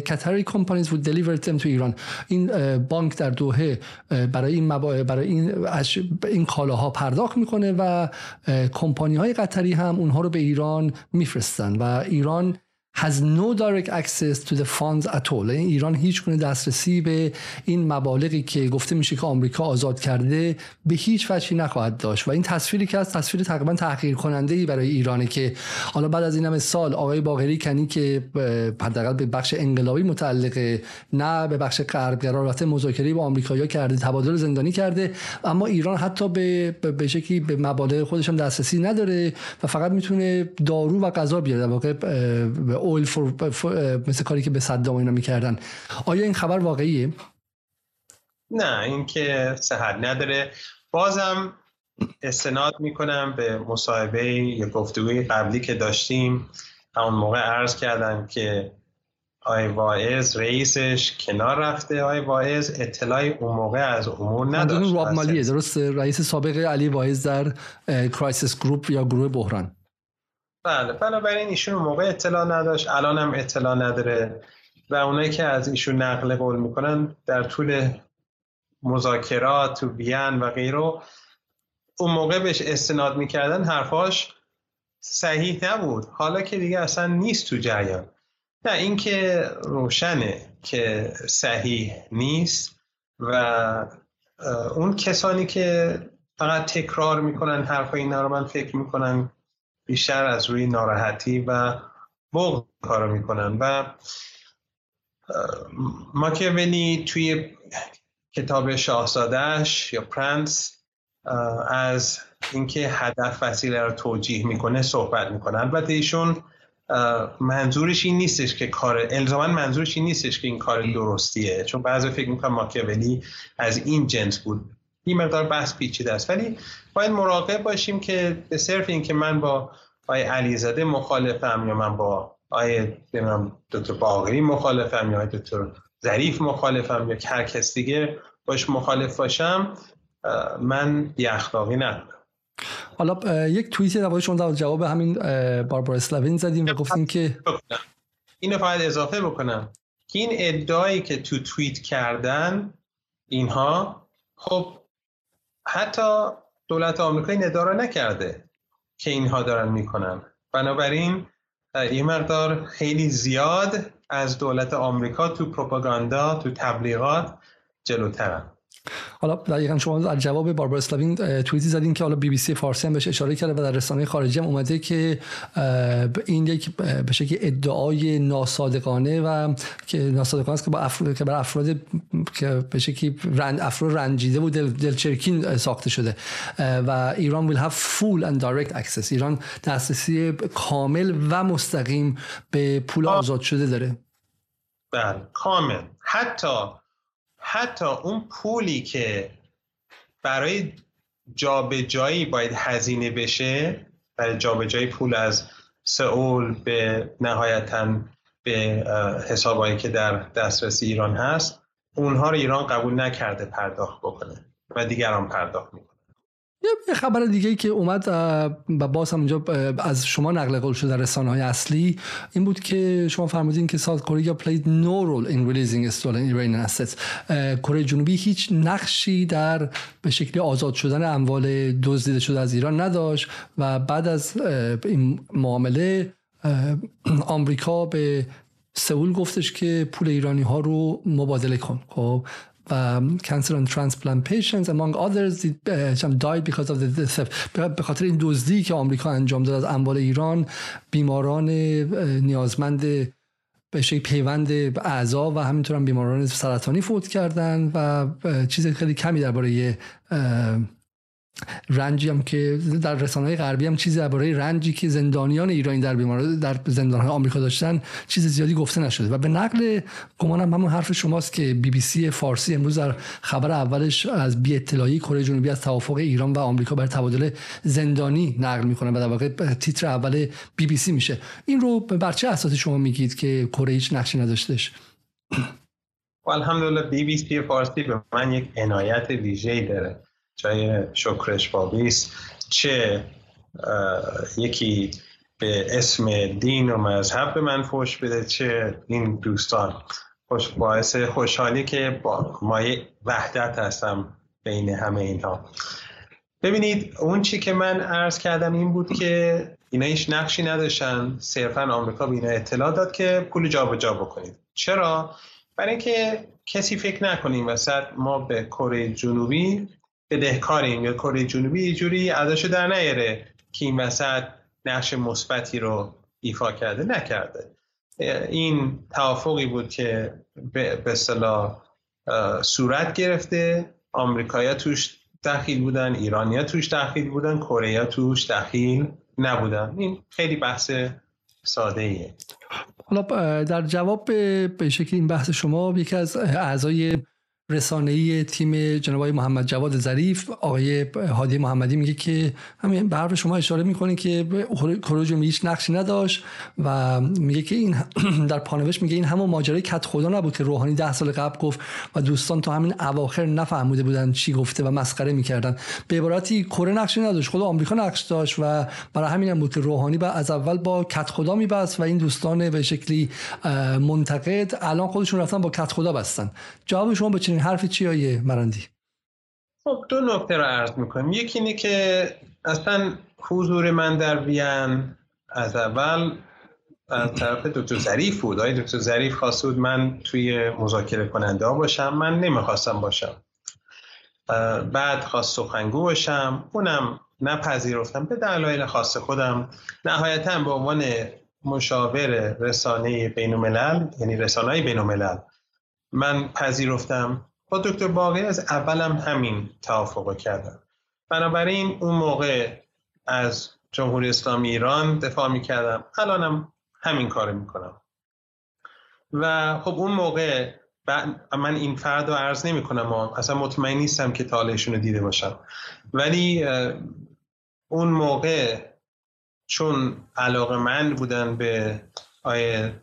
S1: Qatari companies would deliver them to Iran. این بانک در دوحه برای این برای این این کالاها پرداخت می‌کنه و کمپانی های قطری هم اونها رو به ایران میفرستن و ایران has no direct access to the funds at all. یعنی ایران هیچ گونه دسترسی به این مبالغی که گفته میشه که آمریکا آزاد کرده به هیچ وجهی نخواهد داشت. و این تصویری که از تصویر تقریبا تحقیر کننده ای برای ایرانه که حالا بعد از این همه سال آقای باقری کنی که حداقل به بخش انقلابی متعلقه نه به بخش غربگرا رفته مذاکره با آمریکایی‌ها کرده تبادل زندانی کرده اما ایران حتی به به شکلی به مبالغ خودش هم دسترسی نداره و فقط می‌تونه دارو و غذا بیاره. در واقع اویل فور مثل کاری که به صدام اینا می‌کردن. آیا این خبر واقعیه؟
S7: نه این که صحت نداره. بازم استناد می‌کنم به مصاحبه یا گفتگوی قبلی که داشتیم. همون موقع عرض کردم که آی واعظ رئیسش کنار رفته. آی واعظ اطلاعی اون موقع از امور نداشت.
S1: راب مالیه درست رئیس سابق علی واعظ در Crisis Group یا گروه بحران.
S7: بله بنابراین ایشون موقع اطلاع نداشت الان هم اطلاع نداره و اونایی که از ایشون نقل قول می‌کنن در طول مذاکرات و بیان و غیره اون موقع بهش استناد می‌کردن حرفاش صحیح نبود. حالا که دیگه اصلا نیست تو جریان. نه اینکه روشنه که صحیح نیست و اون کسانی که فقط تکرار می‌کنن حرف اینا رو من فکر می‌کنم بیشتر از روی ناراحتی و بغض کار می‌کنن و ماکیاولی توی کتاب شاهزادهش یا پرنس از اینکه هدف وسیله رو توجیه می‌کنه صحبت می‌کنه. البته ایشون منظورش این نیستش که کار الزاما منظورش این نیستش که این کار درستیه. چون بعضی فکر می‌کنن ماکیاولی از این جنس بود. این مقدار بحث پیچیده است. ولی باید مراقب باشیم که به صرف اینکه من با آقای علیزاده مخالفم یا من با آقای دکتر باغری مخالفم یا دکتر ظریف مخالفم یا هر کس دیگه باش مخالف باشم من بی اخلاقی ندارم.
S1: حالا یک توییت در شما جواب همین باربارا اسلاوین زدیم و گفتیم که
S7: اینو فقط اضافه بکنم. که این ادعایی که تو توییت کردن اینها خب حتی دولت آمریکا این ادعا نکرده که اینها دارن می‌کنن. بنابراین یه مقدار خیلی زیاد از دولت آمریکا تو پروپاگاندا تو تبلیغات جلوترن.
S1: حالا دقیقا شما در جواب باربارا اسلاوین توییتی زدین که حالا بی بی سی فارسی هم بهش اشاره کرده و در رسانه خارجی هم اومده که این یک به شکلی ادعای ناصادقانه و که ناصادقانه است که با افراد که بر افراد که به شکلی رند افراد رنجیده و دل دلچرکین ساخته شده. و ایران will have full and direct access. ایران دسترسی کامل و مستقیم به پول آزاد شده داره.
S7: بله کامل. حتی حتی اون پولی که برای جابجایی باید هزینه بشه برای جابجایی پول از سئول به نهایتا به حسابایی که در دسترس ایران هست اونها رو ایران قبول نکرده پرداخت بکنه و دیگران پرداخت می‌کنه.
S1: یه خبر دیگه که اومد و باز هم اینجا از شما نقل قول شده در رسانه های اصلی این بود که شما فرمودین که ساوت کره played no role in releasing stolen Iranian assets. کره جنوبی هیچ نقشی در به شکلی آزاد شدن اموال دزدیده شده از ایران نداشت و بعد از این معامله آمریکا به سئول گفتش که پول ایرانی ها رو مبادله کن. خب و cancer on transplant patients among others died because of the theft به خاطر این دزدی که آمریکا انجام داد از اموال ایران بیماران نیازمند به شکل پیوند اعضا و همینطور هم بیماران سرطانی فوت کردن و چیز خیلی کمی درباره رنجی هم که در رسانه غربی هم چیزی درباره رنجی که زندانیان ایرانی در بیمار در زندانهای آمریکا داشتن چیز زیادی گفته نشده. و به نقل گمانم همون حرف شماست که بی بی سی فارسی امروز در خبر اولش از بی اطلاعی کره جنوبی از توافق ایران و آمریکا بر تبادل زندانی نقل می‌کنه و در واقع تیتر اول بی بی سی میشه. این رو بر چه اساسی شما میگید که کره هیچ نقشی نداشتش
S7: الحمدلله بی بی سی فارسی به من یک عنایت ویژه‌ای داره. جای شکرش باقیست چه یکی به اسم دین و مذهب به من فوش بده چه این دوستان خوش باعث خوشحالی که با مایه وحدت هستم بین همه اینها. ببینید اون چی که من عرض کردم این بود که اینا هیچ نقشی نداشتن. صرفا آمریکا به اینا اطلاع داد که پول جابجا جا بکنید. چرا؟ برای اینکه کسی فکر نکنیم وسط ما به کره جنوبی بدهکاریم یا کره جنوبی یه جوری ازشو در نیاره که این وسط نقش مثبتی رو ایفا کرده نکرده. این توافقی بود که به اصطلاح صورت گرفته. آمریکایا توش دخیل بودن ایرانیا توش دخیل بودن کره توش دخیل نبودن. این خیلی بحث ساده ایه
S1: حالا در جواب به شکل این بحث شما یکی از اعضای رسانه‌ای تیم جناب محمد جواد ظریف آقای هادی محمدی میگه که همین به شما اشاره می‌کنه که کروج هیچ نقشی نداشت و میگه که این در پانوش میگه این همون ماجرای کت خدا نبود که روحانی ده سال قبل گفت و دوستان تا همین اواخر نفهمیده بودن چی گفته و مسخره می‌کردن. به عبارتی کره نقشی نداشت خود آمریکا نقش داشت و برای همین هم بود که روحانی با از اول با کت خدا میبست و این دوستان به شکلی منتقد الان خودشون رفتن با کت خدا بستن. جواب شما به چنین حرفی چی آیه مرندی؟
S7: خب دو نکته رو عرض می‌کنم یکی اینه که اصلا حضور من در وین از اول از طرف دکتر ظریف بود. آقای دکتر ظریف خواست بود من توی مذاکره کننده ها باشم. من نمی‌خواستم باشم. بعد خواست سخنگو باشم. اونم نپذیرفتم. به دلایل خاص خودم. نهایتا به عنوان مشاور رسانه بین الملل یعنی رسانه بین الملل من پذیرفتم. دکتر باقی از اولم همین توافق کردم. بنابراین اون موقع از جمهوری اسلامی ایران دفاع می‌کردم. الانم همین کار می‌کنم. و خب اون موقع من این فرد رو عرض نمی کنم اصلا مطمئن نیستم که تالشون رو دیده باشم. ولی اون موقع چون علاقه من بودن به آیه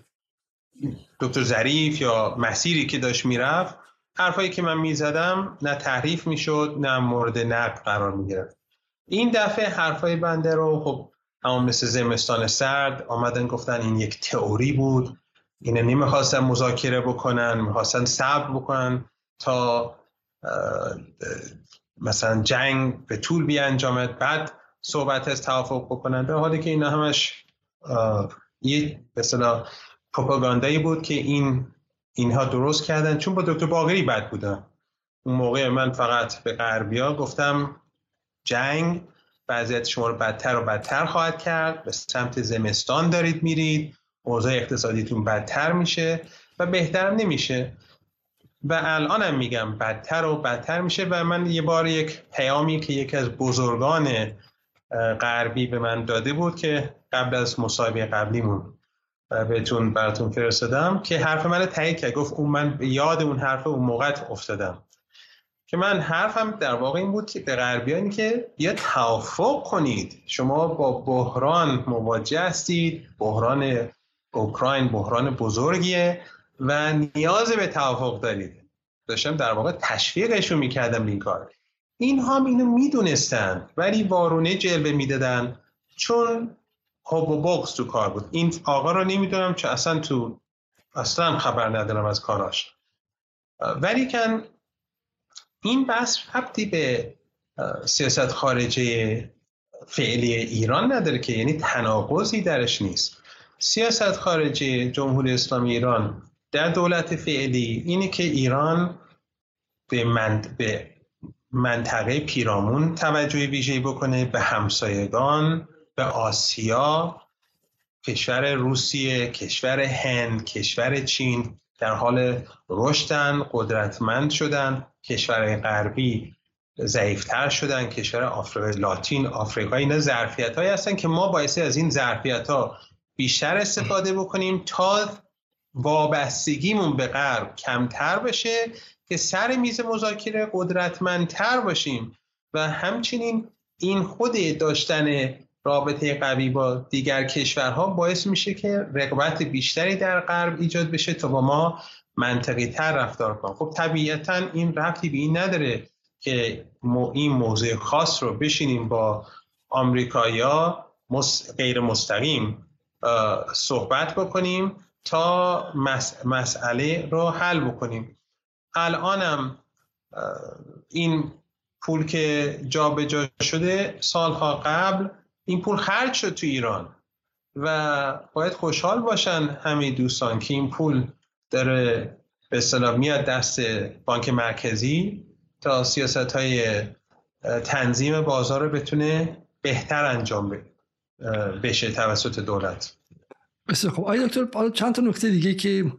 S7: دکتر ظریف یا مسیری که داشت می‌رفت حرفایی که من می‌زدم نه تحریف می‌شد نه مورد نقد قرار می‌گرفت. این دفعه حرفای بنده رو خب اما مثل زمستان سرد آمدن گفتن این یک تئوری بود. اینه نمی‌خواستن مذاکره بکنن می‌خواستن صبر بکنن تا مثلا جنگ به طول بیانجامد بعد صحبت از توافق بکنن. در حالی که اینا همش یه مثلا پروپاگاندایی بود که این اینها درست کردن. چون با دکتر باقری بد بودن اون موقع من فقط به غربیا گفتم جنگ وضعیت شما رو بدتر و بدتر خواهد کرد. به سمت زمستان دارید میرید. اوضاع اقتصادیتون بدتر میشه و بهترم نمیشه. و الانم میگم بدتر و بدتر میشه و من یه بار یک پیامی که یکی از بزرگان غربی به من داده بود که قبل از مصاحبه قبلیمون بهتون براتون فرستادم که حرف من تایید کرد. گفت اون من یاد اون حرف اون موقع افتادم. که من حرفم در واقع این بود که به غربیانی که بیا توافق کنید. شما با بحران مواجه هستید بحران اوکراین بحران بزرگیه و نیاز به توافق دارید. داشتم در واقع تشویقشون می‌کردم این کار. این هم اینو می‌دونستن ولی وارونه جلوه می‌دادن. چون هوب و بغز تو کار بود. این آقا رو نمی‌دونم چه اصلا تو اصلا خبر ندارم از کاراش. ولی کن این بحث ربطی به سیاست خارجه فعلی ایران نداره که یعنی تناقضی درش نیست. سیاست خارجی جمهوری اسلامی ایران در دولت فعلی اینه که ایران به, به منطقه پیرامون توجه ویژه‌ای بکنه به همسایگان آسیا کشور روسیه کشور هند کشور چین در حال رشدن قدرتمند شدن کشور غربی ضعیفتر شدن کشور آفریقای لاتین آفریقا اینا ظرفیت هایی هستن که ما باعثی از این ظرفیت ها بیشتر استفاده بکنیم تا وابستگیمون به غرب کمتر بشه که سر میز مذاکره قدرتمندتر باشیم. و همچنین این خود داشتن رابطه قوی با دیگر کشورها باعث میشه که رقابت بیشتری در غرب ایجاد بشه تا با ما منطقی تر رفتار کنم خب طبیعتا این رفتی به این نداره که این موضوع خاص رو بشینیم با آمریکایا غیر مستقیم صحبت بکنیم تا مسئله رو حل بکنیم. الانم این پول که جابجا جا شده سالها قبل این پول خرج شد تو ایران و باید خوشحال باشن همه دوستان که این پول داره به اصطلاح میاد دست بانک مرکزی تا سیاست های تنظیم بازار رو بتونه بهتر انجام بشه توسط دولت.
S1: بسیار خب آیا دکتر چند تا نکته دیگه که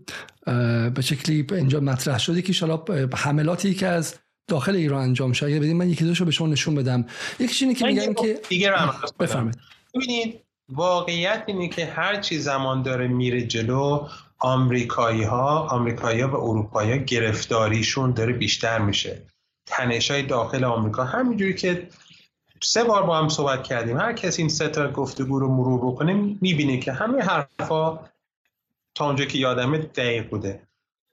S1: به شکلی اینجا مطرح شده که شالا حملاتی که از داخل ایران انجام شده بدین من یکی دوشو به شما نشون بدم. یکیش اینه که میگن که
S7: دیگه بفرمایید. ببینید واقعیت اینه که هر چی زمان داره میره جلو آمریکایی ها آمریکایی ها و اروپایی ها گرفتاریشون داره بیشتر میشه. تنش های داخل آمریکا. همینجوری که سه بار با هم صحبت کردیم. هر کسی این سه تا گفتگو رو مرور بکنه می‌بینه که همه حرفا تا اونجا که یادمه دقیق بوده.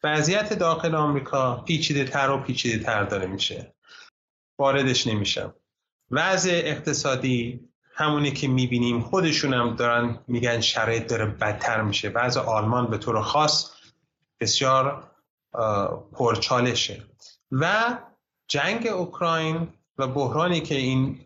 S7: وضعیت داخل آمریکا پیچیده تر و پیچیده تر داره میشه. واردش نمیشم. وضع اقتصادی همونی که می‌بینیم خودشون هم دارن میگن شرایط داره بدتر میشه. وضع آلمان به طور خاص بسیار پرچالشه. و جنگ اوکراین و بحرانی که این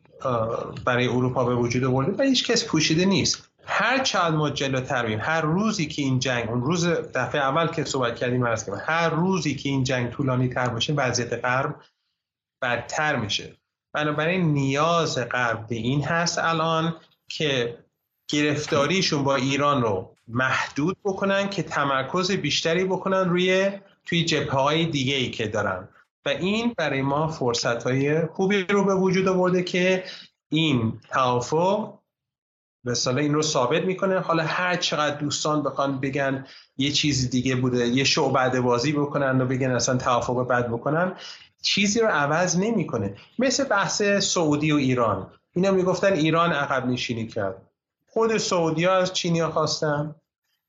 S7: برای اروپا به وجود آورده و هیچ کس پوشیده نیست. هر چند ما جلوتر بیم هر روزی که این جنگ اون روز دفعه اول که صحبت کردیم عرض هر روزی که این جنگ طولانی تر باشه وضعیت غرب بدتر میشه. بنابراین نیاز غرب به این هست الان که گرفتاریشون با ایران رو محدود بکنن که تمرکز بیشتری بکنن روی توی جبهه های دیگه ای که دارن. و این برای ما فرصت های خوبی رو به وجود آورده که این توافق مثلا این رو ثابت می‌کنه. حالا هر چقدر دوستان بخوان بگن یه چیزی دیگه بوده یه شعبده بازی بکنن و بگن اصلا توافق بد بکنن چیزی رو عوض نمی‌کنه. مثل بحث سعودی و ایران. اینا می‌گفتن ایران عقب نشینی کرد. خود سعودی ها از چینیا خواستن.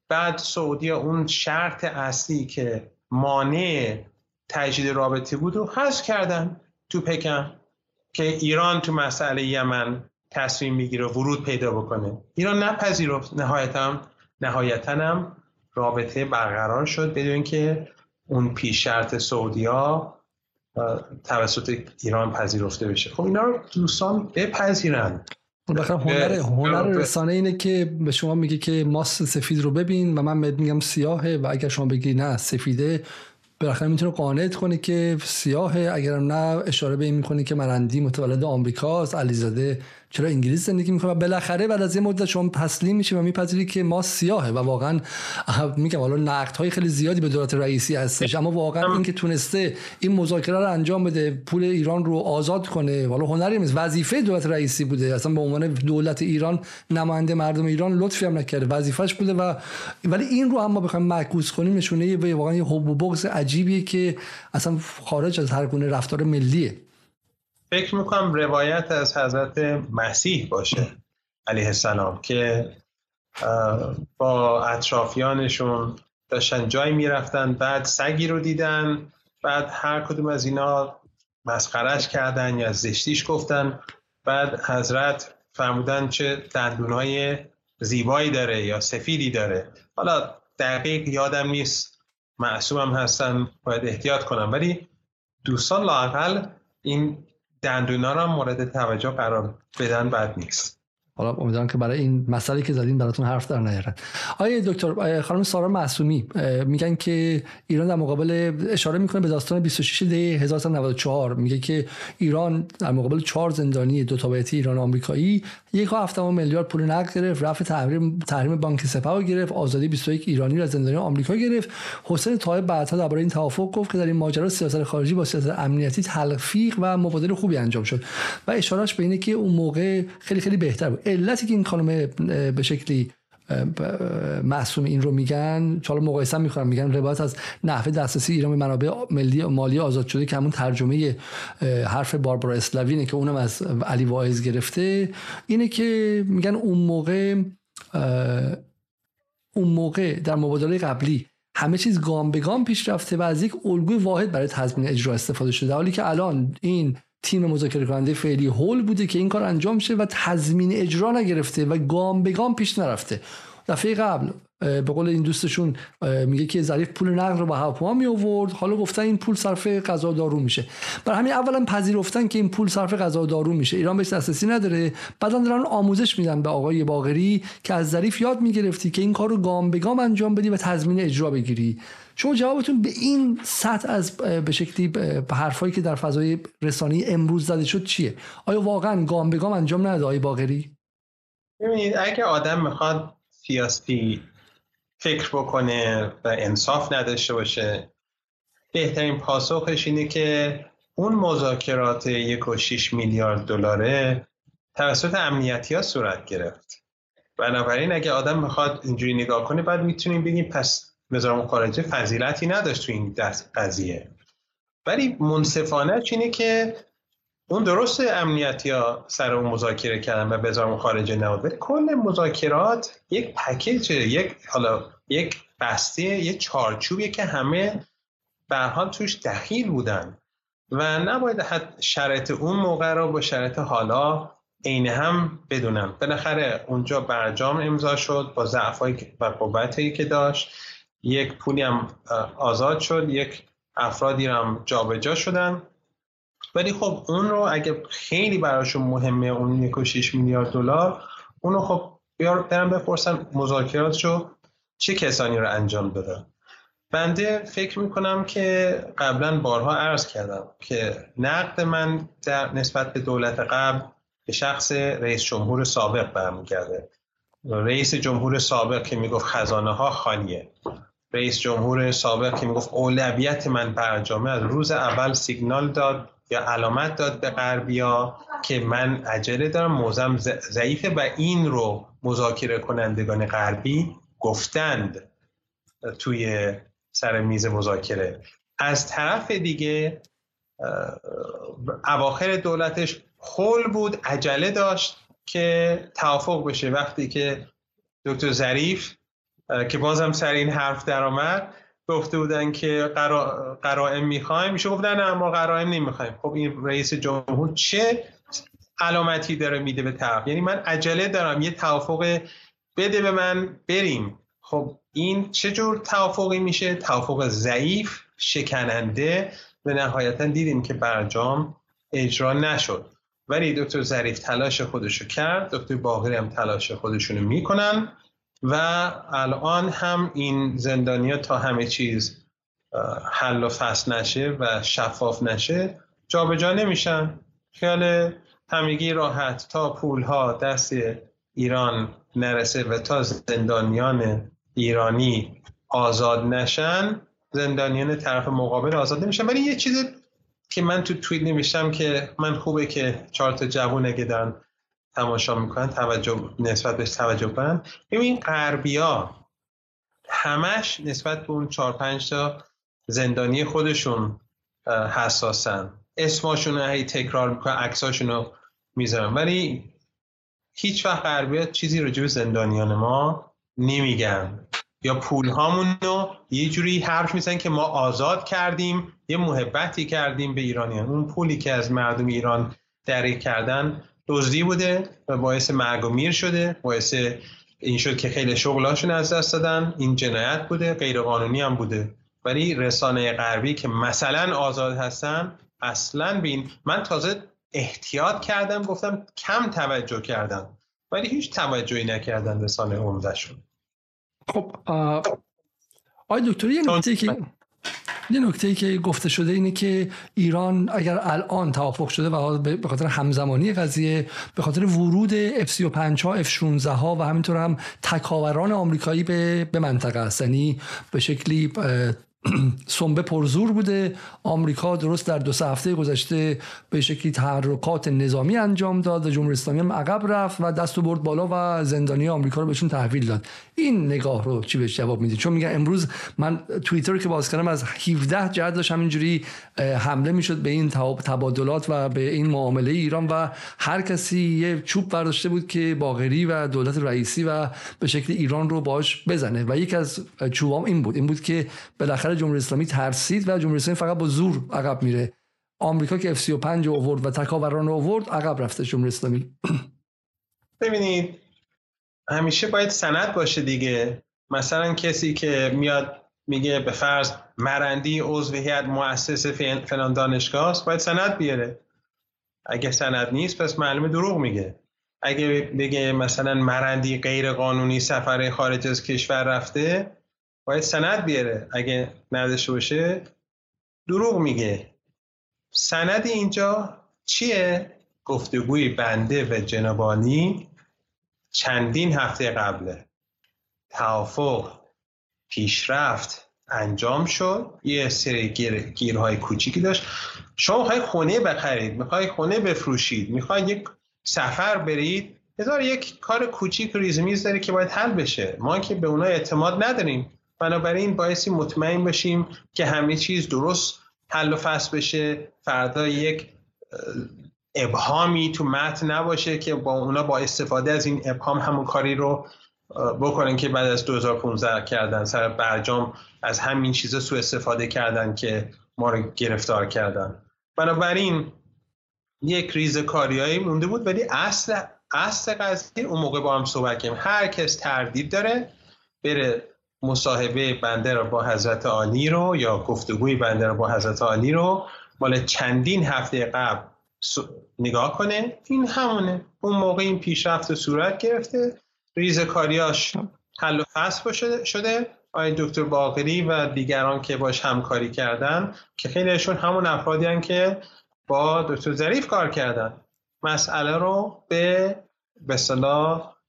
S7: بعد سعودی اون شرط اصلی که مانع تجدید رابطه بود و حذف کردن تو پکن که ایران تو مسئله یمن تصمیم می‌گیره ورود پیدا بکنه. ایران نپذیرفت. نهایتا نهایتا هم رابطه برقرار شد بدون که اون پیش شرط سعودیا توسط ایران پذیرفته بشه. خب اینا رو دوستان بپذیرن.
S1: بخیر هنر هنر رسانه اینه که به شما میگه که ماست سفید رو ببین و من میگم سیاهه و اگر شما بگی نه سفیده بالاخره می‌تونه قانعت کنه که سیاهه. اگر نه اشاره به این می‌کنه که مرندی متولد آمریکاست. علیزاده چرا انگلیس زندگی می‌کنه و بالاخره بعد از یه مدت شما تسلیم میشه و میپذیری که ما سیاهه و واقعا میگم حالا نقد های خیلی زیادی به دولت رئیسی هستش اما واقعا اینکه تونسته این مذاکره رو انجام بده پول ایران رو آزاد کنه حالا هنری نیست وظیفه دولت رئیسی بوده اصلا به عنوان دولت ایران نماینده مردم ایران لطفی هم نکرده وظیفش بوده و ولی این رو هم ما بخوایم معکوس کنیم نشونه واقعا یه حب و بغض عجیبیه که اصلا خارج از هر گونه رفتار ملیه.
S7: فکر می‌کنم روایت از حضرت مسیح باشه علیه السلام که با اطرافیانشون داشتن جایی می‌رفتن بعد سگی رو دیدن بعد هر کدوم از اینا مسخرش کردن یا زشتیش گفتن بعد حضرت فرمودن چه دندونهای زیبایی داره یا سفیدی داره. حالا دقیق یادم نیست معصومم هستن باید احتیاط کنم ولی دوستان لاقل این دندونا رو مورد توجه قرار بدن بد نیست.
S1: حالا امیدوارم که برای این مسئله که زدین براتون حرف در نیارن. آیا دکتر خانم سارا معصومی میگن که ایران در مقابل اشاره می‌کنه به داستان 26 دی 1994 میگه که ایران در مقابل چهار زندانی دو تابعیتی ایران آمریکایی یک هفته میلیارد پول نقد گرفت رفع تحریم تحریم بانک سپاه گرفت آزادی 21 ایرانی را زندانی آمریکا گرفت. حسین طایب بعدها درباره این توافق گفت که در این ماجرا سیاست خارجی با سیاست امنیتی تلفیق و مبادله خوبی انجام شد. و اشارهش به اینه که اون موقع خیلی خیلی بهتر بود. علتی که این خانم به شکلی معصوم این رو میگن چالا مقایسه می‌کنم میگن روایت از نحوه دسترسی ایران به منابع ملی مالی آزاد شده که همون ترجمه حرف باربارا اسلاوینه که اونم از علی واعظ گرفته. اینه که میگن اون موقع اون موقع در مبادله قبلی همه چیز گام به گام پیش رفته و از یک الگوی واحد برای تضمین اجرا استفاده شده. حالی که الان این تیم مذاکره کننده فعلی هول بوده که این کار انجام شه و تضمین اجرا نگرفته و گام به گام پیش نرفته. دفعه قبل به قول این دوستشون میگه که ظریف پول نقد رو به هواپیما می آورد حالا گفتن این پول صرف غذا دارو میشه. برای همین اولا پذیرفتن که این پول صرف غذا دارو میشه. ایران بهش دسترسی نداره. بعدا دارن آموزش میدن به آقای باغری که از ظریف یاد می‌گرفتی که این کار رو گام به گام انجام بدی و تضمین اجرا بگیری. شما جوابتون به این سطح از به شکلی حرفایی که در فضای رسانی امروز زده شد چیه؟ آیا واقعا گام به گام انجام نداده آقای باغری
S7: ببینید اگه آدم می‌خواد سیاسی فکر بکنه و انصاف نداشته باشه بهترین پاسخش اینه که اون مذاکرات یک و میلیارد دلاره توسط امنیتی ها صورت گرفت. بنابراین اگه آدم می‌خواد اینجوری نگاه کنه بعد می‌تونیم بگیم پس وزارت خارجه فضیلتی نداشت تو این دست قضیه. ولی منصفانه اینه که اون درست امنیتی ها سر اون مذاکره کردن و وزارت خارجه نبود. ولی کل مذاکرات یک پکیج یک حالا یک بسته یک چارچوبیه که همه به حال توش دخیل بودن. و نباید حد شرط اون موقع رو با شرط حالا عین هم بدونم بالاخره اونجا برجام امضا شد با ضعفایی و قوتی که داشت. یک پولی هم آزاد شد یک افرادی هم جابجا شدن. ولی خب اون رو اگه خیلی براشون مهمه اون یک و میلیارد دلار اونو خب بیار برم مذاکرات رو چه کسانی رو انجام دادن. بنده فکر می‌کنم که قبلا بارها عرض کردم که نقد من در نسبت به دولت قبل به شخص رئیس جمهور سابق برمیگرده. رئیس جمهور سابق که می‌گفت خزانه ها خالیه. رئیس جمهور سابق که می‌گفت اولویت من برجامه از روز اول سیگنال داد یا علامت داد به غربیا که من عجله دارم موزم ضعیفه و این رو مذاکره کنندگان غربی گفتند توی سر میز مذاکره. از طرف دیگه اواخر دولتش خول بود عجله داشت که توافق بشه. وقتی که دکتر ظریف که بازم سر این حرف درآمد گفته بودن که قرائم می‌خوایم. میشه گفت نه ما قرائم نمی‌خوایم. خب این رئیس جمهور چه علامتی داره میده به طرف؟ یعنی من عجله دارم. یه توافق بده به من بریم. خب این چه جور توافقی میشه؟ توافق ضعیف شکننده. و نهایتا دیدیم که برجام اجرا نشد. ولی دکتر ظریف تلاش خودشو کرد. دکتر باقری هم تلاش خودشونو می‌کنن. و الان هم این زندانیا تا همه چیز حل و فصل نشه و شفاف نشه جابجا جا نمیشن. خیال همگی راحت تا پول ها دست ایران نرسه و تا زندانیان ایرانی آزاد نشن زندانیان طرف مقابل آزاد نمیشن. ولی یه چیز که من تو توییت نوشتم که من خوبه که چهار تا جوون اگه تماشا می‌کنن توجه نسبت بهش توجه کنن. ببین غربیا همش نسبت به اون چهار پنج تا زندانی خودشون حساسن. اسماشون هی تکرار می‌کنن عکساشون رو می‌ذارن. ولی هیچ وقت غربیا چیزی راجع به زندانیان ما نمیگن. یا پول رو یه جوری حرف میزن که ما آزاد کردیم یه محبتی کردیم به ایرانیان. اون پولی که از مردم ایران دریک کردن دزدی بوده و باعث مرگ و میر شده. باعث این شد که خیلی شغلاشون از دست دادن. این جنایت بوده غیر قانونی هم بوده. ولی رسانه غربی که مثلا آزاد هستن اصلا بین من تازه احتیاط کردم گفتم کم توجه کردم ولی هیچ توجهی نکردن رسانه عمدهشون.
S1: خب آقای دکتر یه نکته که یه نکته که گفته شده اینه که ایران اگر الان توافق شده و به خاطر همزمانی قضیه به خاطر ورود F35 ها F16 ها و همینطور هم تکاوران آمریکایی به به منطقه است. یعنی به شکلی سنبه پرزور بوده. آمریکا درست در دو سه هفته گذشته به شکلی تحرکات نظامی انجام داد و جمهوری اسلامی هم عقب رفت و دست و برد بالا و زندانی آمریکا رو بهشون تحویل داد. این نگاه رو چی بهش جواب می‌دید چون میگن امروز من توییتر که باز کردم از 17 جهت داشت همینجوری حمله می‌شد به این تبادلات و به این معامله ایران و هر کسی یه چوب برداشته بود که باغری و دولت رئیسی و به شکل ایران رو باش بزنه. و یکی از چوبام این بود. این بود که بالاخره جمهوری اسلامی ترسید و جمهوری اسلامی فقط با زور عقب میره. آمریکا که F35 آورد و تکاوران آورد عقب رفته جمهوری اسلامی.
S7: ببینید همیشه باید سند باشه دیگه. مثلا کسی که میاد میگه به فرض مرندی عضو هیئت مؤسس فلان دانشگاه است باید سند بیاره. اگه سند نیست پس معلومه دروغ میگه. اگه بگه مثلا مرندی غیر قانونی سفر خارج از کشور رفته باید سند بیاره. اگه نداشته باشه دروغ میگه. سند اینجا چیه؟ گفتگوی بنده و جنابانی چندین هفته قبله. توافق پیشرفت انجام شد. یه سری گیر، گیرهای کوچیکی داشت. شما می‌خوای خونه بخرید. می‌خوای خونه بفروشید. می‌خوای یک سفر برید. هزار یک کار کوچیک ریزمیز داره که باید حل بشه. ما که به اونها اعتماد نداریم. بنابراین باعثی مطمئن باشیم که همه چیز درست حل و فصل بشه. فردا یک ابهامی تو متن نباشه که با اونا با استفاده از این ابهام همون کاری رو بکنن که بعد از 2015 کردن سر برجام از همین چیزا سو استفاده کردن که ما رو گرفتار کردن. بنابراین یک ریز کاریایی مونده بود ولی اصل اصل قضیه اون موقع با هم صحبت کردیم. هر کس تردید داره بره مصاحبه بنده را با حضرت عالی رو یا گفتگوی بنده را با حضرت عالی رو مال چندین هفته قبل نگاه کنه. این همونه. اون موقع این پیشرفت صورت گرفته. ریز کاریاش حل و فصل شده, آقای دکتر باقری و دیگران که باش همکاری کردن که خیلیشون همون افرادی که با دکتر ظریف کار کردن. مسئله رو به به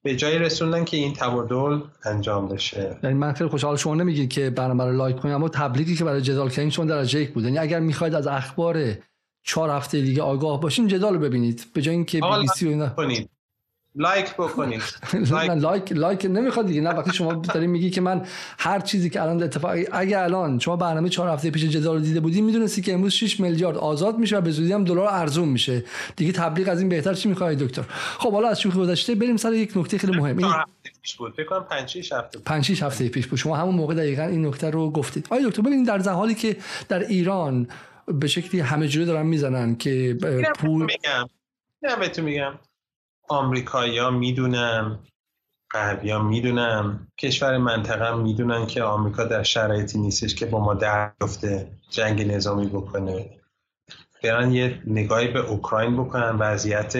S7: به جایی رسوندن که این تبادل انجام بشه.
S1: یعنی من خیلی خوشحال شما نمیگی که برنامه رو لایک کنیم اما تبلیغی که برای جدال کردین چون درجه یک بود. یعنی اگر می‌خواید از اخبار چهار هفته دیگه آگاه باشین جدال رو ببینید. به جای اینکه بی بی سی و
S7: لایک بکنید
S1: لایک. لایک نمی‌خواد دیگه. نه وقتی شما دارین میگی که من هر چیزی که الان اتفاق اگه الان شما برنامه چهار هفته پیش جدال دیده بودی می‌دونستی که امروز 6 میلیارد آزاد میشه و به زودی هم دلار ارزون میشه. دیگه تبلیغ از این بهتر چی می‌خوای دکتر؟ خب حالا از شوخی گذشته بریم سر یک نکته خیلی مهم. این
S7: پیش بود. فکر کنم 5 6 هفته
S1: 5 6 هفته پیش بود. شما همون موقع دقیقا این نکته رو گفتید. آیا دکتر ببینید در حالی که در ایران به شکلی همه جوره دارن می‌زنن که پول
S7: میگم. نه بهتون میگم. آمریکایی ها می‌دونن غربی ها می‌دونن کشور منطقه می‌دونن که آمریکا در شرایطی نیستش که با ما در جنگ نظامی بکنه. برن یه نگاهی به اوکراین بکنن وضعیت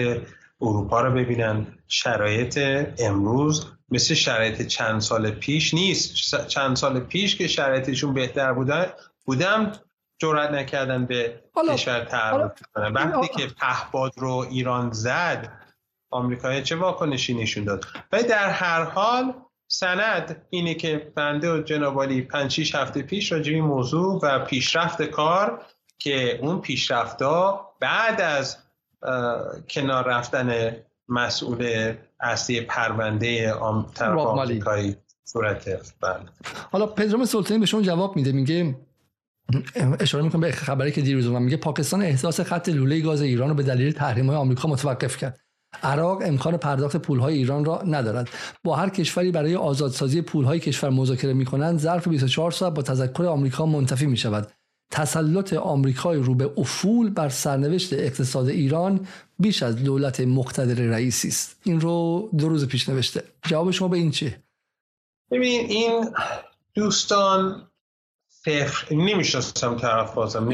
S7: اروپا رو ببینن. شرایط امروز مثل شرایط چند سال پیش نیست. چند سال پیش که شرایطشون بهتر بودن بودم جرأت نکردن به کشور تعرض کنن وقتی که پهباد رو ایران زد آمریکا چه واکنشی نشون داد؟ ولی در هر حال سند اینه که بنده و جنابالی 5 هفته پیش راجع این موضوع و پیشرفت کار که اون پیشرفتها بعد از کنار رفتن مسئول اصلی پرونده طرف آمریکایی صورت بله.
S1: حالا پدرام سلطانی به شما جواب میده میگه اشاره می‌کنم به خبری که دیروز میگه پاکستان احساس خط لوله گاز ایران رو به دلیل تحریم های آمریکا متوقف کرد. عراق امکان پرداخت پولهای ایران را ندارد. با هر کشوری برای آزادسازی پولهای کشور مذاکره می‌کنند ظرف 24 ساعت با تذکر آمریکا منتفی می شود تسلط آمریکای رو به افول بر سرنوشت اقتصاد ایران بیش از دولت مقتدر رئیسی است. این رو دو روز پیش نوشته. جواب شما به این چیه
S7: ببین این دوستان فکر نمی‌شناسم طرف بازم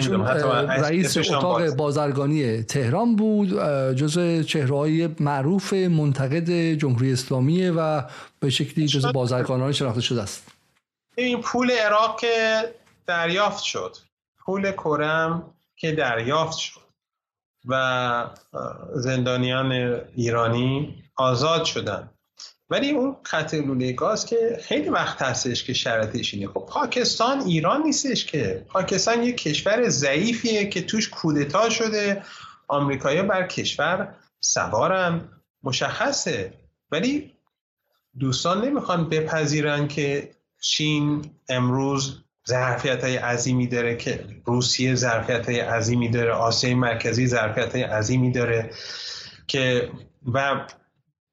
S1: رئیس اتاق بازرگانی تهران بود جز چهرهای معروف منتقد جمهوری اسلامی و به شکلی جز بازرگانان شناخته شده است.
S7: این پول عراق که دریافت شد پول کرم که دریافت شد و زندانیان ایرانی آزاد شدن. ولی اون خط لوله گاز که خیلی وقت هستش که شرطش اینه. خب پاکستان ایران نیستش که. پاکستان یک کشور ضعیفیه که توش کودتا شده. آمریکایی بر کشور سوارن. مشخصه. ولی دوستان نمی‌خوان بپذیرن که چین امروز ظرفیت های عظیمی داره که روسیه ظرفیت های عظیمی داره. آسیای مرکزی ظرفیت های عظیمی داره که و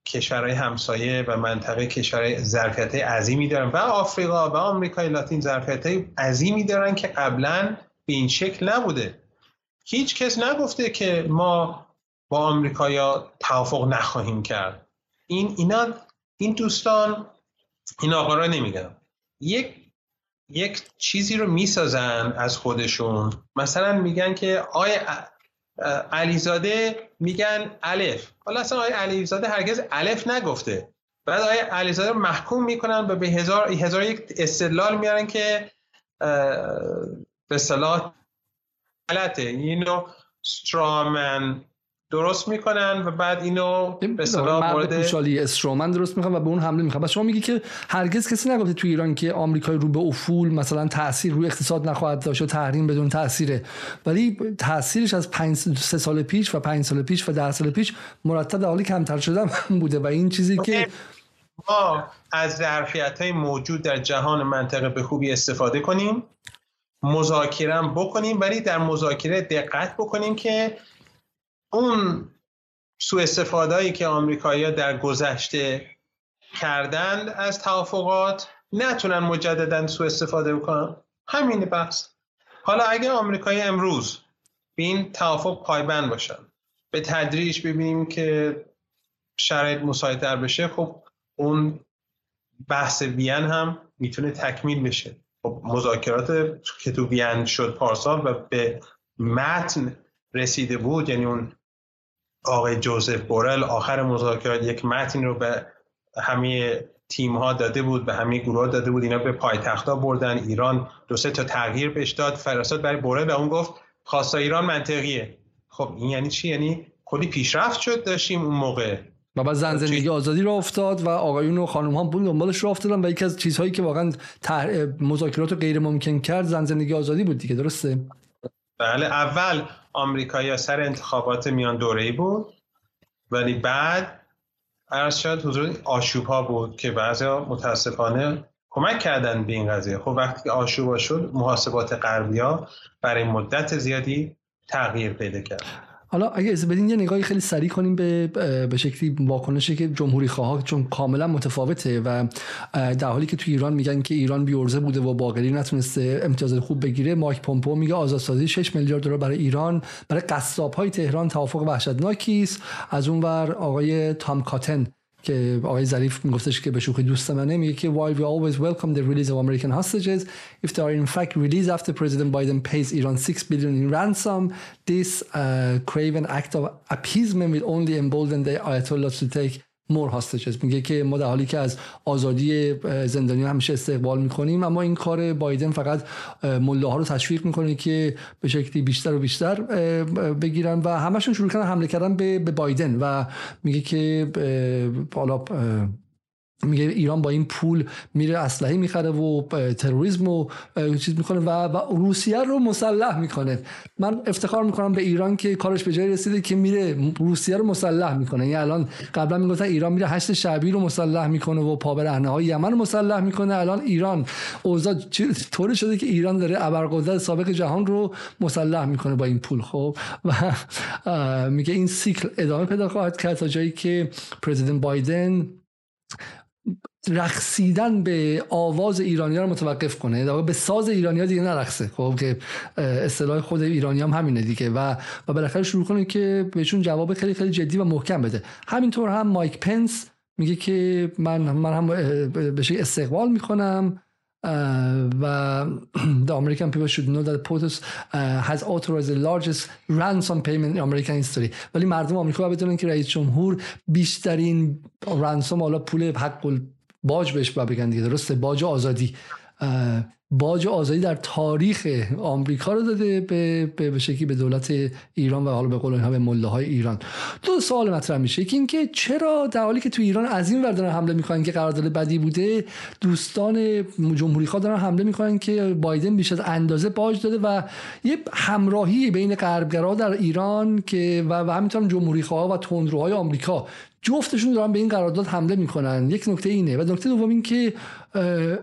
S7: کشورهای همسایه و منطقه کشورهای ظرفیت عظیمی دارن و آفریقا و آمریکای لاتین ظرفیت عظیمی دارن که قبلا به این شکل نبوده. هیچ کس نگفته که ما با آمریکایا توافق نخواهیم کرد. این اینا این دوستان این آقا را نمیگم. یک یک چیزی رو می‌سازن از خودشون. مثلا میگن که آیا علیزاده میگن الف. حالا اصلا آقای علیزاده هرگز الف نگفته. بعد آقای علیزاده محکوم می‌کنن به هزار, هزار یک استدلال میارن که به صلاح غلطه. اینو سترامن درست می‌کنن و بعد اینو به
S1: اصطلاح مورد پوشالی استرومن درست می‌کنن و به اون حمله می‌کنن بس شما میگی که هرگز کسی نگفته تو ایران که آمریکای رو به افول مثلا تاثیر روی اقتصاد نخواهد داشت و تحریم بدون تاثیره ولی تاثیرش از 5 سه سال پیش و 5 سال پیش و 10 سال پیش مرتب در حالی کمتر شدن بوده و این چیزی که
S7: ما از ظرفیت های موجود در جهان منطقه به خوبی استفاده کنیم. مذاکره بکنیم ولی در مذاکره دقت بکنیم که اون سوء استفاده که آمریکایی‌ها در گذشته کردند از توافقات نتونن مجددا سوء استفاده بکنن. همین بحث. حالا اگه آمریکای امروز به این توافق پایبند باشن به تدریج ببینیم که شرایط مساعدتر بشه خب اون بحث وین هم می‌تونه تکمیل بشه. خب مذاکرات که تو وین شد پارسال و به متن رسیده بود یعنی اون آقای جوزف بورل آخر مذاکرات یک متن رو به همه تیم ها داده بود به همه گروه داده بود. اینا به پایتخت بردن. ایران دو سه تا تغییر بهش داد. فرستاد برای بورل و اون گفت خواستا ایران منطقیه. خب این یعنی چی؟ یعنی کلی پیشرفت شد داشتیم اون موقع.
S1: و بعد زن زندگی آزادی رو افتاد و آقایون و خانم ها بود دنبالش رو افتادن و یکی از چیزهایی که واقعا مذاکرات رو غیر ممکن کرد زن زندگی آزادی بود دیگه درسته؟
S7: بله اول آمریکایی سر انتخابات میان دوره‌ای بود. ولی بعد عرض شد حضور آشوب ها بود که بعضی متاسفانه کمک کردن به این قضیه. خب وقتی که آشوب شد محاسبات غربی برای مدت زیادی تغییر پیدا کرد.
S1: حالا اگه از بدین یه نگاهی خیلی سریع کنیم به به شکلی واکنشی که جمهوری خواه چون کاملا متفاوته و در حالی که تو ایران میگن که ایران بیورزه بوده و باقری نتونسته امتیاز خوب بگیره مایک پومپو میگه آزادسازی 6 میلیارد دلار برای ایران برای قصاب های تهران توافق وحشتناکی است. از اونور آقای تام کاتن که آقای ظریف میگفتش که به شوخی دوست منه میگه که while we always welcome the release of American hostages if they are in fact released after President Biden pays Iran 6 billion in ransom this uh, craven act of appeasement will only embolden the Ayatollah to take مور هاستجز. میگه که ما در حالی که از آزادی زندانی همیشه استقبال می‌کنیم اما این کار بایدن فقط مله رو تشویق می‌کنه که به شکلی بیشتر و بیشتر بگیرن و همشون شروع کردن حمله کردن به بایدن و میگه که حالا میگه ایران با این پول میره اسلحه می‌خره و تروریسم و چیز می‌کنه و, و روسیه رو مسلح می‌کنه. من افتخار می‌کنم به ایران که کارش به جای رسیده که میره روسیه رو مسلح می‌کنه. یعنی الان قبلا می‌گفتن ایران میره هشت شعبی رو مسلح می‌کنه و پابرهنه های یمن رو مسلح می‌کنه. الان ایران اوضاع طوری شده که ایران داره ابرقدرت سابق جهان رو مسلح می‌کنه با این پول. خب؟ و میگه این سیکل ادامه پیدا خواهد کرد تا جایی که پرزیدنت بایدن رقصیدن به آواز ایرانی ها رو متوقف کنه. به ساز ایرانی ها دیگه نرقصه. خب که اصطلاح خود ایرانی هم همینه دیگه. و و بالاخره شروع کنه که بهشون جواب خیلی خیلی جدی و محکم بده. همینطور هم مایک پنس میگه که من من هم به استقبال می‌کنم. و the American people should know that POTUS has authorized the largest ransom payment in American history. ولی مردم آمریکا بدونن که رئیس جمهور بیشترین رانسوم حالا پول حق باج بهش بگن دیگه درسته؟ باج آزادی. باج آزادی در تاریخ آمریکا رو داده به به شکلی به دولت ایران و حالا به قول به مله های ایران. دو سوال مطرح میشه. که اینکه چرا در حالی که تو ایران از این ور دارن حمله می‌کنن که قرارداد بدی بوده دوستان جمهوری خواه دارن حمله می‌کنن که بایدن بیش از اندازه باج داده و یه همراهی بین غربگرا در ایران که و, و همینطور جمهوری خواه و تندروهای آمریکا جفتشون دارن به این قرارداد حمله می‌کنن. یک نکته اینه. و نکته دوم این که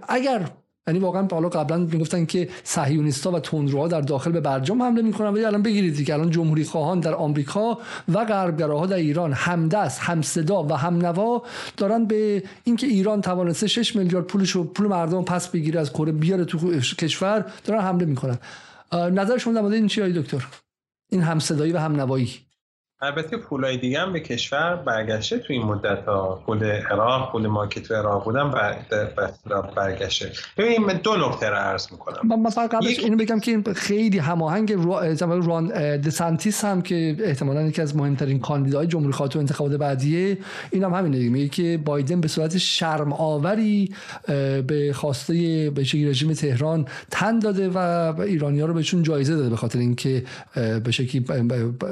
S1: اگر یعنی واقعا حالا قبلا می‌گفتن که صهیونیستا و تندروها در داخل به برجام حمله می‌کنن ولی الان بگیرید که الان جمهوری خواهان در آمریکا و غربگراها در ایران همدست همصدا و همنوا دارن به اینکه ایران توانسته 6 میلیارد پولش پول مردم پس بگیره از کره بیاره تو کشور دارن حمله می‌کنن. نظر شما در مورد این چی دکتر؟ این همصدایی و همنوایی.
S7: البته پولای دیگه هم به کشور برگشته تو این مدت ها پول عراق پول ما که تو عراق بودم برگشته. ببینیم دو نکته رو عرض می‌کنم.
S1: من مثلا قبلش اینو بگم که خیلی هماهنگ ران دسانتیس هم که احتمالاً یکی از مهمترین کاندیدای جمهوری خواهی تو انتخابات بعدیه. این هم همینه دیگه. میگه که بایدن به صورت شرم آوری به خواسته به رژیم تهران تن داده و ایرانیا رو بهشون جایزه داده به خاطر اینکه به شکلی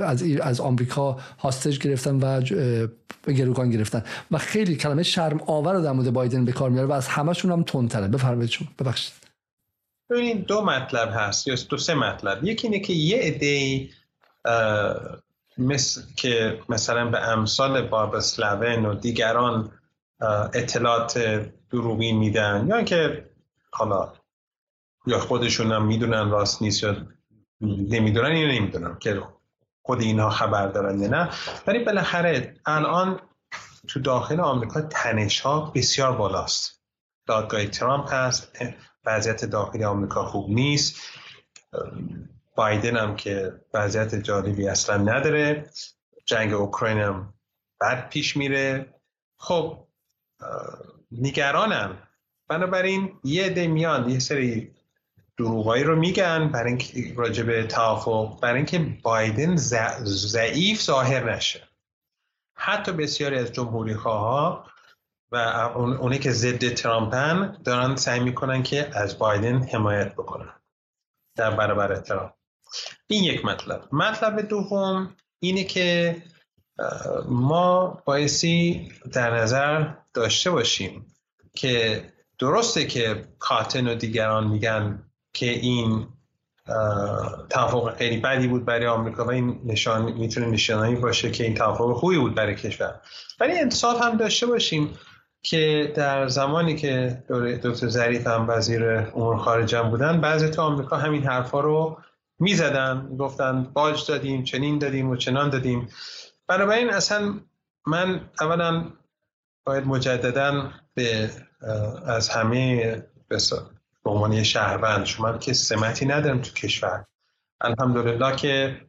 S1: از از آمریکا آمریکا هاستج گرفتن و گروگان گرفتن. و خیلی کلمه شرم آور در مورد بایدن به کار میاره و از همشون هم تندتره. بفرمایید شما. ببخشید.
S7: ببینید دو مطلب هست یا دو سه مطلب. یکی اینه که یه عده مثل که مثلا به امثال باربسلون و دیگران اطلاعات دروغی میدن یا اینکه حالا یا خودشون هم می‌دونن راست نیست یا نمی‌دونن یا نمی‌دونن که خود اینها خبر دارن نه. ولی بالاخره الان تو داخل آمریکا تنش ها بسیار بالاست. دادگاه ترامپ هست وضعیت داخلی آمریکا خوب نیست. بایدن هم که وضعیت جالبی اصلا نداره. جنگ اوکراین هم بد پیش میره. خب نگرانم. بنابراین یه عده میان یه سری دروغایی رو میگن برای اینکه راجع به توافق برای اینکه بایدن ضعیف ظاهر نشه. حتی بسیاری از جمهوری ها و اونی که ضد ترامپن دارن سعی می‌کنن که از بایدن حمایت بکنن در برابر ترامپ. این یک مطلب. مطلب دوم اینه که ما بایستی در نظر داشته باشیم که درسته که کاتن و دیگران میگن که این توافق خیلی بدی بود برای آمریکا و این نشان می‌تونه نشانایی باشه که این توافق خوبی بود برای کشور. ولی انتصاب هم داشته باشیم که در زمانی که دکتر ظریف هم وزیر امور خارجه بودن بعضی تو آمریکا همین حرفا رو می‌زدن گفتن باج دادیم چنین دادیم و چنان دادیم. بنابراین اصلا من اولا باید مجددا به از همه به عنوان شهروند. شما که سمتی ندارم تو کشور. الحمدلله که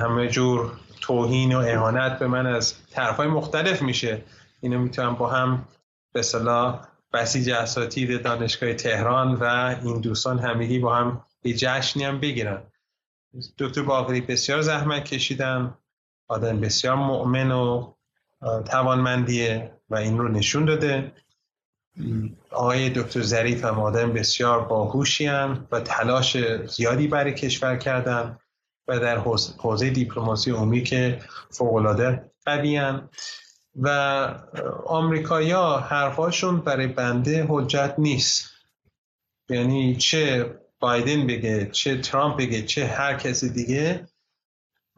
S7: همه جور توهین و اهانت به من از طرفهای مختلف میشه. اینا می‌تونن با هم به صلاح بسیج اساتید دانشگاه تهران و این دوستان همگی با هم یه جشنی هم بگیرن. دکتر باقری بسیار زحمت کشیدن. آدم بسیار مؤمن و توانمندیه و این رو نشون داده. آقای دکتر ظریف هم آدم بسیار باهوشی و تلاش زیادی برای کشور کردن و در حوزه دیپلماسی عمومی که فوقالعاده قویان و آمریکایا حرفاشون برای بنده حجت نیست. یعنی چه بایدن بگه چه ترامپ بگه چه هر کسی دیگه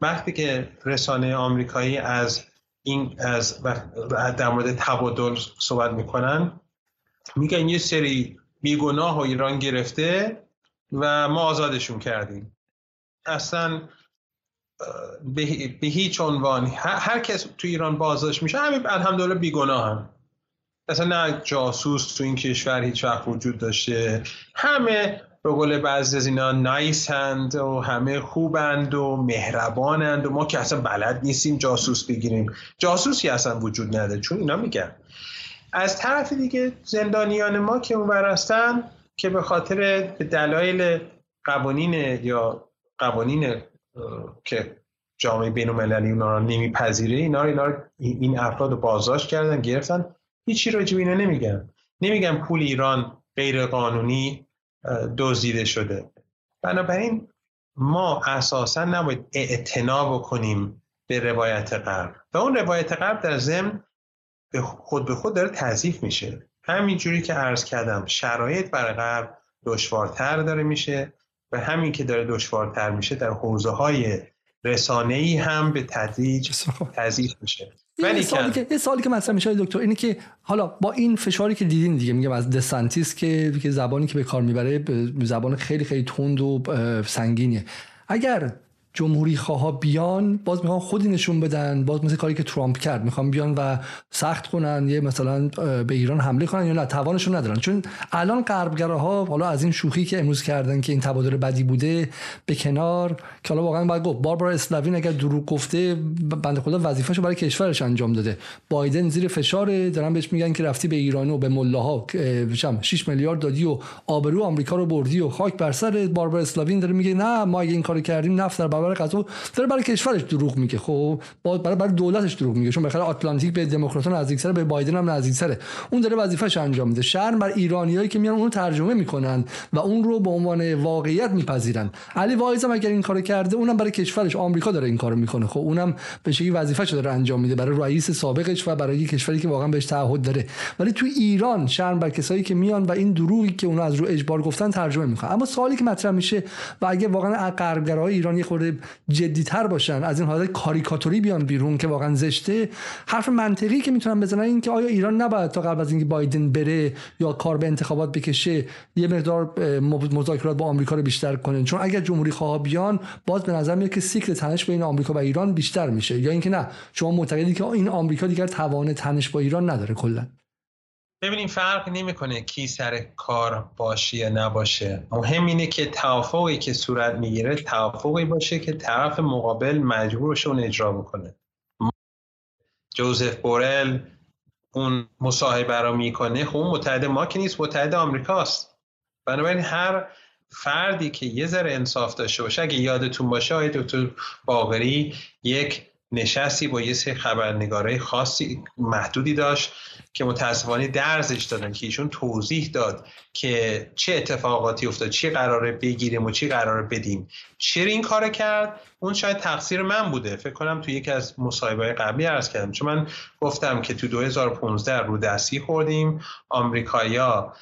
S7: وقتی که رسانه آمریکایی از این از در مورد تبادل صحبت می‌کنن میگن یه سری بیگناه و ایران گرفته و ما آزادشون کردیم. اصلا به هیچ عنوان هر کس تو ایران بازداشت میشه همین الحمدلله بیگناه هم اصلا نه جاسوس تو این کشور هیچ وقت وجود داشته. همه به قول بعضی از اینا نایسند و همه خوبند و مهربانند و ما که اصلا بلد نیستیم جاسوس بگیریم. جاسوسی اصلا وجود نداره چون اینا میگن. از طرف دیگه زندانیان ما که اون هستن که به خاطر دلایل قوانین یا قوانین که جامعه بین المللی اونا رو نمیپذیره اینا رو اینا این افراد رو بازداشت کردن گرفتن. هیچی راجع اینا نمیگن نمیگن پول ایران غیر قانونی دزدیده شده. بنابراین ما اساسا نباید اعتنا بکنیم به روایت غرب. و اون روایت غرب در ضمن به خود به خود داره تضعیف میشه. همینجوری که عرض کردم شرایط برای غرب دشوارتر داره میشه و همین که داره دشوارتر میشه در حوزه های رسانه ای هم به تدریج تضعیف میشه.
S1: ولی سوالی که یه سوالی که مطرح میشه دکتر اینه که حالا با این فشاری که دیدین دیگه میگم از دسانتیس که زبانی که به کار می‌بره زبان خیلی خیلی تند و سنگینیه. اگر جمهوری خواه بیان باز می‌خوان خودی نشون بدن باز مثل کاری که ترامپ کرد. می‌خوان بیان و سخت کنن یه مثلا به ایران حمله کنن یا نه توانشون ندارن. چون الان غربگراها حالا از این شوخی که امروز کردن که این تبادل بدی بوده به کنار که حالا واقعا باید گفت باربارا اسلاوین اگر دروغ گفته بنده خدا وظیفه‌شو برای کشورش انجام داده. بایدن زیر فشار دارن بهش میگن که رفتی به ایران و به ملاها 6 میلیارد دادی و آبرو آمریکا رو بردی و خاک بر سر باربارا اسلاوین داره میگه نه ما اگه این کارو کردیم نفت در برابر غذا داره برای کشورش دروغ میگه. خب برای برای دولتش دروغ میگه. چون بخاطر آتلانتیک به دموکرات‌ها نزدیک‌تره به بایدن هم نزدیک‌تره. اون داره وظیفه‌ش انجام میده. شرم بر ایرانیایی که میان اون ترجمه می‌کنن و اون رو به عنوان واقعیت میپذیرن. علی وایز هم اگر این کارو کرده اونم برای کشورش آمریکا داره این کارو می‌کنه. خب اونم به شکلی وظیفه‌ش داره انجام میده. برای رئیس سابقش و برای کشوری که واقعا بهش تعهد داره. ولی تو ایران شرم بر کسایی که میان و این دروغی که اونا از رو اجبار گفتن ترجمه می‌کنن اما سوالی که مطرح میشه و اگه واقعا غربگراهای ایرانی خورده جدیتر باشن از این حالت کاریکاتوری بیان بیرون که واقعا زشته. حرف منطقی که می‌تونن بزنن این که آیا ایران نباید تا قبل از اینکه بایدن بره یا کار به انتخابات بکشه یه مقدار مذاکرات با آمریکا رو بیشتر کنه چون اگر جمهوری خواه بیان باز به نظر میاد که سیکل تنش بین آمریکا و ایران بیشتر میشه. یا اینکه نه شما معتقدی که این آمریکا دیگر توان تنش با ایران نداره کلا.
S7: ببینیم فرق نمی‌کنه کی سر کار باشه یا نباشه. مهم اینه که توافقی که صورت می‌گیره توافقی باشه که طرف مقابل مجبورش اون اجرا بکنه. جوزف بورل اون مصاحبه رو می‌کنه. خب اون متحد ما که نیست متحد آمریکاست بنابراین هر فردی که یه ذره انصاف داشته باشه اگه یادتون باشه آقای دکتر باغری یک نشستی با یه سری خبرنگارای خاصی محدودی داشت که متاسفانه درزش دادن که ایشون توضیح داد که چه اتفاقاتی افتاد چی قراره بگیریم و چی قراره بدیم. چرا این کار کرد؟ اون شاید تقصیر من بوده. فکر کنم تو یکی از مصاحبه قبلی عرض کردم. چون من گفتم که تو 2015 رو دستی خوردیم. آمریکایا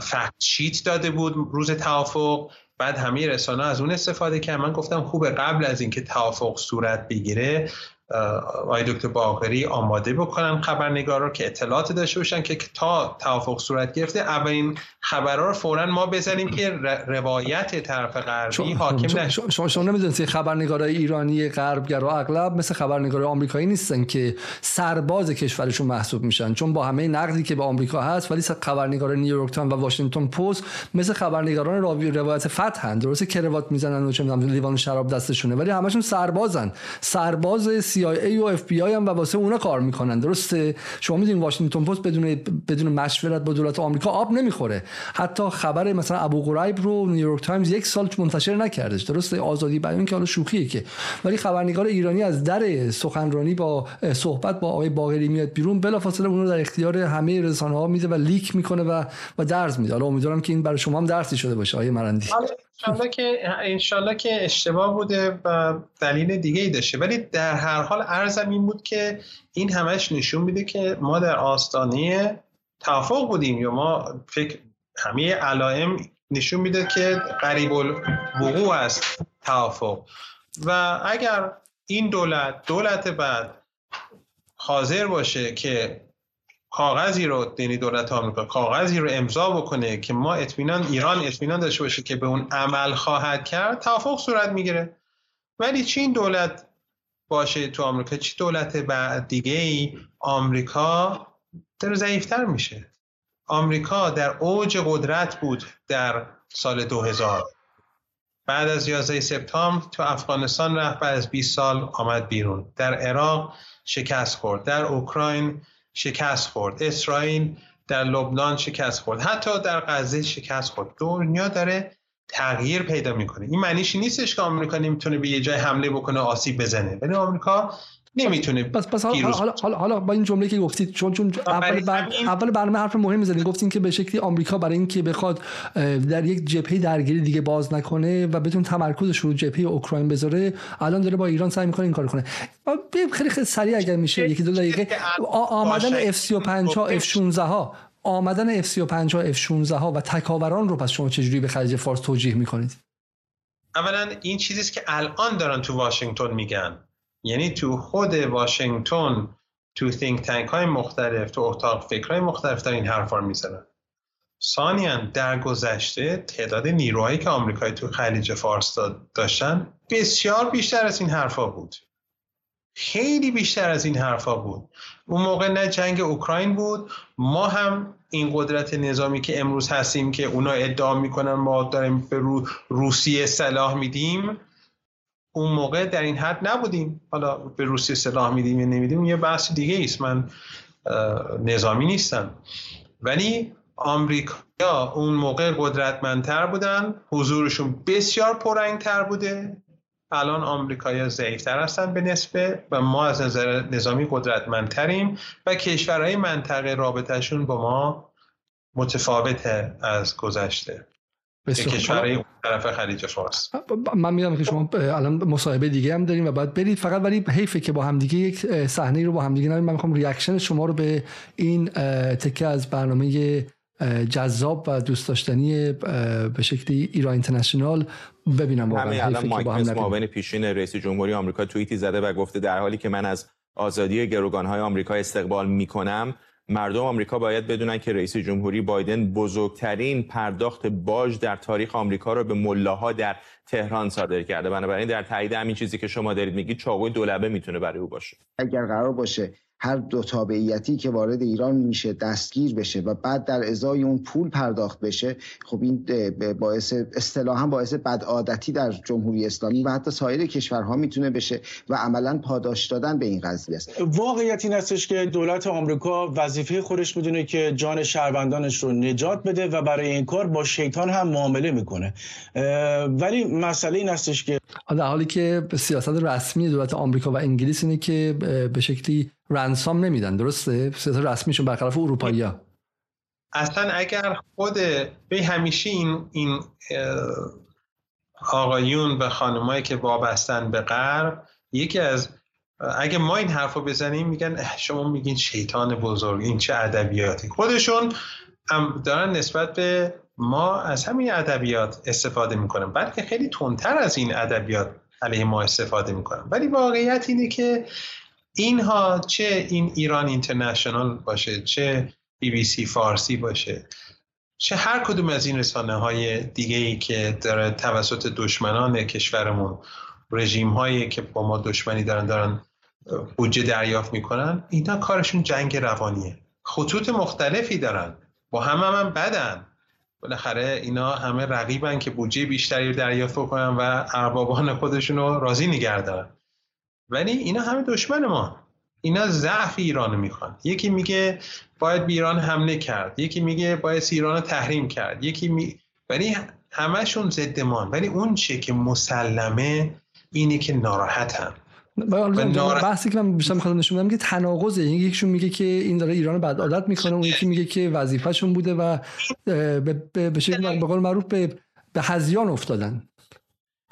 S7: fact sheet داده بود روز توافق. بعد همه رسانه از اون استفاده کرد من گفتم خوبه قبل از اینکه توافق صورت بگیره آقای دکتر باقری آماده بکنن خبرنگار رو که اطلاعات داشته باشن که تا توافق صورت گرفته اولین خبرها رو فورا ما بزنیم که روایت طرف غربی حاکم نشه.
S1: شما شما نمی‌دونید خبرنگارای ایرانی غربگرا اغلب مثل خبرنگارای آمریکایی نیستن که سرباز کشورشون محسوب میشن چون با همه نقدی که به آمریکا هست ولی خبرنگار نیویورک تایمز و واشنگتن پست مثل خبرنگاران راوی روایت فتحن درسته کروات می‌زنن و چه لیوان شراب دستشونه ولی همشون سربازن. سرباز CIA و FBI هم و واسه اونا کار می‌کنن درسته؟ شما می‌دونید واشنگتن پست بدون بدون مشورت با دولت آمریکا آب نمی‌خوره. حتی خبر مثلا ابو غریب رو نیویورک تایمز یک سال منتشر نکردش درسته؟ آزادی بیان که حالا شوخیه که. ولی خبرنگار ایرانی از در سخنرانی با صحبت با آقای باقری میاد بیرون بلافاصله اون رو در اختیار همه رسانه ها میده و leak می‌کنه و و درس میده. حالا امیدوارم که این برای شما هم درسی شده باشه آقای مرندی.
S7: انشالله که انشالله که اشتباه بوده و دلیل دیگه ای داشته. ولی در هر حال ارزم این بود که این همش نشون میده که ما در آستانه توافق بودیم یا ما فکر همه علائم نشون میده که قریب الوقوع است توافق. و اگر این دولت دولت بعد حاضر باشه که کاغذی رو یعنی دولت آمریکا کاغذی رو امضا بکنه که ما اطمینان ایران اطمینان داشته باشه که به اون عمل خواهد کرد توافق صورت می‌گیره. ولی چین دولت باشه تو آمریکا؟ چی دولت بعد دیگه ای آمریکا در ضعیفتر میشه. آمریکا در اوج قدرت بود در سال 2000 بعد از 11 سپتامبر تو افغانستان رفت بعد از 20 سال آمد بیرون. در عراق شکست خورد. در اوکراین شکست خورد. اسرائیل در لبنان شکست خورد. حتی در غزه شکست خورد. دنیا داره تغییر پیدا می‌کنه. این معنیش نیستش که آمریکا نمی‌تونه به یه جای حمله بکنه آسیب بزنه. ولی آمریکا نمی‌تونه
S1: بس بس حالا, حالا, حالا, با این جمله که گفتید چون چون اول بر... اول برنامه حرف مهم زدین. گفتین که به شکلی آمریکا برای اینکه بخواد در یک جبهه درگیری دیگه باز نکنه و بتون تمرکزش رو جبهه اوکراین بذاره الان داره با ایران سعی می‌کنه این کار کنه. خیلی خیلی سریع اگر میشه یکی دو دقیقه. آمدن F35 F16 ها. آمدن F35 F16 ها و تکاوران رو پس شما چجوری به خلیج فارس توجیه می‌کنید؟
S7: اولا این چیزیست که الان دارن تو واشنگتن میگن. یعنی تو خود واشنگتن تو تینک تنک های مختلف تو اتاق فکرهای مختلف در این حرفا رو می‌زنن. ثانیا در گذشته تعداد نیروهایی که آمریکایی تو خلیج فارس داشتن بسیار بیشتر از این حرفا بود. خیلی بیشتر از این حرفا بود. اون موقع نه جنگ اوکراین بود ما هم این قدرت نظامی که امروز هستیم که اونا ادعا می‌کنن ما داریم به روسیه سلاح میدیم اون موقع در این حد نبودیم. حالا به روسیه سلاح میدیم یا نمیدیم یه بحث دیگه ایست من نظامی نیستم. ولی آمریکا اون موقع قدرتمندتر بودن حضورشون بسیار پررنگتر بوده. الان آمریکایی‌ها ضعیفتر هستن به نسبه و ما از نظر نظامی قدرتمندتریم و کشورهای منطقه رابطهشون با ما متفاوته از گذشته. کشورهای طرف خلیج فارس.
S1: من می‌دونم که شما الان مصاحبه دیگه هم داریم و باید برید فقط ولی حیفه که با همدیگه یک صحنه رو با همدیگه نبینیم. من می‌خوام ریاکشن شما رو به این تکه از برنامه جذاب و دوست داشتنی به شکلی ایران اینترنشنال ببینم
S5: واقعا. همین الان مایک معاون پیشین رئیس جمهوری آمریکا توییتی زده و گفته در حالی که من از آزادی گروگانهای آمریکا استقبال می‌کنم مردم آمریکا باید بدونن که رئیس جمهوری بایدن بزرگترین پرداخت باج در تاریخ آمریکا رو به ملاها در تهران صادر کرده. بنابراین در تایید همین چیزی که شما دارید میگید چاقوی دولبه می‌تونه برای او باشه.
S8: اگر قرار باشه هر دو تابعیتی که وارد ایران میشه دستگیر بشه و بعد در ازای اون پول پرداخت بشه خب این باعث اصطلاحا باعث بدعادتی در جمهوری اسلامی و حتی سایر کشورها می‌تونه بشه و عملا پاداش دادن به این قضیه است.
S9: واقعیت این هستش که دولت آمریکا وظیفه خودش می‌دونه که جان شهروندانش رو نجات بده و برای این کار با شیطان هم معامله می‌کنه. ولی مسئله این هستش که
S1: در حالی که سیاست رسمی دولت آمریکا و انگلیس اینه که به شکلی رنسام نمیدن درسته؟ سیاست رسمیشون برخلاف اروپایی ها
S7: اصلا اگر خود به همیشه این این آقایون و خانمایی که وابستن به غرب یکی از اگه ما این حرفو بزنیم میگن شما میگین شیطان بزرگ این چه ادبیاتی. خودشون هم دارن نسبت به ما از همین ادبیات استفاده می‌کنن. بلکه خیلی تندتر از این ادبیات علیه ما استفاده می‌کنن. ولی واقعیت اینه که اینها چه این ایران اینترنشنال باشه چه بی بی سی فارسی باشه چه هر کدوم از این رسانه های دیگه ای که داره توسط دشمنان کشورمون رژیم هایی که با ما دشمنی دارن دارن بودجه دریافت می‌کنن اینا کارشون جنگ روانیه. خطوط مختلفی دارن. با هم هم, هم بدن. بالاخره اینا همه رقیبن که بودجه بیشتری دریافت کنن و اربابان خودشون رو راضی نگردن ولی اینا همه دشمن ما. اینا ضعف ایران می‌خوان. یکی میگه باید به ایران حمله کرد. یکی میگه باید ایران رو تحریم کرد. یکی می... ولی همشون ضد ما ولی اون چه که مسلمه اینه که ناراحتم
S1: بحثی که من بیشتر می‌خوام نشون بدم که تناقضه. یکیشون میگه که این داره ایران بد عادت می‌کنه اون یکی میگه که وظیفهشون بوده و به شکل به قول معروف به به هزیان افتادن.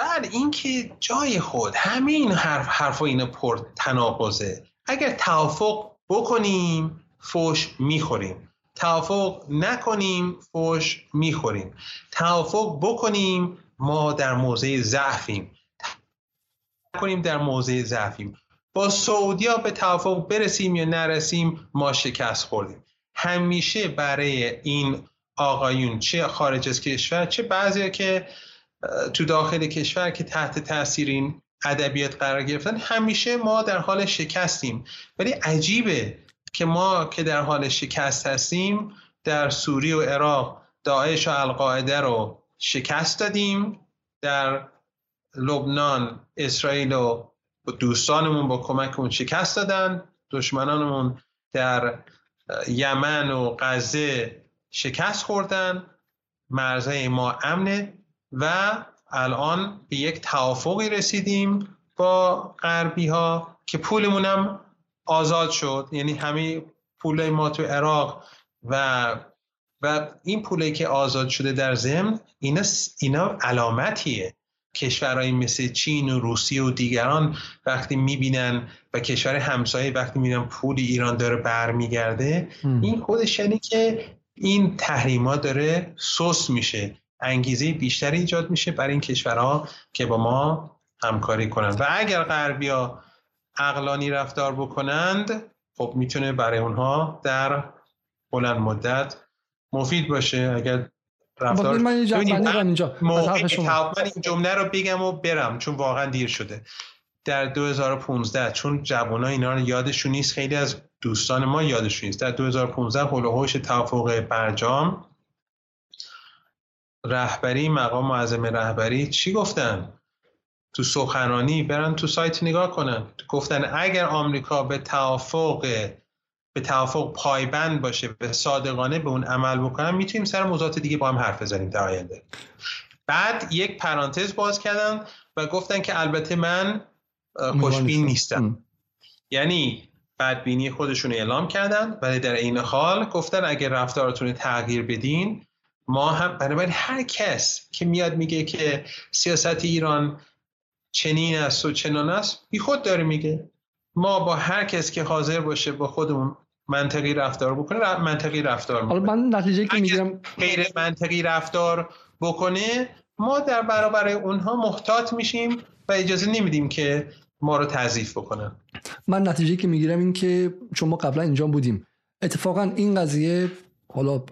S7: بعد این که جای خود همین حرف حرف اینا پر تناقضه. اگر توافق بکنیم فوش می‌خوریم. توافق نکنیم فوش می‌خوریم. توافق بکنیم ما در موضع ضعفیم. کنیم در موضع ضعفیم. با سعودیا به توافق برسیم یا نرسیم ما شکست خوردیم. همیشه برای این آقایون چه خارج از کشور چه بعضی که تو داخل کشور که تحت تاثیر این ادبیات قرار گرفتن همیشه ما در حال شکستیم. ولی عجیبه که ما که در حال شکست هستیم در سوریه و عراق داعش و القاعده رو شکست دادیم. در لبنان اسرائیل و دوستانمون با کمکمون شکست دادن. دشمنانمون در یمن و غزه شکست خوردن. مرزهای ما امنه. و الان به یک توافقی رسیدیم با غربی ها که پولمون هم آزاد شد. یعنی همه پول ما تو عراق و و این پولی که آزاد شده در ضمن اینا اینا علامتیه. کشورهایی مثل چین و روسیه و دیگران وقتی می‌بینن و کشور همسایه وقتی می‌بینن پول ایران داره برمیگرده این خودش یعنی که این تحریما داره سوس میشه. انگیزه بیشتری ایجاد میشه برای این کشورها که با ما همکاری کنند. و اگر غربیا عقلانی رفتار بکنند خب می‌تونه برای اونها در بلند مدت مفید باشه. اگر
S1: رفتار من اینجا
S7: من این جمله رو بگم و برم چون واقعا دیر شده. در 2015 چون جوان اینا رو یادشون نیست خیلی از دوستان ما یادشون نیست. در 2015 هلوهوش توافق برجام رهبری مقام معظم رهبری چی گفتن؟ تو سخنرانی برن تو سایت نگاه کنن. گفتن اگر آمریکا به توافق به توافق پایبند باشه به صادقانه به اون عمل بکنن می‌تونیم سر موضوعات دیگه با هم حرف بزنیم در آینده. بعد یک پرانتز باز کردن و گفتن که البته من خوشبین نیستم. یعنی بدبینی خودشون اعلام کردن ولی در این حال گفتن اگر رفتارتون تغییر بدین ما هم بنابراین هر کس که میاد میگه که سیاست ایران چنین است و چنان است بی خود داره میگه. ما با هر کس که حاضر باشه با خودمون منطقی رفتار بکنه منطقی رفتار
S1: می‌کنه. من نتیجه که می‌گیرم
S7: غیر منطقی رفتار بکنه ما در برابر اونها محتاط میشیم و اجازه نمیدیم که ما رو تضعیف بکنن.
S1: من نتیجه که می‌گیرم این که چون ما قبلا اینجا بودیم. اتفاقا این قضیه حالا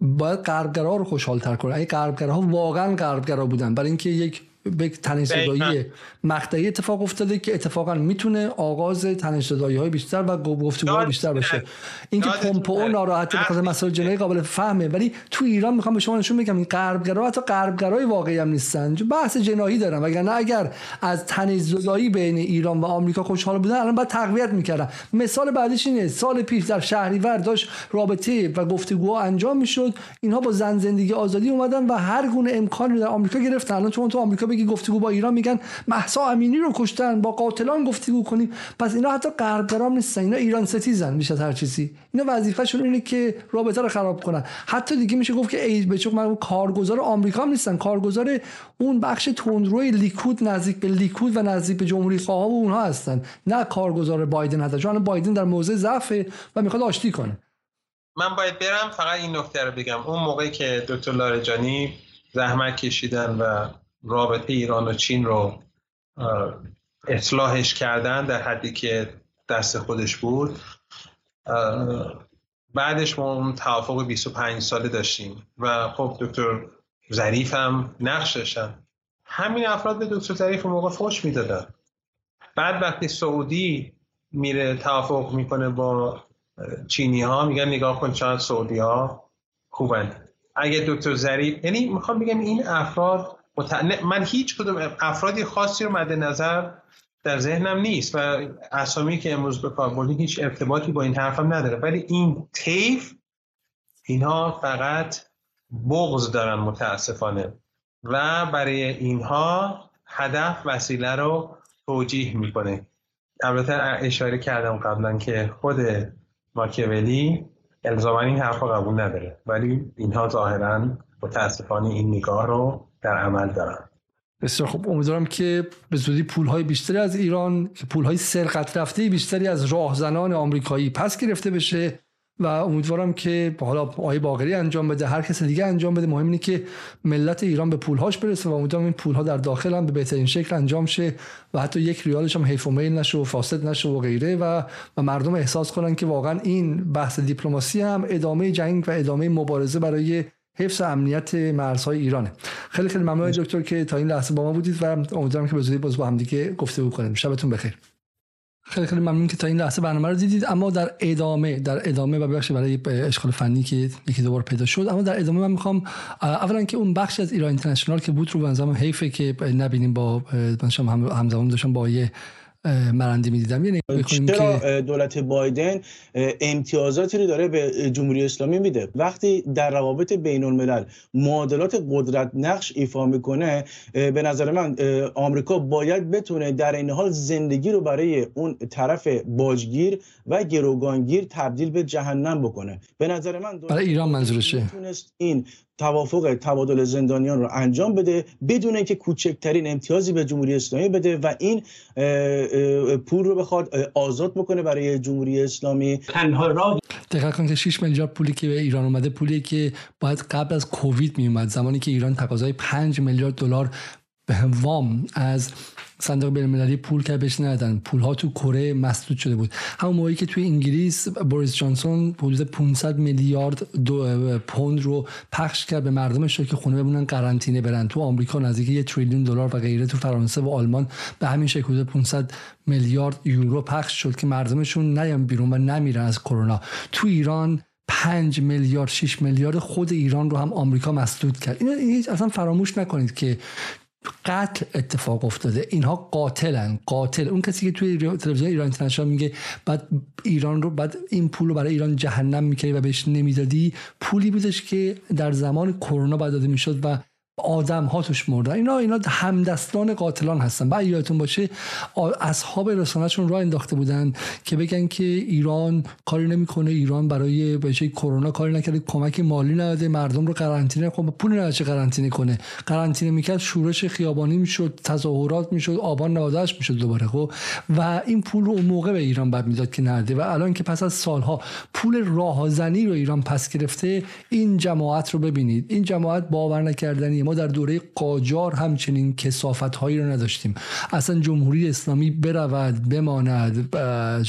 S1: باید غربگرا رو خوشحال تر کنه. اگه غربگراها واقعا غربگرا بودن برای اینکه یک به تنش زدایی مقطعی اتفاق افتاده که اتفاقا می‌تونه آغاز تنش زدایی های بیشتر و گفتگوهای بیشتر باشه. اینکه پومپئو ناراحته بخاطر مسائل جنایی قابل فهمه. ولی تو ایران می‌خوام به شما نشون بگم این غربگرا حتی غربگرای واقعی هم نیستن. بحث جنایی دارن. وگرنه اگر از تنش زدایی بین ایران و آمریکا خوشحال بودن الان باید تقویت می‌کردن. مثال بعدیش اینه. سال پیش در شهریور داشت رابطه و گفتگوها انجام می‌شد. اینها با زن زندگی آزادی اومدن و هر گونه امکانی در آمریکا گرفتن. الان تو آمریکا بگی گفتگو با ایران میگن محسا امینی رو کشتن با قاتلان گفتگو کنیم. پس اینا حتی غربگرام نیستن اینا ایران ستیزن بیش از هر چیزی. اینا وظیفهشون اینه که رابطه رو خراب کنن. حتی دیگه میشه گفت که ای به من کارگزار آمریکا هم نیستن. کارگزار اون بخش تندروی لیکود نزدیک به لیکود و نزدیک به جمهوری خواه و اونها هستن. نه کارگزار بایدن هستن چون بایدن در موضع ضعف و می‌خواد آشتی کنه.
S7: من باید برم فقط این نکته رو بگم. اون موقعی که دکتر لارجانی زحمت کشیدن و رابطه ایران و چین رو اصلاحش کردن در حدی که دست خودش بود. بعدش ما اون توافق 25 ساله داشتیم و خب دکتر ظریف هم نقش داشتن همین افراد به دکتر ظریف موقع فوش می‌دادن. بعد وقتی سعودی میره توافق می‌کنه با چینی ها میگن نگاه کن چند سعودی ها خوبن. اگه دکتر ظریف یعنی می‌خوام بگم این افراد من هیچ کدوم افرادی خاصی رو مد نظر در ذهنم نیست و اسامی که امروز به کار بردیم هیچ ارتباطی با این حرفم نداره. ولی این طیف اینها فقط بغض دارن متاسفانه و برای اینها هدف وسیله رو توجیه می‌کنه. البته اشاره کردم قبلا که خود ماکیولی الزاما این حرف قبول نداره. ولی اینها ظاهرا متاسفانه این نگاه رو در عمل دارن
S1: بسیار خب امیدوارم که به زودی پولهای بیشتری از ایران پولهای سرقت رفته بیشتری از راهزنان آمریکایی پس گرفته بشه و امیدوارم که حالا آقای باقری انجام بده هر کس دیگه انجام بده. مهم اینه که ملت ایران به پولهاش برسه و امیدوارم این پولها در داخل هم به بهترین شکل انجام شه و حتی یک ریالش هم حیف و میل نشه و فاسد نشه و غیره و و مردم احساس کنن که واقعا این بحث دیپلماسی هم ادامه جنگ و ادامه مبارزه برای حفظ امنیت مرزهای ایرانه. خیلی خیلی ممنون دکتر که تا این لحظه با ما بودید و امیدوارم که به زودی باز با هم دیگه گفتگو کنیم. شبتون بخیر. خیلی خیلی ممنون که تا این لحظه برنامه رو دیدید. اما در ادامه در ادامه و بخش برای اشکال فنی که یکی دوبار پیدا شد اما در ادامه من می‌خوام اولا که اون بخش از ایران اینترنشنال که بود رو بنظرم حیفه که نبینیم با همزمان داشتم با یه مرندی می‌دیدم. یعنی
S9: چرا که دولت بایدن امتیازاتی رو داره به جمهوری اسلامی میده. وقتی در روابط بین الملل معادلات قدرت نقش ایفا می‌کنه به نظر من آمریکا باید بتونه در این حال زندگی رو برای اون طرف باجگیر و گروگانگیر تبدیل به جهنم بکنه. به نظر من
S1: برای ایران منظورشه.
S9: این توافق تبادل زندانیان رو انجام بده بدون اینکه کوچکترین امتیازی به جمهوری اسلامی بده و این پول رو بخواد آزاد بکنه برای جمهوری اسلامی.
S1: تنها راه دقیقا کنید که 6 میلیارد پولی که به ایران اومده پولی که باید قبل از کووید می اومد زمانی که ایران تقاضای 5 میلیارد دلار به وام از صندوق بین المللی پول که بهش ندادن. پول ها تو کره مسدود شده بود. همون موقعی که توی انگلیس بوریس جانسون حدود 500 میلیارد پوند رو پخش کرد به مردمش که خونه بمونن قرنطینه برن. تو آمریکا نزدیک یه تریلیون دلار و غیره تو فرانسه و آلمان به همین شکل حدود 500 میلیارد یورو پخش شد که مردمشون نیان بیرون و نمیرن از کرونا. تو ایران 5 میلیارد 6 میلیارد خود ایران رو هم آمریکا مسدود کرد. اینو اصلا فراموش نکنید که قتل اتفاق افتاده. اینها قاتلن. قاتل. اون کسی که توی تلویزیون ایران اینترنشنال میگه بعد ایران رو بعد این پول رو برای ایران جهنم می‌کردی و بهش نمی‌دادی. پولی بودش که در زمان کرونا بعد داده می‌شد و آدم ها توش مردن. اینا اینا همدستان قاتلان هستن. بعد یادتون باشه اصحاب رسانهشون راه انداخته بودن که بگن که ایران کاری نمی‌کنه. ایران برای بچه کرونا کاری نکرده. کمک مالی نداده. مردم رو قرنطینه خب پول نداده قرنطینه کنه. قرنطینه می‌کرد شورش خیابانی می‌شد تظاهرات می‌شد آبان 98 می‌شد دوباره خب. و این پول رو اون موقع به ایران بعد می‌داد که نرده و الان که پس از سالها پول راهزنی رو ایران پس گرفته این جماعت رو ببینید. این جماعت باور نکردنی ما در دوره قاجار همچنین کسافت هایی رو نداشتیم. اصلا جمهوری اسلامی برود بماند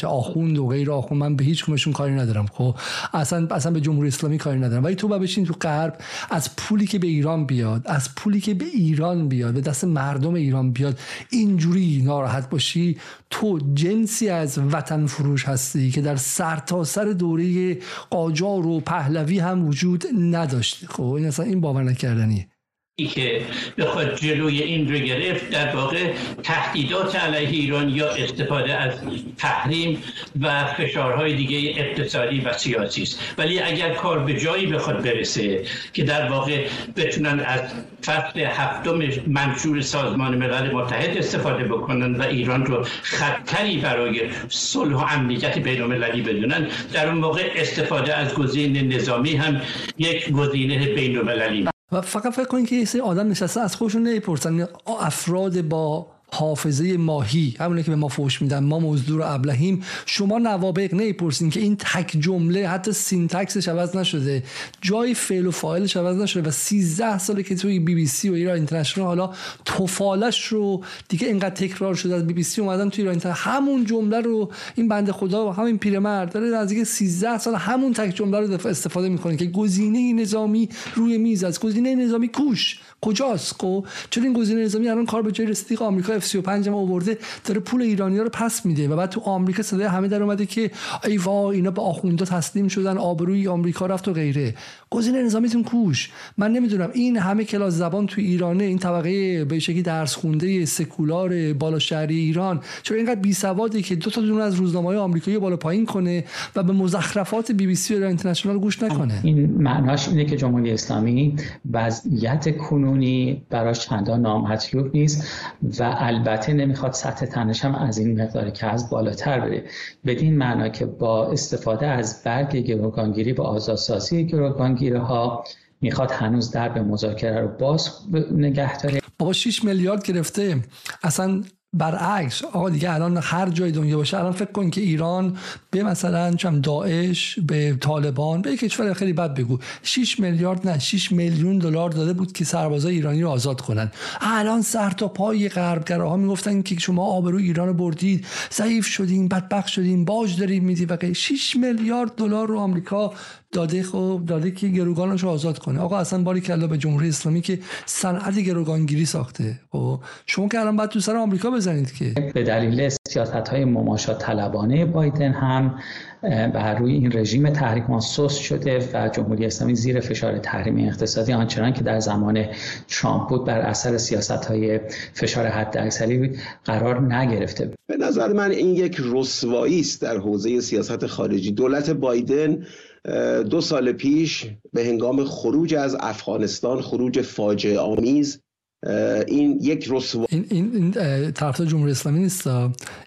S1: آخوند و غیر آخوند من به هیچ کمشون کاری ندارم. خب اصلا اصلا به جمهوری اسلامی کاری ندارم. ولی تو بشین تو غرب از پولی که به ایران بیاد از پولی که به ایران بیاد به دست مردم ایران بیاد اینجوری ناراحت باشی تو جنسی از وطن فروش هستی که در سرتاسر سر دوره قاجار و پهلوی هم وجود نداشت خب این اصلا این باور نکردنیه.
S10: که بخواد جلوی این رو گرفت در واقع تهدیدات علیه ایران یا استفاده از تحریم و فشارهای دیگه اقتصادی و سیاسی است. ولی اگر کار به جایی بخواد برسه که در واقع بتونن از فصل هفتم منشور سازمان ملل متحد استفاده بکنن و ایران رو خطری برای صلح و امنیت بین المللی بدونن در اون موقع استفاده از گزینه نظامی هم یک گزینه بین المللی
S1: و فقط فکر کنید که یه آدم نشسته از خودشون نمی‌پرسن. افراد با حافظه ماهی همونه که به ما فوش میدن ما مزدور ابلهیم. شما نوابغ نمی‌پرسین که این تک جمله حتی syntax ش عوض نشده جای فعل و فاعلش عوض نشده و 13 ساله که توی بی بی سی و ایران اینترنشنال حالا تفاله‌ش رو دیگه اینقدر تکرار شده از بی بی سی اومدن توی ایران همون جمله رو این بنده خدا و همین پیرمرد داره نزدیک 13 سال همون تک جمله رو استفاده می‌کنه که گزینه نظامی روی میز است. گزینه نظامی کوش. کجاست؟ کو خب؟ چون این گزینه نظامی الان کار به جای رسیدگی آمریکا F35 هم آورده داره پول ایرانی رو پس میده و بعد تو آمریکا صدای همه در اومده که ای وا اینا به آخوندا تسلیم شدن آبروی آمریکا رفت و غیره. گزینه نظامیتون کوش. من نمی‌دونم این همه کلاس زبان تو ایرانه این طبقه به شکلی درس خونده سکولار بالا شهری ایران چرا اینقدر بی سواده که دو تا دونه از روزنامه های آمریکایی بالا پایین کنه و به مزخرفات بی بی سی و اینترنشنال گوش نکنه؟
S11: این معناش اینه که جمهوری اسلامی وضعیت کنونی براش چندان نامطلوب نیست و البته نمی‌خواد سطح تنش هم از این مقدار که از بالاتر بره. بدین معنا که با استفاده از برگ گروگانگیری با آزادسازی گروگانگیری ها می‌خواد هنوز در به مذاکره رو باز نگه داره.
S1: بابا 6 میلیارد گرفته. اصلا برعکس. آقا دیگه الان هر جای دنیا باشه الان فکر کن که ایران به مثلا چم داعش به طالبان به کشور خیلی بد بگو. 6 میلیارد نه 6 میلیون دلار داده بود که سربازای ایرانی رو آزاد کنن. الان سر تا پای غربگراها می‌گفتن که شما آبرو ایران رو بردید. ضعیف شدین بدبخت شدین باج دارید میدی و 6 میلیارد دلار رو آمریکا داده خب داده که گروگانش رو آزاد کنه. آقا اصلا باری کلا به جمهوری اسلامی که صنعت گروگانگیری ساخته. خب شما که الان باید تو سر آمریکا بزنید که.
S11: به دلیل سیاست های مماشات طلبانه بایدن هم بر روی این رژیم تحریک سوس شده و جمهوری اسلامی زیر فشار تحریم اقتصادی. آنچنان که در زمان ترامپ بود بر اثر سیاست های فشار حد اکثری قرار نگرفته.
S12: به نظر من این یک رسوایی است در حوزه سیاست خارجی. دولت بایدن دو سال پیش به هنگام خروج از افغانستان خروج فاجعه آمیز این یک رسوا
S1: این این, این طرفدار جمهوری اسلامی نیست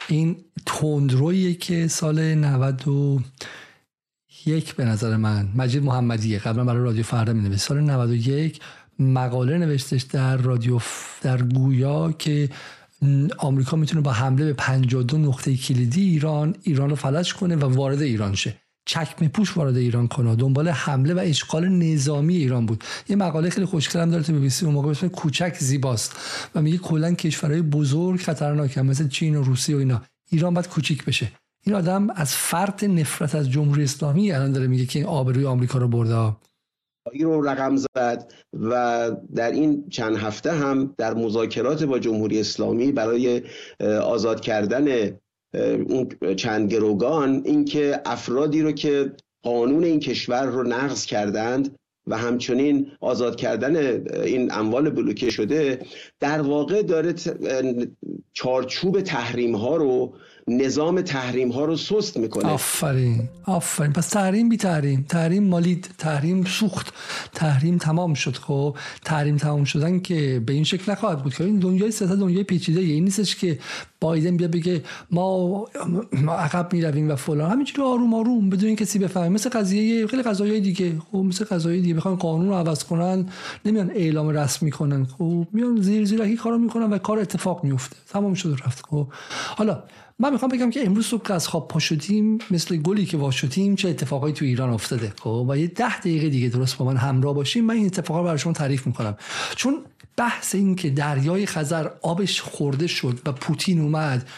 S1: این تندرویی که سال 91 به نظر من مجید محمدیه قبلا برای رادیو فردا می سال 91 مقاله نوشتش در رادیو در گویا که آمریکا می‌تونه با حمله به 52 نقطه کلیدی ایران ایران رو فلج کنه و وارد ایران شه. چکمه پوش وارد ایران کنه. دنبال حمله و اشغال نظامی ایران بود. یه مقاله خیلی خوشگل هم داره تو بی اون موقع کوچک زیباست. و میگه کلا کشورهای بزرگ خطرناکه مثل چین و روسیه و اینا. ایران باید کوچیک بشه. این آدم از فرط نفرت از جمهوری اسلامی الان داره میگه که این آبروی آمریکا رو برده.
S12: رو رقم زد و در این چند هفته هم در مذاکرات با جمهوری اسلامی برای آزاد کردن اون چند گروگان اینکه افرادی رو که قانون این کشور رو نقض کردند و همچنین آزاد کردن این اموال بلوکه شده در واقع داره چارچوب تحریم ها رو نظام تحریم ها رو سست می‌کنه.
S1: آفرین آفرین. پس تحریم بی تحریم. تحریم مالید تحریم سوخت. تحریم تمام شد. خب تحریم تمام شدن که به این شکل نخواهد بود. که این دنیای سیاست دنیای پیچیده این نیستش که بایدن بیا بگه ما عقب می‌رویم و فلان. همینجوری آروم آروم بدون کسی بفهمه. مثل قضیه خیلی قضایای دیگه. خب مثل قضایای دیگه. بخوان قانون رو عوض کنن نمیان اعلام رسمی کنن. خب میان زیر زیرکی کارو می‌کنن و کار اتفاق میفته تمام شد رفت. خب حالا من می‌خوام بگم که امروز صبح از خواب پا شدیم مثل گلی که وا شدیم چه اتفاقایی تو ایران افتاده. خب و یه ده دقیقه دیگه درست با من همراه باشیم. من این اتفاقا رو برای شما تعریف می‌کنم. چون بحث این که دریای خزر آبش خورده شد و پوتین اومد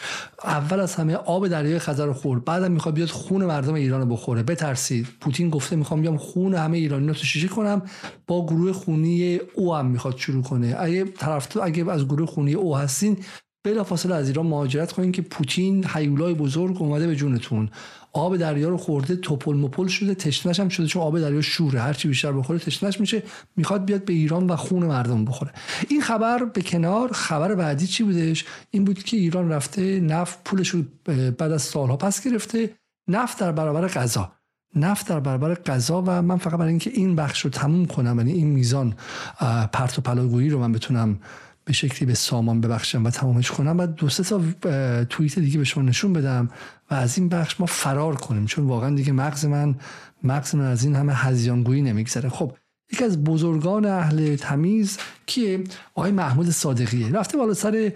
S1: اول از همه آب دریای خزر رو خورد بعدم می‌خواد بیاد خون مردم ایران رو بخوره. بترسید. پوتین گفته می‌خوام بیام خون همه ایرانی رو شیشه کنم. با گروه خونی او هم می‌خواد شروع کنه. اگه طرف اگه از گروه خونی او هستین بلافاصله از ایران مهاجرت کنین که پوتین حیولای بزرگ اومده به جونتون. آب دریا رو خورده توپل مپل شده تشنش هم شده چون آب دریا شوره. هرچی بیشتر بخوره تشنش میشه می‌خواد بیاد به ایران و خون مردم بخوره. این خبر به کنار خبر بعدی چی بودش؟ این بود که ایران رفته نفت پولش رو بعد از سالها پس گرفته. نفت در برابر غذا. نفت در برابر غذا و من فقط برای اینکه این بخش رو تموم کنم یعنی این میزان پرت و پلاگویی رو من بتونم به شکلی به سامان ببخشم و تمامش کنم و دو سه تا توییت دیگه به شما نشون بدم و از این بخش ما فرار کنیم چون واقعا دیگه مغز من مغز من از این همه هزیانگویی نمیگذره. خب یکی از بزرگان اهل تمیز که آقای محمود صادقیه. رفته بالا سر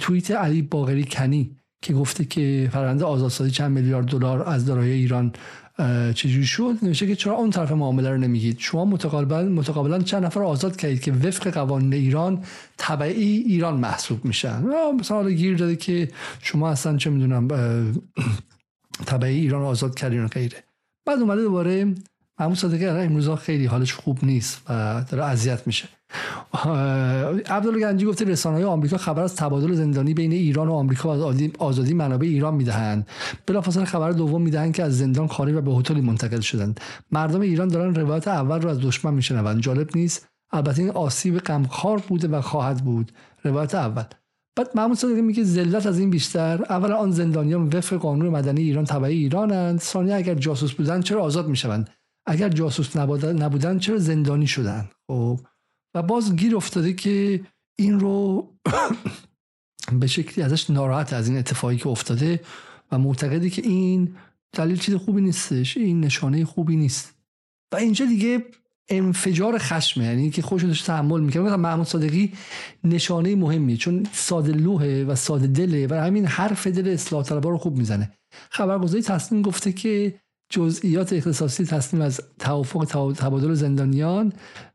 S1: توییت علی باقری کنی که گفته که فرنده آزادسازی چند میلیارد دلار از دارایی ایران چجوری شد؟ نوشته که چرا اون طرف معامله رو نمیگید؟ شما متقابلا متقابلا چند نفر آزاد کردید که وفق قوانین ایران تبعی ایران محسوب میشن. مثلا گیر داده که شما اصلا چه می‌دونم تبعی ایران آزاد کردین و غیره. بعد اومده دوباره محمود صادقی الان امروزا خیلی حالش خوب نیست و داره اذیت میشه. عبدالله گفته رسانه های آمریکا خبر از تبادل زندانی بین ایران و آمریکا و آزادی منابع ایران می‌دهند. بلافاصله خبر دوم می‌دهند که از زندان خارج و به هتلی منتقل شدند. مردم ایران دارن روایت اول رو از دشمن میشنوند جالب نیست؟ البته این آسیب غمخوار بوده و خواهد بود. روایت اول. بعد محمود صادقی میگه ذلت از این بیشتر. اولا آن زندانیان وفق قانون مدنی ایران تبعی ایرانند. ثانیا اگر جاسوس بودن چرا آزاد می‌شوند؟ اگر جاسوس نبودن چرا زندانی شدن خب و باز گیر افتاده که این رو به شکلی ازش ناراحت از این اتفاقی که افتاده و معتقده که این دلیل چیز خوبی نیستش این نشانه خوبی نیست. و اینجا دیگه انفجار خشمه یعنی که خودش داشت تحمل می‌کنه مثلا محمود صادقی نشانه مهمیه چون ساده لوحه و ساده دله و همین حرف دل اصلاح طلبا رو خوب می‌زنه. خبرگزاری تصمیم گفته که جزئیات اختصاصی تصمیم از توافق تبادل زندانیان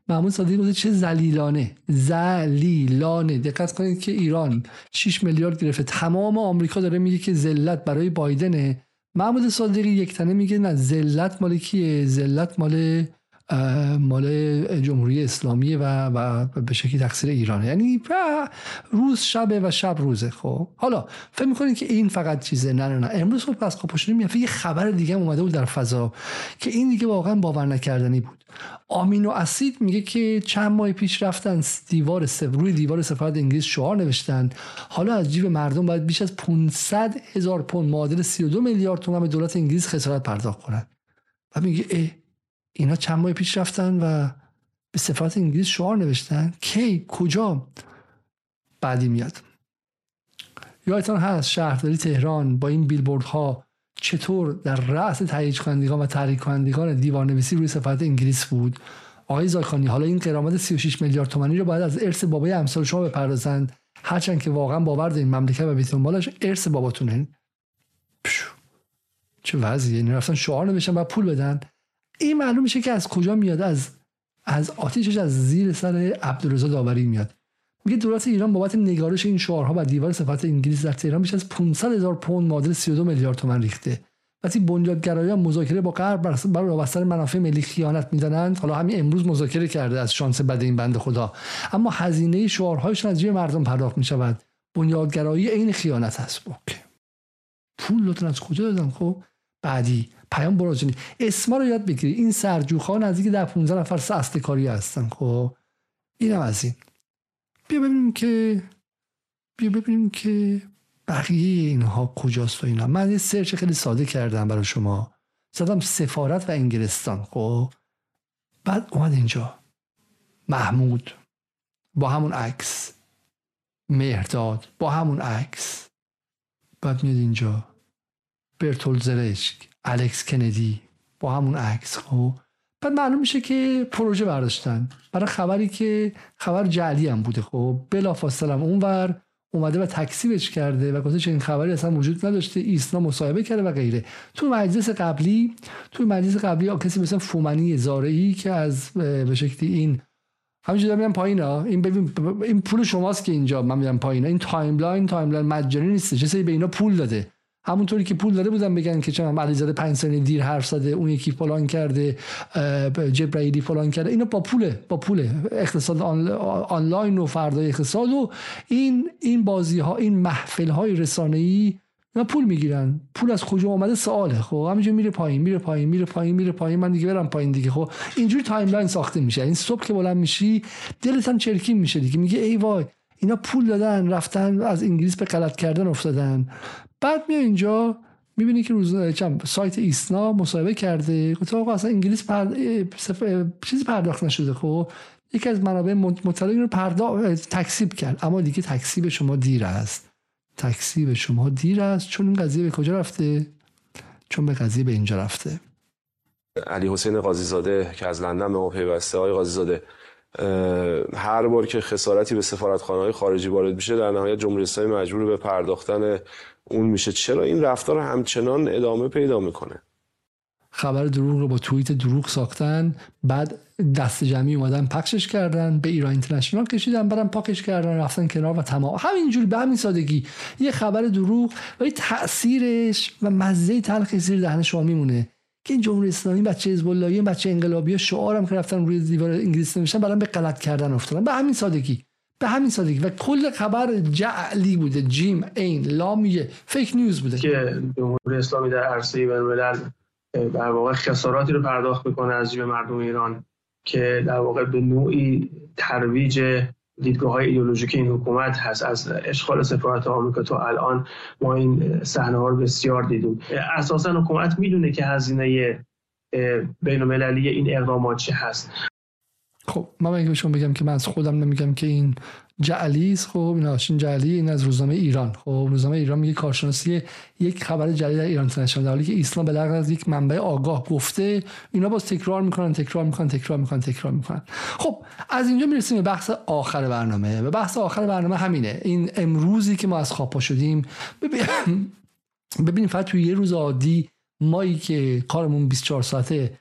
S1: محمود صادقی گفته چه زلیلانه. زلیلانه. دقت کنید که ایران 6 میلیارد گرفته. تمام آمریکا داره میگه که ذلت برای بایدنه. محمود صادقی یک تنه میگه نه ذلت مال کیه؟ ذلت مال مال جمهوری اسلامی و, و به شکلی تقصیر ایران. یعنی روز شبه و شب روزه خب. حالا فکر می‌کنید که این فقط چیزه؟ نه نه نه. امروز صبح پس خب میافه یه خبر دیگه اومده بود در فضا که این دیگه واقعا باور نکردنی بود. آمینو اسید میگه که چند ماه پیش رفتن دیوار. روی دیوار سفارت انگلیس شعار نوشتن. حالا از جیب مردم باید بیش از 500 هزار پوند معادل 32 میلیارد تومان به دولت انگلیس خسارت پرداخت کنن. و میگه اینا چند ماه پیش رفتن و به صفات انگلیس شعار نوشتن کی کجا بعدی میاد. یادتان هست شهرداری تهران با این ها چطور در رأس تهیج کنندگان و تحریک کنندگان دیوار نویسی روی صفحات انگلیس بود؟ آقای زاکانی حالا این قرامت 36 میلیارد تومانی رو باید از ارث بابای امثال شما بپردازند. هرچند که واقعا باور دارین مملکت و بیت مالش ارث باباتونه چه وضعیه. یعنی رفتن شعار نوشتن و پول بدن. این معلوم میشه که از کجا میاد؟ از از آتیشش از زیر سر عبدالرضا داوری میاد. میگه دولت ایران بابت نگارش این شعارها و دیوار صفات انگلیس در تهران بیش از 500 هزار پوند معادل 32 میلیارد تومان ریخته. وقتی بنیادگرایان مذاکره با غرب برای وابستن منافع ملی خیانت می‌زنند حالا همین امروز مذاکره کرده از شانس بد این بنده خدا. اما هزینه شعارهایشون از جیب مردم پرداخت می‌شود. بنیادگرایی عین خیانت است. پول لطفا از کجا دادن؟ خب بعدی. پیام برازیلی اسما رو یاد بگیری. این سرجوخان نزدیک در 15 نفر اصل کاری هستن خب؟ اینم از این. بیا ببینیم که بیا ببینیم که بقیه اینها کجاست و اینا. من یه سرچ خیلی ساده کردم برای شما. زدم سفارت و انگلستان خب؟ بعد اومد اینجا. محمود. با همون عکس. مهرداد. با همون عکس. بعد میاد اینجا. برتول زرشک الکس کندی با همون عکس خب بعد معلوم میشه که پروژه برداشتن. برای خبری که خبر جعلی هم بوده خب. بلافاصله اونور اومده و تکسیبش کرده و گفته این خبری اصلا وجود نداشته ایسنا مصاحبه کرده و غیره. تو مجلس قبلی تو مجلس قبلی کسی مثل فومنی زارعی که از به شکلی این همینجوری میرم پایین ها. این ببین این پول شماست که اینجا من میرم پایین این timeline timeline مجانی نیست. کی به اینا پول داده. همونطوری که پول داده بودن بگن که چون علیزاده 5 ثانیه دیر حرف زده اون یکی فلان کرده جبرائیلی فلان کرده. اینا با پوله با پوله. اقتصاد آنلاین و فردای اقتصاد و این این بازی ها این محفل های رسانه ای اینا پول می‌گیرن. پول از کجا اومده؟ سواله. خب همینجا میره پایین میره پایین میره پایین میره پایین. من دیگه برم پایین دیگه. خب اینجوری timeline ساخته میشه. این صبح که بلند میشی دلت هم چرکین میشه دیگه. میگه ای وای اینا پول دادن رفتن از انگلیس به غلط کردن افتادن. بعد میاد اینجا می‌بینی که روز سایت ایسنا مصاحبه کرده. گفته آقا اصلا انگلیس پرد... چیزی پرداخت نشده خب؟ یکی از منابع مطلع رو پرداخت تکذیب کرد. اما دیگه تکذیب شما دیر است. تکسیب شما دیر است. چون این قضیه به کجا رفته؟ چون به قضیه به اینجا رفته.
S13: علی حسین قاضی زاده که از لندن به ما پیوسته های قاضی زاده هر بار که خسارتی به سفارتخانه های خارجی وارد میشه در نهایت جمهوری اسلامی مجبور به پرداختن اون میشه. چرا این رفتار همچنان ادامه پیدا می‌کنه؟
S1: خبر دروغ رو با توییت دروغ ساختن بعد دست جمعی اومدن پخشش کردن به ایران اینترنشنال کشیدن برن پاکش کردن رفتن کنار و تمام. همینجوری به همین سادگی. یه خبر دروغ ولی تاثیرش و مزه تلخی زیر دهن شما میمونه. که این جمهوری اسلامی بچه حزب بچه انقلابی شعارم که رفتن روی دیوار انگلیس نوشتن برام به غلط کردن افتادن. به همین سادگی. به همین سادگی. و کل خبر جعلی بوده. جیم این لامیه فیک نیوز بوده.
S14: که جمهوری اسلامی در عرصه بین‌الملل در واقع خساراتی رو پرداخت می‌کنه از جیب مردم ایران که در واقع به نوعی ترویج دیدگاه های ایدولوژیک این حکومت هست. از اشغال سفارت آمریکا تا الان ما این صحنه ها رو بسیار دیدیم. اساسا حکومت می‌دونه که هزینه بین المللی این اقدامات چه هست.
S1: خب من به شما بگم که من از خودم نمیگم که این جعلی است. خب این آشین جعلی این از روزنامه ایران. خب روزنامه ایران میگه کارشناسی یک خبر جعلی در ایران تنشن در حالی که اسلام به از یک منبع آگاه گفته اینا باز تکرار می‌کنن تکرار می‌کنن تکرار می‌کنن تکرار می‌کنن. خب از اینجا می‌رسیم به بحث آخر برنامه. و بحث آخر برنامه همینه. این امروزی که ما از خواب شدیم ببینیم فقط توی یه روز عادی مایی که کارمون 24 ساعته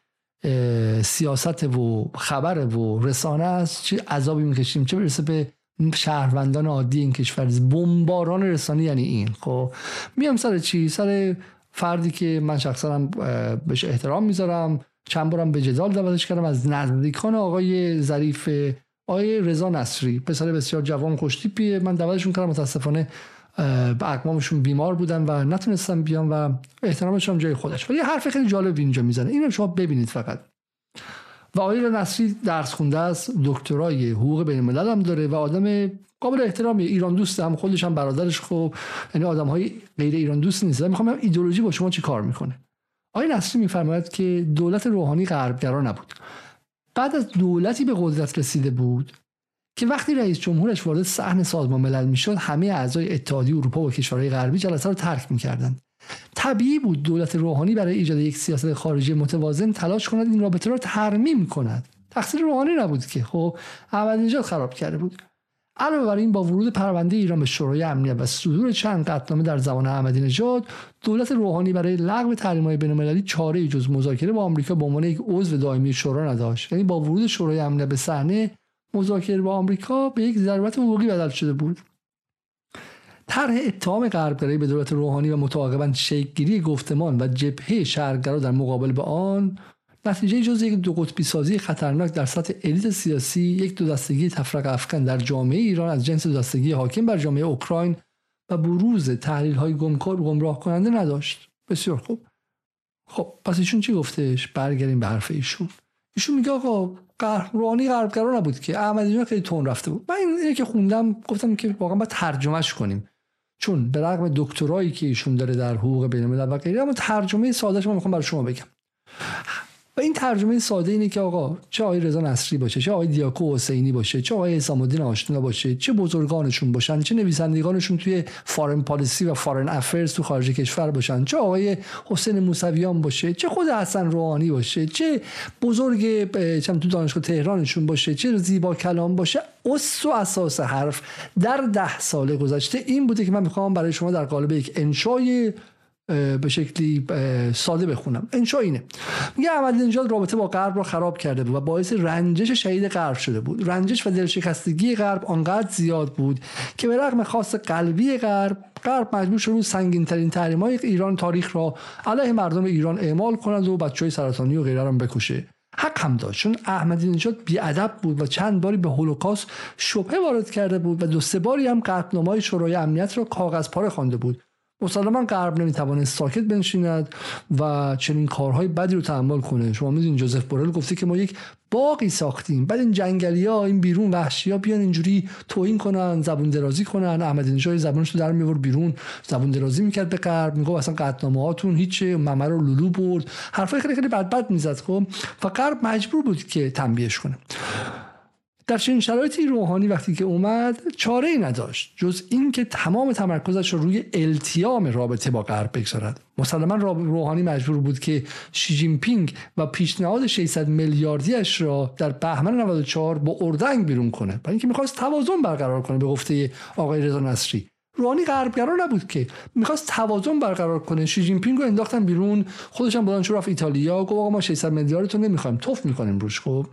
S1: سیاست و خبر و رسانه است. چه عذابی می‌کشیم؟ چه برسه به شهروندان عادی این کشور؟ بمباران رسانه یعنی این. خب میام سر چی؟ سر فردی که من شخصا بهش احترام می‌ذارم. چند بارم به جدال دعوتش کردم. از نزدیکان آقای ظریف آقای رضا نصری. پسر بسیار جوان خوشتیپیه. من دعوتشون کردم متاسفانه به اقوامشون بیمار بودن و نتونستم بیان و احترامش هم جای خودش. ولی حرف خیلی جالب اینجا می‌زنه. اینو شما ببینید فقط. و آقای نصری درس خونده است. دکترای حقوق بین الملل هم داره و آدم قابل احترامی ایران دوست هم خودش هم برادرش خوب. یعنی آدم های غیر ایران دوست نیست. می‌خوام ایدولوژی با شما چی کار می‌کنه. آقای نصری میفرماید که دولت روحانی غربگرا نبود. بعد از دولتی به قدرت رسیده بود که وقتی رئیس جمهورش وارد صحن سازمان ملل می‌شد همه اعضای اتحادیه اروپا و کشورهای غربی جلسه رو ترک می‌کردند. طبیعی بود دولت روحانی برای ایجاد یک سیاست خارجی متوازن تلاش کند این رابطه را ترمیم کند. تقصیر روحانی نبود که خب احمدی خراب کرده بود. علاوه بر این با ورود پرونده ایران به شورای امنیت و صدور چند قطعنامه در زمان احمدی نژاد دولت روحانی برای لغو تحریم‌های بین‌المللی چاره جز مذاکره با آمریکا به عنوان یک عضو دائمی شورا نداشت. یعنی با ورود شورای امنیت به صحنه مذاکره با آمریکا به یک ضرورت حقوقی بدل شده بود. طرح اتهام غربگرایی به دولت روحانی و متعاقبا شکلگیری گفتمان و جبهه شهرگرا در مقابل به آن نتیجه جز یک دو قطبی سازی خطرناک در سطح الیت سیاسی یک دو دستگی تفرق افکن در جامعه ایران از جنس دو دستگی حاکم بر جامعه اوکراین و بروز تحلیل های گمکار گمراه کننده نداشت. بسیار خوب. خب پس ایشون چی گفتش؟ برگردیم به حرف ایشون. ایشون میگه آقا روحانی غربگرا نبود که. احمدی خیلی تون رفته بود. من اینه که خوندم گفتم که واقعا باید ترجمهش کنیم. چون به رغم دکترایی که ایشون داره در حقوق بین الملل و غیره اما ترجمه سادهش من می‌خوام برای شما بگم. و این ترجمه ساده اینه که آقا چه آقای رضا نصری باشه چه آقای دیاکو حسینی باشه چه آقای حسام الدین باشه چه بزرگانشون باشن چه نویسندگانشون توی فارن پالیسی و فارن افرز تو خارج کشور باشن چه آقای حسین موسویان باشه چه خود حسن روحانی باشه چه بزرگ چم تو دانشگاه تهرانشون باشه چه زیبا کلام باشه اصل و اساس حرف در ده سال گذشته این بوده که من می‌خوام برای شما در قالب یک انشای به شکلی ساده بخونم. انشا اینه. میگه احمدی نژاد رابطه با غرب را خراب کرده بود و باعث رنجش شهید غرب شده بود. رنجش و دلشکستگی غرب آنقدر زیاد بود که به رغم خاص قلبی غرب غرب مجبور شد سنگین ترین تحریم های ایران تاریخ را علیه مردم ایران اعمال کند و بچه های سرطانی و غیره را بکشه. حق هم داشت. چون احمدی نژاد بیادب بود و چند باری به هولوکاست شبهه وارد کرده بود و دو سه باری هم قطعنامه‌های شورای امنیت را کاغذ پاره خوانده بود. مسلما غرب نمی‌توانست ساکت بنشیند و چنین کارهای بدی رو تحمل کنه. شما می‌دونید جوزف بورل گفته که ما یک باقی ساختیم. بعد این جنگلی ها این بیرون وحشی ها بیان اینجوری توهین کنن زبون درازی کنن. احمد نژاد زبونش رو در میور بیرون. زبون درازی می‌کرد به غرب. میگه اصلا قطعنامه هاتون هیچه. ممر رو لولو برد. حرفای خیلی خیلی بد بد می‌زد خب. و غرب مجبور بود که تنبیهش کنه. در چنین شرایطی روحانی وقتی که اومد چاره ای نداشت جز اینکه تمام تمرکزش رو روی التیام رابطه با غرب بگذارد. مسلما روحانی مجبور بود که شی جین پینگ و پیشنهاد 600 میلیاردیش را در بهمن 94 با اردنگ بیرون کنه برای اینکه می‌خواست توازن برقرار کنه به گفته آقای رضا نصری. روحانی غربگرا نبود که می‌خواست توازن برقرار کنه. شی جین پینگ رو انداختن بیرون خودش هم بلند شد رفت ایتالیا گفت آقا ما 600 میلیاردتون نمی‌خوایم تف می‌کنیم روش خب؟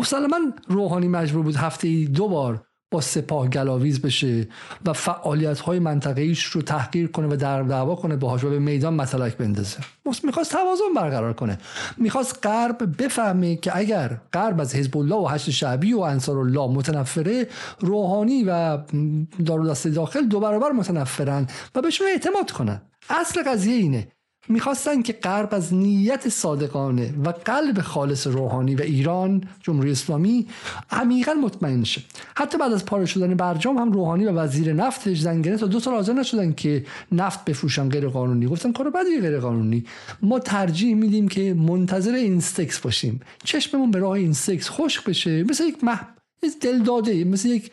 S1: مسلما روحانی مجبور بود هفته دو بار با سپاه گلاویز بشه و فعالیت های منطقه رو تحقیر کنه و در دعوا کنه باهاش و به میدان متلک بندازه. می‌خواست توازن برقرار کنه. می‌خواست غرب بفهمه که اگر غرب از حزب الله و حشد شعبی و انصار الله متنفره روحانی و دست داخل دو برابر متنفرن و بهشون اعتماد کنن. اصل قضیه اینه. می‌خواستن که غرب از نیت صادقانه و قلب خالص روحانی و ایران جمهوری اسلامی عمیقا مطمئن شه. حتی بعد از پاره شدن برجام هم روحانی و وزیر نفتش زنگنه تا دو سال حاضر نشدن که نفت بفروشن غیر قانونی گفتن کار بدی غیر قانونی ما ترجیح میدیم که منتظر اینستکس باشیم. چشممون به راه اینستکس خشک بشه. مثل یک مح... دل مثل یک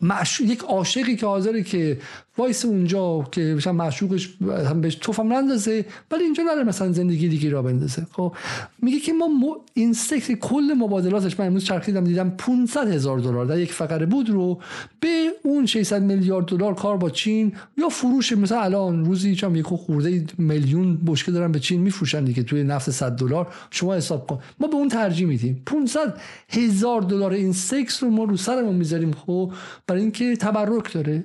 S1: معش... یک عاشقی که حاضره که وایسه اونجا که مثلا معشوقش هم بهش تفم نندازه ولی اینجا نره مثلا زندگی دیگه راه بندازه. خب میگه که ما. اینستکس کل مبادلاتش من امروز چرخیدم دیدم 500 هزار دلار. در یک فقره بود رو به اون 600 میلیارد دلار کار با چین یا فروش مثلا الان روزی چم یک خورده میلیون بشکه دارن به چین میفروشن دیگه توی نفت 100 دلار. شما حساب کن. ما به اون ترجیح میدیم. 500 هزار دلار این سکس رو ما رو سرمون می‌ذاریم. خب برای اینکه تبرک داره.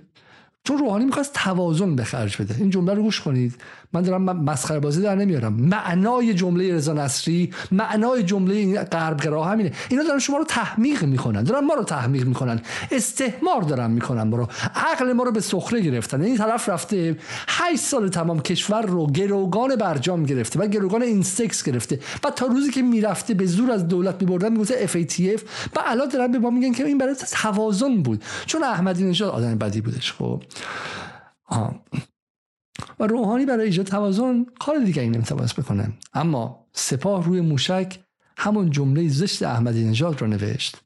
S1: چون روحانی می‌خواست توازن به خرج بده. این جمله رو گوش کنید. من دارم مسخره بازی در نمیارم. معنای جمله رضا نصری معنای جمله غربگرا همینه. اینا دارن شما رو تحمیق می‌کنن. دارن ما رو تحمیق می‌کنن. استهمار دارن می‌کنن ما رو. عقل ما رو به سخره گرفتن. این طرف رفته 8 سال تمام کشور رو گروگان برجام گرفته و گروگان اینستکس گرفته. و تا روزی که می‌رفته به زور از دولت میبردن می‌گفته FATF و الان دارن به ما میگن که این برای توازن بود. چون احمدی نژاد آدم بدی بودش خب. و روحانی برای ایجاد توازن کار دیگه این نمی‌توانست بکنه. اما سپاه روی موشک همون جمله زشت احمدی نژاد رو نوشت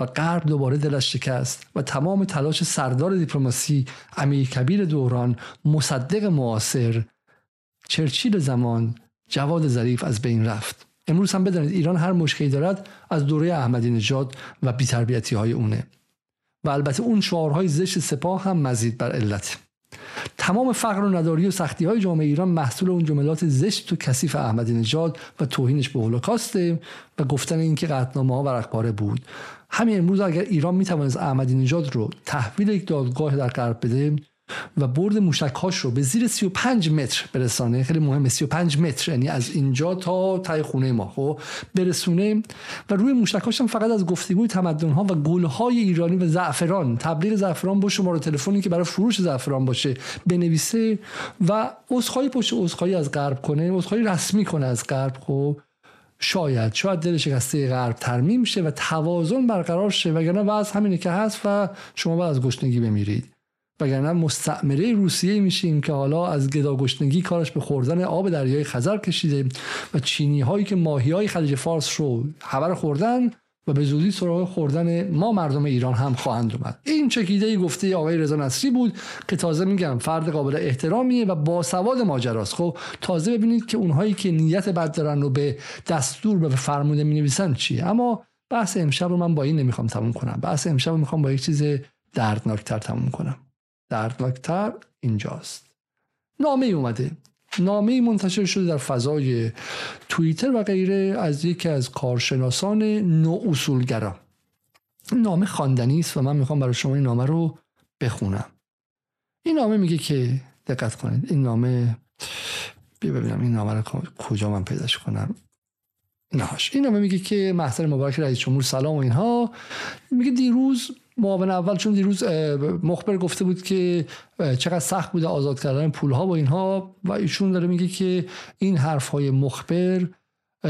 S1: و غرب دوباره دلش شکست و تمام تلاش سردار دیپلماسی امیر کبیر دوران مصدق معاصر چرچیل زمان جواد ظریف از بین رفت. امروز هم بدانید ایران هر مشکلی دارد از دوره احمدی نژاد و بیتربیتی های اونه. و البته اون شعارهای زشت سپاه هم مزید بر علت. تمام فقر و نداری و سختی های جامعه ایران محصول اون جملات زشت و کثیف احمدی نژاد و توهینش به هولوکاسته و گفتن اینکه قطعنامه ها ورقباره بود. همین امروز اگر ایران می‌توانست احمدی نژاد رو تحویل یک دادگاه در غرب بده و برد موشکهاش رو به زیر 35 متر برسانه. خیلی مهمه 35 متر. یعنی از اینجا تا تای خونه ما خب؟ برسونه و روی موشکهاش هم فقط از گفتگوی تمدن ها و گل های ایرانی و زعفران تبلیغ زعفران با شماره تلفنی که برای فروش زعفران باشه بنویسه و عذرخواهی پشت عذرخواهی از غرب کنه عذرخواهی رسمی کنه از غرب. خب؟ شاید شاید دل شکسته غرب ترمیم شه و توازن برقرار شه. وگرنه وضع همینه که هست و شما باید از گشنگی بمیرید. وگرنه مستعمره روسیه میشیم که حالا از گداگشتگی کارش به خوردن آب دریای خزر کشیده و چینی هایی که ماهی های خلیج فارس رو خبر خوردن و به زودی سراغ خوردن ما مردم ایران هم خواهند اومد. این چکیده گفته آقای رضا نصری بود که تازه میگم فرد قابل احترامیه و با سواد ماجراست. خب تازه ببینید که اونهایی که نیت بد دارن رو به دستور و به فرموده می نویسن چیه. اما بحث امشب رو من با این نمی‌خوام تموم کنم. بحث امشب رو می‌خوام با یک چیز دردناکتر تموم کنم. دردناکتر اینجاست. نامه اومده. نامه منتشر شده در فضای توییتر و غیره از یکی از کارشناسان نو اصولگرا نامه خواندنی است و من می‌خوام برای شما این نامه رو بخونم. این نامه میگه که دقت کنید. این نامه بیا ببینم این نامه رو کجا من پیداش کنم. نهاش این نامه میگه که محضر مبارک رئیس جمهور سلام و اینها. میگه دیروز معاون اول چون دیروز مخبر گفته بود که چقدر سخت بوده آزاد کردن پول ها و اینها و ایشون داره میگه که این حرف های مخبر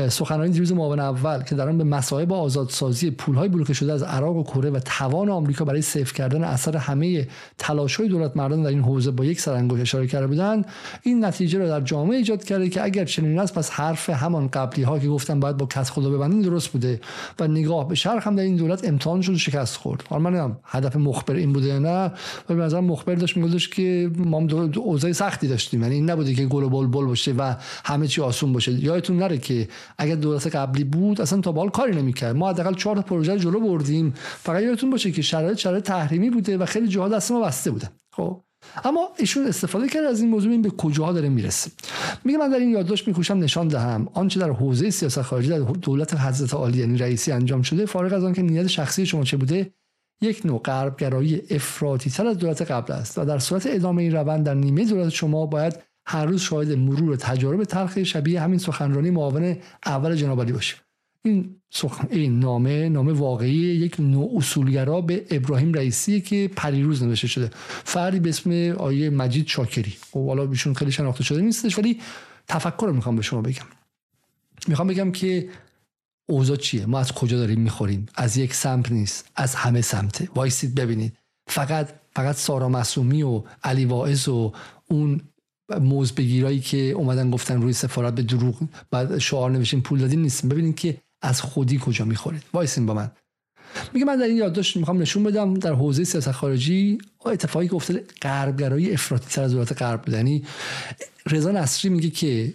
S1: سخنرانی دیروز معاون اول که دارن به مسائل آزادسازی پولهای بلوکه شده از عراق و کره و توان آمریکا برای سیف کردن اثر همه های دولت مردان در این حوزه با یک سرانگشت اشاره کرده بودن این نتیجه رو در جامعه ایجاد کرده که اگر چنین است پس حرف همان قبلی ها که گفتن باید با کس خدا ببندین درست بوده و نگاه به شرق هم در این دولت امتحان شد و شکست خورد. حالا من هدف مخبر این بوده نه و به نظر مخبر داشت میگفتش که ما اوضاع سختی داشتیم. یعنی این نبوده که گل و بل بل باشه و همه چی آسون باشه. یادتون نره که اگر دولت قبلی بود اصلا تا بال کاری نمی‌کرد. ما حداقل چهار تا پروژه جلو بردیم. فقط یادتون باشه که شرایط شرایط تحریمی بوده و خیلی جاها دست ما بسته بوده. خب. اما ایشون استفاده کرد از این موضوع این به کجاها داره می‌رسه. میگه من در این یادداشت میکوشم نشان دهم. آنچه در حوزه سیاست خارجی در دولت حضرت عالی یعنی رئیسی انجام شده فارغ از آنکه نیت شخصی شما چه بوده یک نوع غربگرایی افراطی تر از دولت قبل است و در صورت ادامه این روند در نیمه دولت شما باید هر روز شاهد مرور تجارب تلخ شبیه همین سخنرانی معاون اول جناب علی باشیم. این سخن این نامه نامه واقعی یک نوع اصولگرا به ابراهیم رئیسی که پریروز نوشته شده. فردی به اسم آقای مجید شاکری. خب حالا ایشون خیلی شناخته شده نیستش ولی تفکر رو می‌خوام به شما بگم. می‌خوام بگم که اوضاع چیه؟ ما از کجا داریم می‌خوریم؟ از یک سمت نیست از همه سمته. وایسید ببینید. فقط فقط سارا معصومی و علی واعظ و اون مزد بگیرایی که اومدن گفتن روی سفارت به دروغ بعد شعار نوشتین پول دادین نیستیم ببینید که از خودی کجا می‌خورید وایسین با من. میگه من در این یادداشت می‌خوام نشون بدم در حوزه سیاست خارجی اتفاقی که افتاده غربگرایی افراطی تر از دولت غرب بوده یعنی رضا نصری میگه که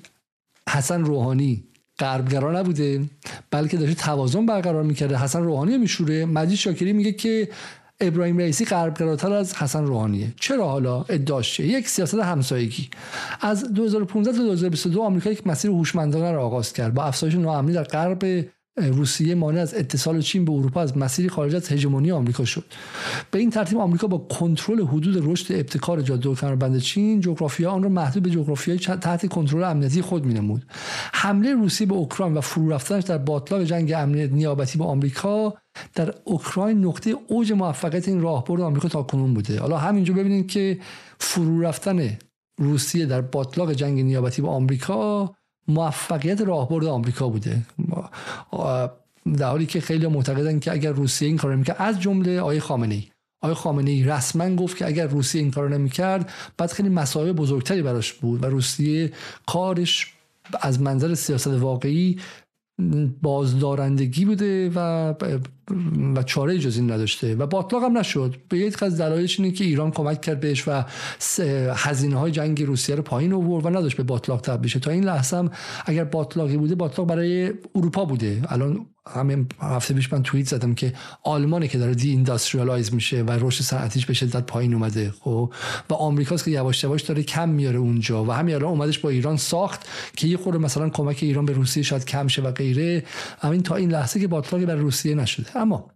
S1: حسن روحانی غربگرا نبوده بلکه داشته توازن برقرار می‌کرده. حسن روحانی میشوره. مجید شاکری میگه که ابراهیم رئیسی غربگراتر از حسن روحانیه. چرا حالا ادعاش یک سیاست همسایگی. از 2015 تا 2022 آمریکا یک مسیر هوشمندانه را آغاز کرد. با افزایش ناامنی در غرب روسیه مانع از اتصال چین به اروپا از مسیری خارج از هژمونی آمریکا شد. به این ترتیب آمریکا با کنترل حدود رشد ابتکار جاده کمربند چین جغرافیا آن را محدود به جغرافیای تحت کنترل امنیتی خود مینمود. حمله روسیه به اوکراین و فرو رفتنش در باطلاق جنگ امنیت نیابتی با آمریکا در اوکراین نقطه اوج موفقیت این راهبرد آمریکا تا کنون بوده. حالا همینجا ببینید که فرو رفتن روسیه در باطلاق جنگ نیابتی با آمریکا موفقیت راهبرد آمریکا بوده. در حالی که خیلی معتقدن که اگر روسیه این کار نمی‌کرد از جمله آقای خامنه ای آقای خامنه ای رسما گفت که اگر روسیه این کار نمی‌کرد بعد خیلی مسائل بزرگتری براش بود و روسیه کارش از منظر سیاست واقعی بازدارندگی بوده و و چاره جز این نداشته و باطلاق هم نشد. به یک از دلایلش اینه که ایران کمک کرد بهش و هزینه های جنگ روسیه رو پایین آورد و نداشت به باطلاق تبدیل تا این لحظه هم اگر باطلاقی بوده باطلاق برای اروپا بوده. الان همین هفته پیش من توییت زدم که آلمانه که داره دی اینداستریالایز میشه و رشد صنعتیش به شدت پایین اومده خب؟ و آمریکاست که یواش یواش داره کم میاره اونجا. و همین الان اومدش با ایران ساخت که یه خورده مثلا کمک ایران به روسیه شاید کم شه و غیره. همین تا این لحظه که باطلاقی برای روسیه نشده. اما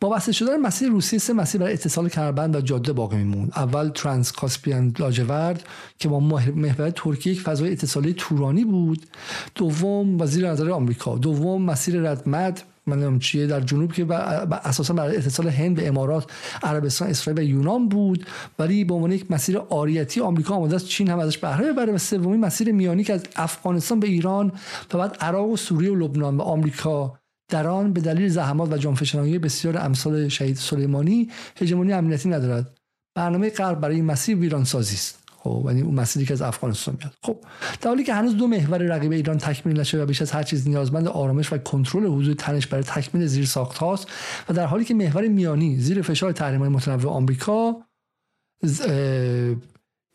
S1: با بسته شدن مسیر روسیه سه مسیر برای اتصال کربند و جاده باقی میمون اول ترانس کاسپیان لاجورد که با محور ترکیه یک فضای اتصالی تورانی بود. دوم وزیر نظر آمریکا. دوم مسیر ردمد من چیه در جنوب که اساسا برای اتصال هند به امارات عربستان اسرائیل و یونان بود. ولی به عنوان یک مسیر آریتی آمریکا آماده است چین هم ازش بهره ببره. و سومی مسیر میانی که از افغانستان به ایران و بعد عراق و سوریه و لبنان و آمریکا در آن به دلیل زحمات و جانفشانی بسیار امثال شهید سلیمانی هژمونی امنیتی ندارد. برنامه غرب برای مسیر ویران سازی است. خب یعنی اون مسیری که از افغانستان میاد. خب در حالی که هنوز دو محور رقیب ایران تکمیل نشده و بیش از هر چیز نیازمند آرامش و کنترل حدود تنش برای تکمیل زیر ساخت هاست و در حالی که محور میانی زیر فشار تحریم های متنوع آمریکا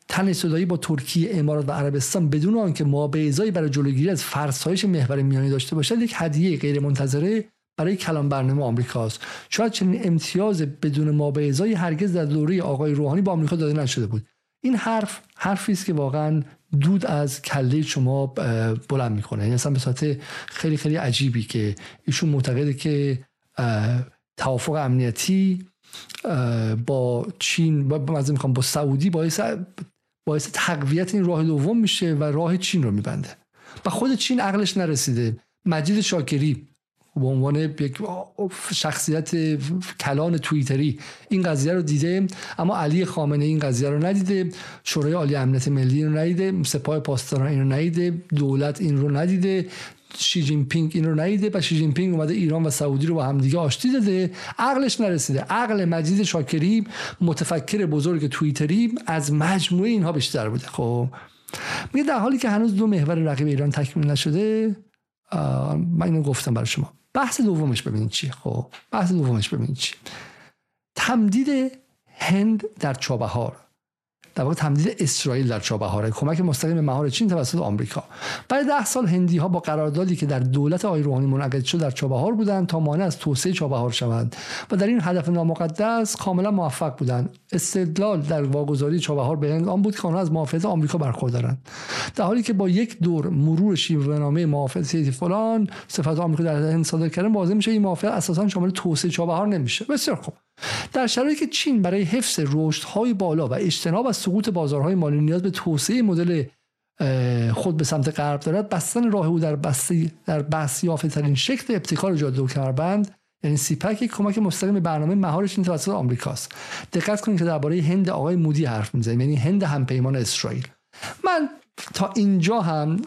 S1: تن صدایی با ترکیه امارات و عربستان بدون آنکه ما به ازای برای جلوگیری از فرسایش محور میانی داشته باشد یک هدیه غیر منتظره برای کلام برنامه آمریکاست. شاید چنین امتیاز بدون ما به ازای هرگز در دوره آقای روحانی با آمریکا داده نشده بود. این حرف حرفی است که واقعا دود از کله شما بلند می‌کنه. یعنی اصلا به صورت خیلی خیلی عجیبی که ایشون معتقده که توافق امنیتی با چین با می‌خوام با سعودی باعث باعث تقویت این راه دوم میشه و راه چین رو میبنده. و خود چین عقلش نرسیده. مجید شاکری به عنوان یک شخصیت کلان توییتری این قضیه رو دیده اما علی خامنه این قضیه رو ندیده شورای عالی امنیت ملی رو ندیده سپاه پاسداران این رو ندیده دولت این رو ندیده. شی جین پینگ این رو و شی جین پینگ اومده ایران و سعودی رو با همدیگه آشتی داده. عقلش نرسیده. عقل مجید شاکری متفکر بزرگ توییتری از مجموعه اینها بیشتر بوده. خب میگه در حالی که هنوز دو محور رقیب ایران تکمیل نشده من اینو گفتم برای شما. بحث دومش ببینید چیه. خب بحث دومش ببینید چیه. تمدید هند در چابهار. در واقع تمدید اسرائیل در چابهار کمک مستقیم مهار چین توسط آمریکا. بعد ده سال هندی ها با قراردادی که در دولت آقای روحانی منعقد شد در چابهار بودند تا مانع از توسعه چابهار شوند و در این هدف نامقدس کاملا موفق بودند. استدلال در واگذاری چابهار به هند آن بود که آنها از محافظت آمریکا برخوردارند. در حالی که با یک دور مرور شیوهنامه موافقت فلان صفات آمریکا در هند صادر کردن واضح میشه این موافقت اساسا شامل توسعه چابهار نمیشه. بسیار خوب. در شرایطی که چین برای حفظ رشدهای بالا و اجتناب از سقوط بازارهای مالی نیاز به توسعه مدل خود به سمت غرب دارد بستن راه او در بستی در بحث ترین شکل ابتکار جاده و کمربند یعنی سیپک یک کمک مستقیم برنامه مهار چین توسط آمریکاست. دقت کنید که درباره هند آقای مودی حرف می‌زنیم یعنی هند همپیمان اسرائیل. من تا اینجا هم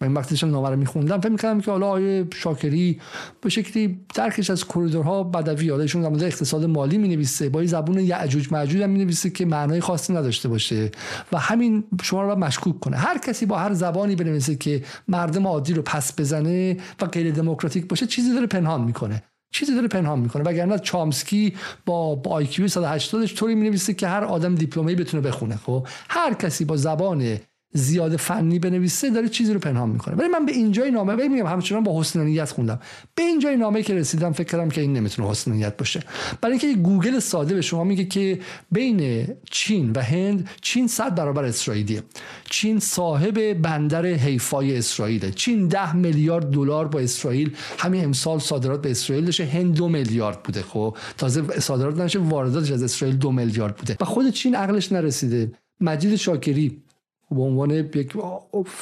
S1: من وقتی داشتم نامه رو میخوندم فکر می‌کردم که حالا آیه شاکری به شکلی درکش از کریدورها بدوی حالا ایشون در اقتصاد مالی می‌نویسه با زبون یعجوج معجوج هم می‌نویسه که معنای خاصی نداشته باشه و همین شما رو مشکوک کنه. هر کسی با هر زبانی بنویسه که مردم عادی رو پس بزنه و غیر دموکراتیک باشه چیزی داره پنهان می‌کنه. چیزی داره پنهان می‌کنه. وگرنه چامسکی با با آی کیو 180 طوری می‌نویسه که هر آدم دیپلمه‌ای بتونه بخونه خب؟ هر کسی با زبان زیاد فنی بنویسه داره چیزی رو پنهان می‌کنه. ولی من به اینجای نامه ولی میگم همچنان با حسن نیت خوندم. به اینجای نامه که رسیدم فکر کردم که این نمی‌تونه حسن نیت باشه. برای اینکه گوگل ساده به شما میگه که بین چین و هند چین صد برابر اسرائیلیه. چین صاحب بندر حیفای اسرائیل چین ده میلیارد دلار با اسرائیل. همین امسال صادرات به اسرائیل داشته. هند دو میلیارد بوده خب. تازه صادرات نشه وارداتش از اسرائیل دو میلیارد بوده. و خود چین عقلش نرسیده. مجید شاکری به عنوان یک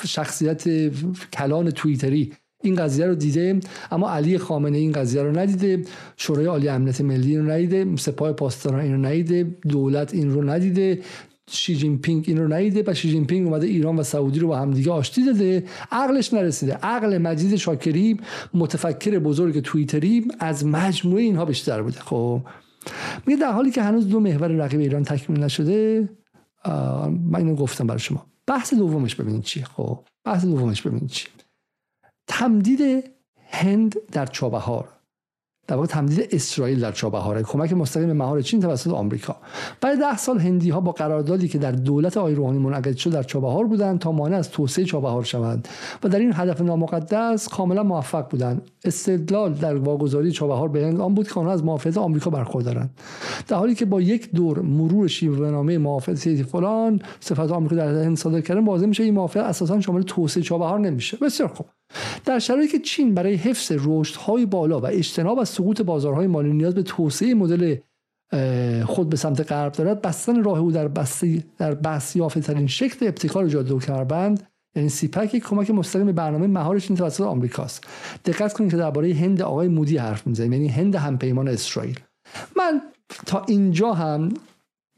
S1: شخصیت کلان توییتری. این قضیه رو دیده اما علی خامنه این قضیه رو ندیده شورای عالی امنیت ملی رو ندیده سپاه پاسداران این رو ندیده دولت این رو ندیده شی جین پینگ این رو ندیده و شی جین پینگ اومده ایران و سعودی رو با همدیگه آشتی داده. عقلش نرسیده. عقل مجید شاکری متفکر بزرگ توییتری از مجموعه اینها بیشتر بوده. خب میگه در حالی که هنوز دو محور رقیب ایران تکمیل نشده من اینو گفتم برای شما. بحث دومش ببینید چیه خب بحث دومش ببینید چیه تمدید هند در چابهار. در واقع تمدید اسرائیل در چابهار کمک مستقیم مهار چین توسط آمریکا. بعد ده سال هندی ها با قراردادی که در دولت آقای روحانی منعقد شد در چابهار بودند تا مانع از توسعه چابهار شوند و در این هدف نامقدس کاملا موفق بودند. استدلال در واگذاری چابهار به هند آن بود که آنها از محافظت آمریکا برخوردارند. در حالی که با یک دور مرور شیوهنامه محافظت فلان صفات آمریکا در هند صادر کردن واضح میشه این موافقت اساسا شامل توسعه چابهار نمیشه. بسیار خوب. در شرایطی که چین برای حفظ رشدهای بالا و اجتناب از سقوط بازارهای مالی نیاز به توسعه مدل خود به سمت غرب دارد بستن راه او در بستی در بحث ترین شکل ابتکار جاده و کمربند یعنی سیپک کمک مستقیم به برنامه مهار چین توسط آمریکاست. دقت کنید که درباره هند آقای مودی حرف می‌زنیم یعنی هند همپیمان اسرائیل. من تا اینجا هم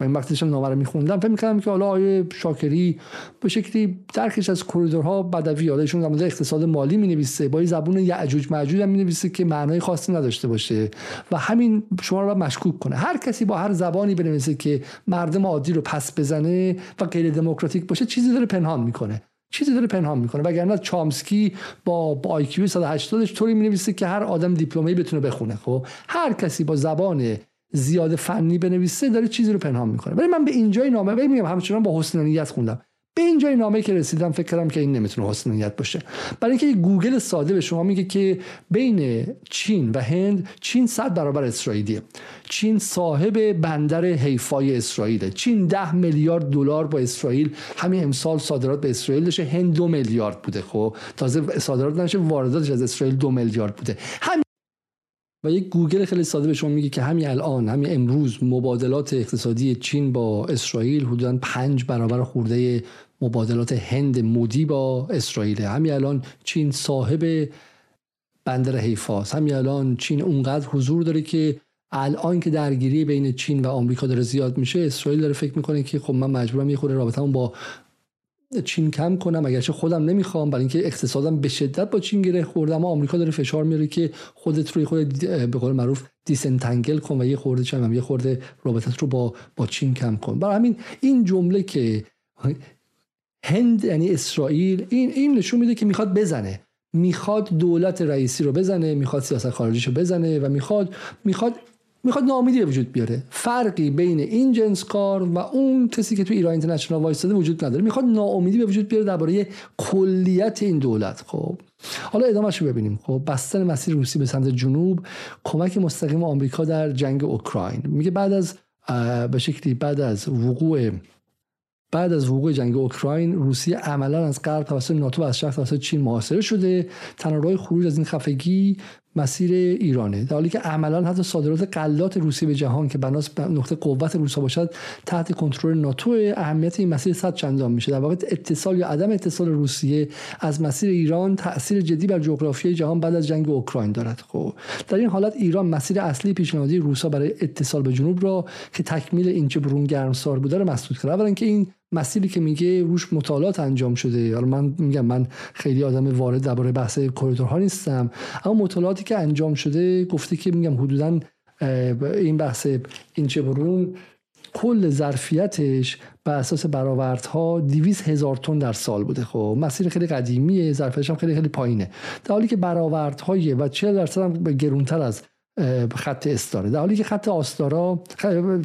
S1: من وقتی داشتم نامه رو میخوندم. فکر می‌کردم که حالا آیه شاکری به شکلی درکش از کریدورها بدوی حالا ایشون در اقتصاد مالی می‌نویسه با زبون یعجوج معجوج هم می‌نویسه که معنای خاصی نداشته باشه و همین شما رو مشکوک کنه. هر کسی با هر زبانی بنویسه که مردم عادی رو پس بزنه و غیر دموکراتیک باشه چیزی داره پنهان می‌کنه. چیزی داره پنهان می‌کنه. وگرنه چامسکی با با آی کیو 180 طوری می‌نویسه که هر آدم دیپلمه‌ای بتونه بخونه خب؟ هر کسی با زبان زیاد فنی بنویسه داره چیزی رو پنهان می‌کنه. ولی من به اینجای نامه ولی میگم همچنان با حسن نیت خوندم. به اینجای نامه که رسیدم فکر کردم که این نمی‌تونه حسن نیت باشه. برای اینکه گوگل ساده به شما میگه که بین چین و هند چین صد برابر اسرائیلیه. چین صاحب بندر حیفای اسرائیل چین ده میلیارد دلار با اسرائیل. همین امسال صادرات به اسرائیل داشته. هند دو میلیارد بوده خب. تازه صادرات نشه وارداتش از اسرائیل دو میلیارد بوده. همین و یک گوگل خیلی ساده به شما میگه که همین الان همین امروز مبادلات اقتصادی چین با اسرائیل حدودا پنج برابر خورده مبادلات هند مودی با اسرائیل همین الان چین صاحب بندر حیفاست همین الان چین اونقدر حضور داره که الان که درگیری بین چین و آمریکا داره زیاد میشه اسرائیل داره فکر می‌کنه که خب من مجبورم یه خورده رابطه‌مون با چین کم کنم اگرچه خودم نمی‌خوام برای اینکه اقتصادم به شدت با چین گره خورده اما آمریکا داره فشار میاره که خودت روی خود به قول معروف disentangle کن و یه خورده چم یه خورده رابطت رو با با چین کم کن. برای همین این جمله که هند یعنی اسرائیل این این نشون میده که می‌خواد بزنه. می‌خواد دولت رئیسی رو بزنه می‌خواد سیاست خارجیش رو بزنه و می‌خواد می‌خواد می‌خواد ناامیدی به وجود بیاره. فرقی بین این جنس کار و اون کسی که تو ایران اینترنشنال وایستاده وجود نداره. می‌خواد ناامیدی به وجود بیاره درباره کلیت این دولت. خب حالا ادامهش رو ببینیم. خب بستن مسیر روسی به سمت جنوب کمک مستقیم آمریکا در جنگ اوکراین. میگه بعد از به شکلی بعد از وقوع بعد از وقوع جنگ اوکراین روسیه عملا از غرب توسط ناتو و از شرق توسط چین محاصره شده. تنها خروج از این خفگی مسیر ایرانه. در حالی که عملا حتی صادرات غلات روسیه به جهان که بناس نقطه قوت روسا باشد تحت کنترل ناتو اهمیت این مسیر صد چندان میشه. در واقع اتصال یا عدم اتصال روسیه از مسیر ایران تاثیر جدی بر جغرافیای جهان بعد از جنگ اوکراین دارد. خب در این حالت ایران مسیر اصلی پیشنهادی روسا برای اتصال به جنوب را که تکمیل اینچه برون گرمسار بوده را مسدود کرد. اولا این مسیری که میگه روش مطالعات انجام شده. حالا من میگم من خیلی آدم وارد درباره بحث کریدورها نیستم اما مطالعاتی که انجام شده گفته که میگم حدودا این بحث این برون کل ظرفیتش بر اساس برآوردها 200 هزار تن در سال بوده. خب مسیر خیلی قدیمیه ظرفیتش هم خیلی خیلی پایینه. در حالی که برآوردهای و 40 درصد هم گرونتر از خط استاره. در حالی که خط آستارا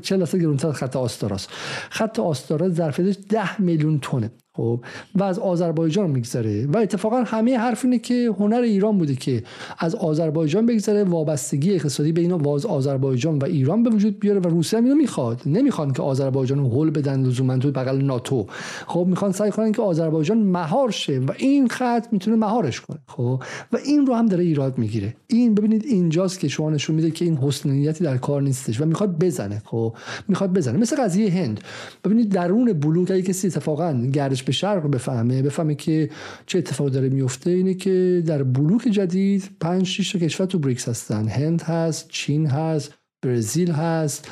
S1: 40 درصد گرونتر خط آستاراست. خط آستارا ظرفیتش 10 میلیون تونه خب و از آذربایجان میگذره. و اتفاقا همه حرف اینه که هنر ایران بوده که از آذربایجان بگذره وابستگی اقتصادی بین واز آذربایجان و ایران به وجود بیاره و روسیه هم اینو می‌خواد. نمی‌خوان که آذربایجان رو هول بدن لزوما تو بغل ناتو. خب می‌خوان سعی کنن که آذربایجان مهار شه و این خط می‌تونه مهارش کنه. خب و این رو هم داره ایراد می‌گیره. این ببینید اینجاست که شما نشون میده که این حسنیتی در کار نیستش و می‌خواد بزنه. خب می‌خواد بزنه. مثل قضیه هند. ببینید درون بلوک اگه کسی اتفاقا گردش به شرق بفهمه بفهمه که چه اتفاقی داره میفته. اینه که در بلوک جدید پنج شش کشور تو بریکس هستن. هند هست چین هست برزیل هست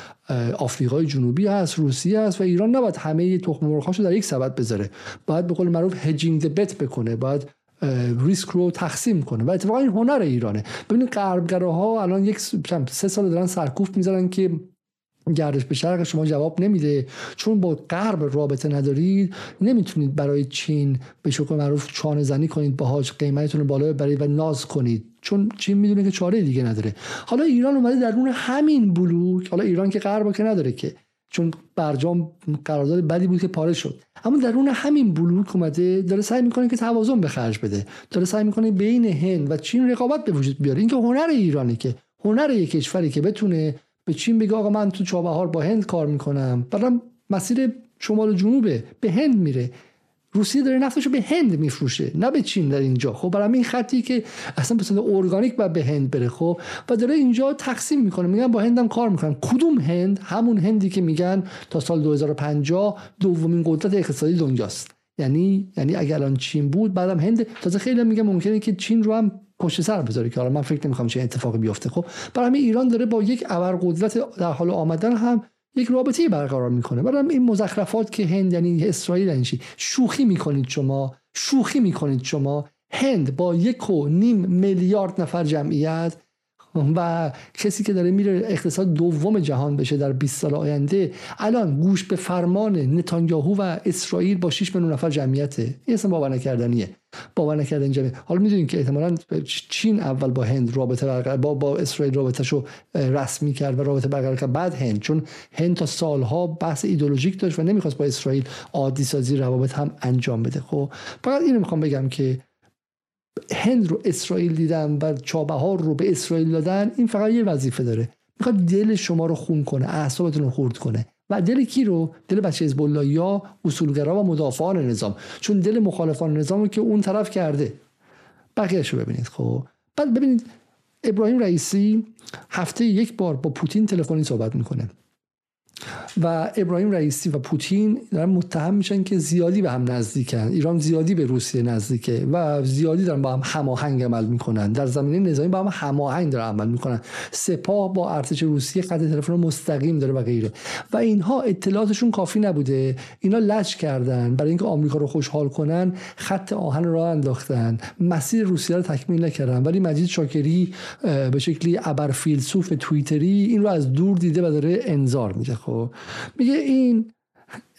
S1: آفریقای جنوبی هست روسیه هست و ایران نباید همه تخم مرغ‌هاشو در یک سبد بذاره. باید به قول معروف هجینگ بت بکنه باید ریسک رو تقسیم کنه. و اتفاقا این هنر ایرانه. ببینید غربگراها الان یک سه سال دارن سرکوف می‌ذارن که گردش به شرق شما جواب نمیده. چون با غرب رابطه ندارید نمی‌تونید برای چین به شکل معروف چانه زنی کنید باهاش قیمتتون رو بالا ببرید و ناز کنید. چون چین می‌دونه که چاره دیگه نداره. حالا ایران اومده درون همین بلوک. حالا ایران که غرب که نداره که. چون برجام قرارداد بدی بود که پاره شد. اما درون همین بلوک اومده داره سعی می‌کنه که توازن به خرج بده. داره سعی می‌کنه بین هند و چین رقابت به وجود بیاره. این که هنر ایرانه که هنر یک کشوری که بتونه به چین بگه آقا من تو چابهار با هند کار می‌کنم. بعدم مسیر شمال و جنوبه به هند میره. روسیه داره نفتش رو به هند میفروشه نه به چین در اینجا. خب برای این خطی که اصلا به صورت ارگانیک باید به هند بره. خب و داره اینجا تقسیم می‌کنه. میگن با هندم کار می‌کنن. کدوم هند؟ همون هندی که میگن تا سال 2050 دومین قدرت اقتصادی دنیاست. یعنی یعنی اگر الان چین بود بعدم هند تازه خیلی میگه ممکنه که چین رو هم پشت سر بذاره که حالا من فکر نمی‌خوام چه اتفاقی بیفته. خب برای همین ایران داره با یک ابرقدرت در حال آمدن هم یک رابطه برقرار می‌کنه. برای این مزخرفات که هند یعنی اسرائیل یعنی شوخی می‌کنید شما شوخی می‌کنید شما. هند با یک و نیم میلیارد نفر جمعیت و کسی که داره میره اقتصاد دوم جهان بشه در 20 سال آینده الان گوش به فرمان نتانیاهو و اسرائیل با 6 میلیون نفر جمعیته. این اصلا باور نکردنیه. باور نکردن جمعیت. حالا می‌دونین که احتمالا چین اول با هند رابطه برقرار با با اسرائیل رابطهشو رسمی کرد و رابطه برقرار کرد بعد هند. چون هند تا سالها بحث ایدولوژیک داشت و نمی‌خواست با اسرائیل عادی سازی روابط هم انجام بده. خب فقط اینو می‌خوام بگم که هند رو اسرائیل دیدن و چابهار رو به اسرائیل دادن این فقط یه وظیفه داره. می‌خواد دل شما رو خون کنه اعصابتون رو خورد کنه. و دل کی رو؟ دل بچه حزب یا اصولگرا و مدافعان نظام. چون دل مخالفان نظام رو که اون طرف کرده. بقیهش رو ببینید خب. بعد ببینید ابراهیم رئیسی هفته یک بار با پوتین تلفنی صحبت می‌کنه. و ابراهیم رئیسی و پوتین دارن متهم میشن که زیادی به هم نزدیکن. ایران زیادی به روسیه نزدیکه و زیادی دارن با هم هماهنگ عمل می‌کنن. در زمینه نظامی با هم هماهنگ دارن عمل می‌کنن. سپاه با ارتش روسیه خط تلفن مستقیم داره و غیره. و اینها اطلاعاتشون کافی نبوده. اینا لج کردن. برای اینکه آمریکا رو خوشحال کنن خط آهن رو انداختن. مسیر روسیه رو تکمیل نکردن. ولی مجید شاکری به شکلی ابر فیلسوف توییتری این رو از دور دیده و داره انظار میده خب. میگه این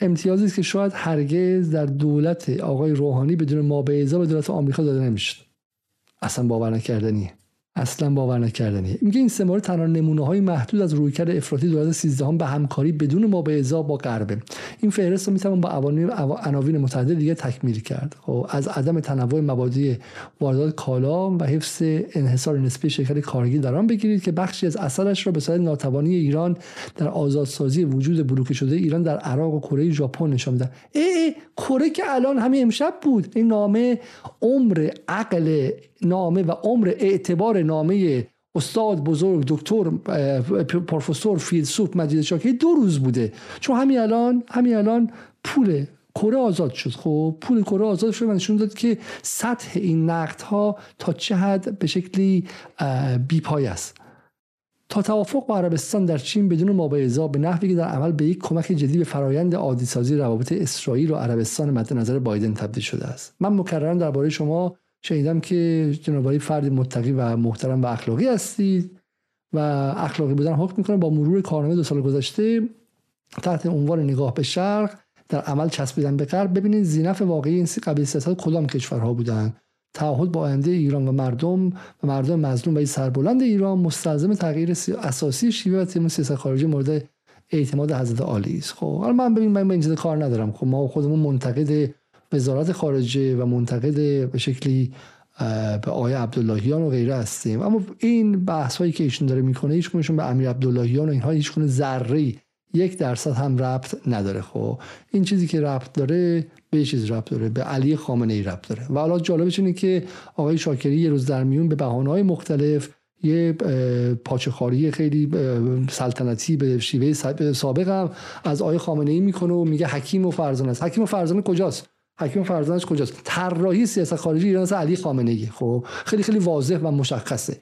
S1: امتیازی است که شاید هرگز در دولت آقای روحانی بدون ما به دولت آمریکا داده نمی‌شد. اصلا باور نکردنیه. اصلا باور نکردنی. میگه این سه مورد تنها نمونه های محدود از رویکرد افراطی دولت 13 به همکاری بدون ما به با غربه. این فهرست رو می‌توان با عناوین متعدد دیگه تکمیل کرد. خب از عدم تنوع مبادی واردات کالا و حفظ انحصار نسبی شرکت کارگی در آن بگیرید که بخشی از اثرش را به صورت ناتوانی ایران در آزادسازی وجود بلوکه شده ایران در عراق و کره ژاپن نشان ای کره که الان همین امشب بود. این نامه عمر عقل نامه و عمر اعتبار نامه استاد بزرگ دکتر پروفسور فیلسوف مجید شاکی دو روز بوده. چون همین الان همین الان پول کره آزاد شد. خب پول کره آزاد شد و نشون داد که سطح این نقد ها تا چه حد به شکلی پای است. تا توافق با عربستان در چین بدون مابعضا به نحوی که در عمل به یک کمک جدی به فرایند عادی سازی روابط اسرائیل و عربستان مد نظر بایدن تبدیل شده است. من مکررم درباره شما شنیدم که جناب فردی متقی و محترم و اخلاقی هستید و اخلاقی بودن حکم می‌کنه با مرور کارنامه دو سال گذشته تحت عنوان نگاه به شرق در عمل چسبیدن به غرب ببینید زینف واقعی این قبیل سیاست کدام کشورها بودن. تعهد با آینده ایران و مردم و مردم مظلوم و این سربلند ایران مستلزم تغییر اساسی شیوه و تیم سیاست خارجی مورد اعتماد حضرت عالی است. خب حالا من ببین من این کار ندارم. خب ما خودمون منتقد وزارت خارجه و منتقد به شکلی به آقای عبداللهیان و غیره هستیم. اما این بحث هایی که ایشون داره می‌کنه هیچ به امیر عبداللهیان و اینها هیچ ذره یک درصد هم ربط نداره. خب این چیزی که ربط داره به چیز ربط داره؟ به علی خامنه ای ربط داره. و حالا جالبش اینه که آقای شاکری یه روز در میون به بهانه های مختلف یه پاچخاری خیلی سلطنتی به شیوه سابق هم از آقای خامنه ای می‌کنه و میگه حکیم و فرزانه است. حکیم و فرزانه کجاست؟ حکیم فرزانش کجاست؟ طراحی سیاست خارجی ایران از علی خامنه ای خب خیلی خیلی واضح و مشخصه.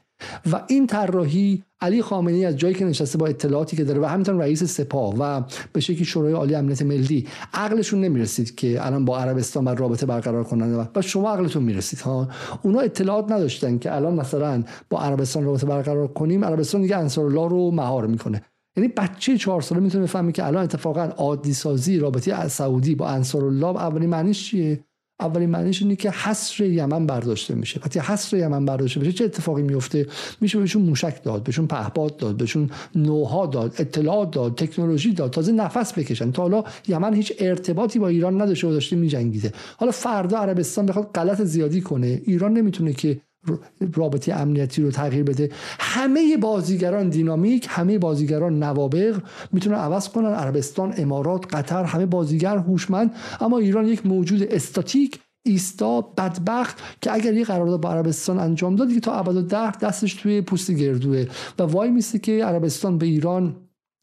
S1: و این طراحی علی خامنه ای از جایی که نشسته با اطلاعاتی که داره و همینطور رئیس سپاه و به شکلی شورای عالی امنیت ملی عقلشون نمی‌رسید که الان با عربستان بر رابطه برقرار کنن و شما عقلتون می‌رسید ها؟ اونا اطلاعات نداشتن که الان مثلا با عربستان رابطه برقرار کنیم عربستان دیگه انصار الله رو مهار می‌کنه. یعنی بچه چهار ساله می‌تونه بفهمه که الان اتفاقا عادی سازی رابطه سعودی با انصار الله اولین معنیش چیه؟ اولین معنیش اینه که حصر یمن برداشته میشه. وقتی حصر یمن برداشته میشه چه اتفاقی میفته میشه بهشون موشک داد بهشون پهپاد داد بهشون نوها داد اطلاعات داد تکنولوژی داد تازه نفس بکشن. تا حالا یمن هیچ ارتباطی با ایران نداشته و داشته میجنگیده. حالا فردا عربستان بخواد غلط زیادی کنه ایران نمی‌تونه که رابطه امنیتی رو تغییر بده. همه بازیگران دینامیک همه بازیگران نوابق می‌تونن عوض کنن. عربستان امارات قطر همه بازیگر هوشمند. اما ایران یک موجود استاتیک ایستا بدبخت که اگر یه قرارداد با عربستان انجام داد که تا ابد ده دستش توی پوست گردوه. و وای میسته که عربستان به ایران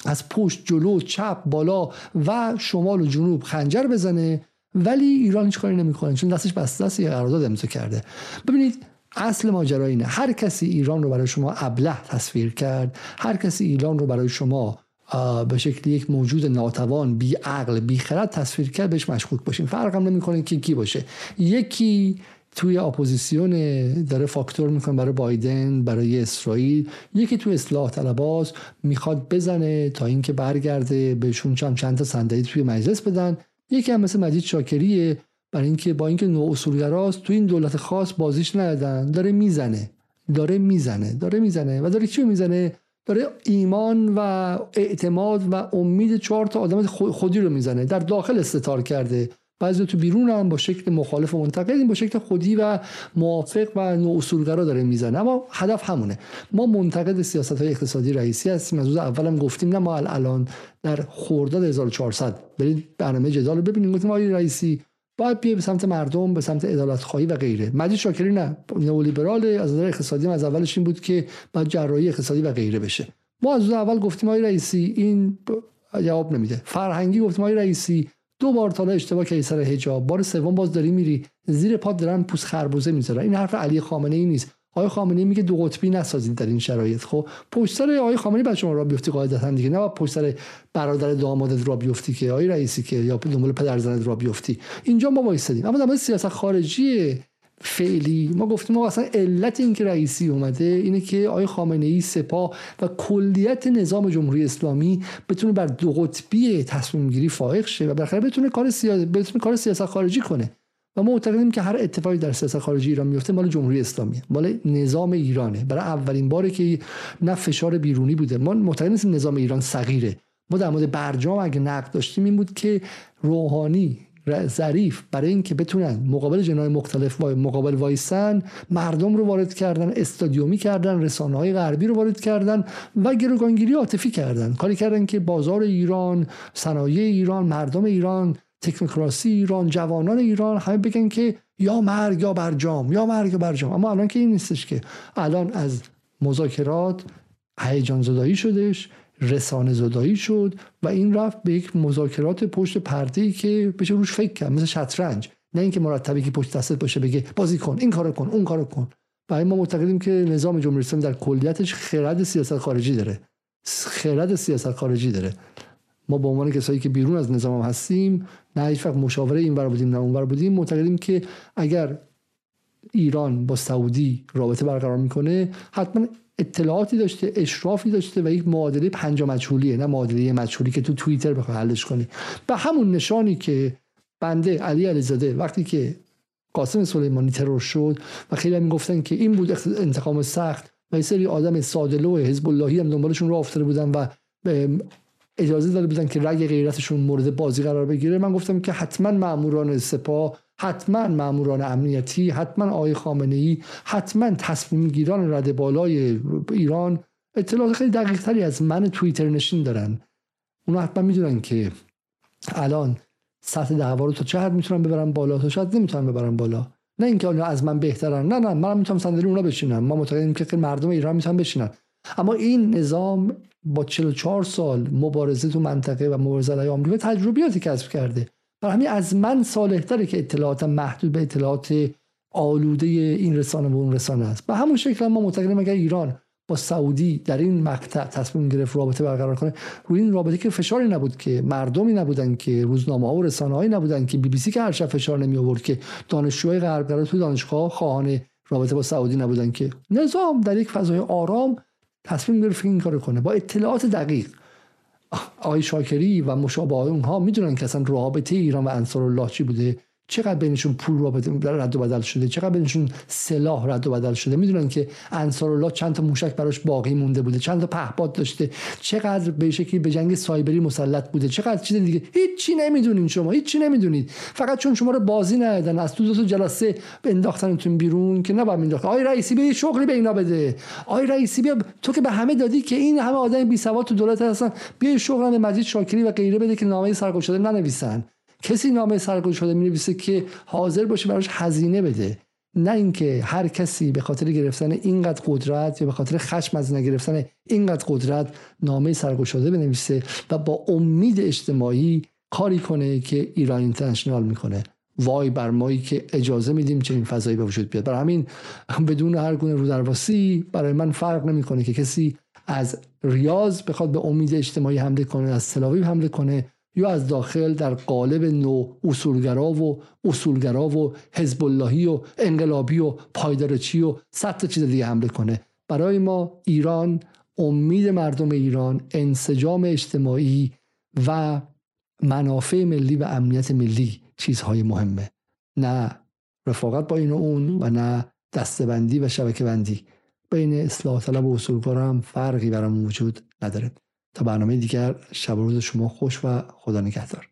S1: از پشت جلو چپ بالا و شمال و جنوب خنجر بزنه. ولی ایران هیچ کاری نمی‌کنه چون دستش بسته است یه قرارداد امضا کرده. ببینید اصل ماجرا اینه. هر کسی ایران رو برای شما ابله تصویر کرد هر کسی ایران رو برای شما به شکل یک موجود ناتوان بی عقل بی خرد تصویر کرد بهش مشکوک باشیم فرق هم نمی‌کنه که کی باشه. یکی توی اپوزیسیون داره فاکتور می‌کنه برای بایدن برای اسرائیل. یکی توی اصلاح طلبا می‌خواد بزنه تا اینکه برگرده بهشون چند چند تا صندلی توی مجلس بدن. یکی هم مثل مجید شاکریه برای اینکه با اینکه نئو اصولگراست تو این دولت خاص بازیش ندادن داره می‌زنه. داره می‌زنه. داره می‌زنه. و داره چی می‌زنه؟ داره ایمان و اعتماد و امید چهار تا آدم خودی رو می‌زنه. در داخل استتار کرده. بعضی تو بیرون هم با شکل مخالف و منتقد با شکل خودی و موافق و نوع داره می‌زنه. اما هدف همونه. ما منتقد سیاست های اقتصادی رئیسی هستیم. از روز اولم گفتیم نه ما الان در خرداد 1400 برید برنامه جدال رو ببینیم. گفتیم آقای رئیسی باید بیه به سمت مردم به سمت عدالت خواهی و غیره. مجید شاکری نه نئولیبرال از نظر اقتصادی از اولش این بود که باید جراحی اقتصادی و غیره بشه. ما از اول گفتیم آقای رئیسی این جواب نمیده. فرهنگی گفتیم آقای رئیسی دو بار تا اشتباه کردی سر حجاب. بار سوم باز داری میری زیر پا دارن پوست خربوزه می‌ذاره این حرف علی خامنه ای نیست. آقای خامنه‌ای میگه دو قطبی نسازید در این شرایط. خب پشت سر آقای خامنه‌ای بعد شما را بیفتی قاعدتا دیگه نه پشت سر برادر دامادت را بیفتی که آقای رئیسی که یا دنبال پدر زنت را بیفتی. اینجا ما وایسادیم. اما در سیاست خارجی فعلی ما گفتیم ما اصلا علت این که رئیسی اومده اینه که آقای خامنه ای سپاه و کلیت نظام جمهوری اسلامی بتونه بر دو قطبی تصمیم گیری فائق شه و بالاخره بتونه کار سیاست بتونه کار سیاست خارجی کنه. و ما معتقدیم که هر اتفاقی در سیاست خارجی ایران میفته مال جمهوری اسلامی مال نظام ایرانه. برای اولین باره که نه فشار بیرونی بوده. ما معتقد نیستیم نظام ایران صغیره. ما در مورد برجام اگه نقد داشتیم این بود که روحانی ظریف برای اینکه بتونن مقابل جنای مختلف مقابل وایسن مردم رو وارد کردن استادیومی کردن رسانه های غربی رو وارد کردن و گروگانگیری عاطفی کردن. کاری کردن که بازار ایران صنایع ایران مردم ایران تکنوکراسی ایران جوانان ایران همه بگن که یا مرگ یا برجام یا مرگ یا برجام. اما الان که این نیستش که. الان از مذاکرات هیجان زدایی شدش رسانه زدایی شد و این رفت به یک مذاکرات پشت پرده ای که بشه روش فکر کرد مثل شطرنج. نه اینکه مرتبی که پشت دستت باشه بگه بازی کن این کارو کن اون کارو کن. و ما معتقدیم که نظام جمهوری در کلیتش خرد سیاست خارجی داره. خرد سیاست خارجی داره. ما به عنوان کسایی که بیرون از نظام هستیم نه هیچ وقت مشاوره این بر بودیم نه اون بر بودیم. معتقدیم که اگر ایران با سعودی رابطه برقرار می‌کنه حتما اطلاعاتی داشته اشرافی داشته و یک معادله پنجا مجهولیه نه معادله مجهولی که تو توییتر بخوای حلش کنی. و همون نشانی که بنده علی علیزاده وقتی که قاسم سلیمانی ترور شد و خیلی هم گفتن که این بود انتقام سخت و یه سری آدم سادلو حزب اللهی هم دنبالشون رو افتاده بودن و اجازه داده بودن که رگ غیرتشون مورد بازی قرار بگیره. من گفتم که حتما ماموران سپاه حتما ماموران امنیتی حتما آقای خامنه ای حتما تصمیم گیران رده بالای ایران. اطلاعات خیلی دقیق تری از من توییتر نشین دارن. اونا حتما می‌دونن که الان سطح دعوا رو تا چه حد می‌تونن ببرن بالا تا شاید نمی‌تونن ببرن بالا. نه اینکه اونا از من بهترن نه نه من می‌تونم صندلی اونا بشینم ما معتقدیم که مردم ایران می‌تونن بشینن. اما این نظام با 44 سال مبارزه تو منطقه و مبارزه علیه آمریکا تجربیاتی کسب کرده. برای همین از من صالح که اطلاعات محدود به اطلاعات آلوده این رسانه و اون رسانه است. به همون شکل ما معتقدیم اگر ایران با سعودی در این مقطع تصمیم گرفت رابطه برقرار کنه روی این رابطه که فشاری نبود که مردمی نبودن که روزنامه ها و رسانه هایی نبودن که بی بی سی که هر شب فشار نمی آورد که دانشجوهای غرب تو دانشگاه خواهان رابطه با سعودی نبودن که. نظام در یک فضای آرام تصمیم گرفت این کارو کنه. با اطلاعات دقیق آقای شاکری و مشابه اونها می‌دونن که اصلا رابطه ایران و انصار الله چی بوده؟ چقدر بینشون پول رد و بدل شده؟ چقدر بینشون سلاح رد و بدل شده؟ می‌دونن که انصار الله چند تا موشک براش باقی مونده بوده چند تا پهپاد داشته. چقدر به شکلی به جنگ سایبری مسلط بوده؟ چقدر چیز دیگه هیچی نمی‌دونین شما هیچی نمی‌دونید. فقط چون شما رو بازی ندادن از تو دو تا جلسه انداختنتون بیرون که نباید مینداخت آی رئیسی بیا شغلی به اینا بده. آی رئیسی بیا تو که به همه دادی که این همه آدم بی سواد تو دولت هستن بیا شغل به مجید شاکری و غیره بده که نامه سرکوب شده ننویسن. کسی نامه سرکوب شده می نویسه که حاضر باشه براش هزینه بده. نه اینکه هر کسی به خاطر گرفتن اینقدر قدرت یا به خاطر خشم از نگرفتن اینقدر قدرت نامه سرکوب شده بنویسه و با امید اجتماعی کاری کنه که ایران اینترنشنال می‌کنه. وای بر مایی که اجازه میدیم چنین فضایی به وجود بیاد. برای همین بدون هر گونه رودرواسی برای من فرق نمی‌کنه که کسی از ریاض بخواد به امید اجتماعی حمله کنه از تلاویو حمله کنه یا از داخل در قالب نو اصولگرا و اصولگرا و حزب اللهی و انقلابی و پایدارچی و صد چیز دیگه حمله کنه. برای ما ایران امید مردم ایران انسجام اجتماعی و منافع ملی و امنیت ملی چیزهای مهمه. نه رفاقت با این و اون و نه دستبندی و شبکه بندی بین اصلاح طلب و اصولگرا هم فرقی برامون وجود نداره. تا برنامه دیگر شب روز شما خوش و خدا نگهدار.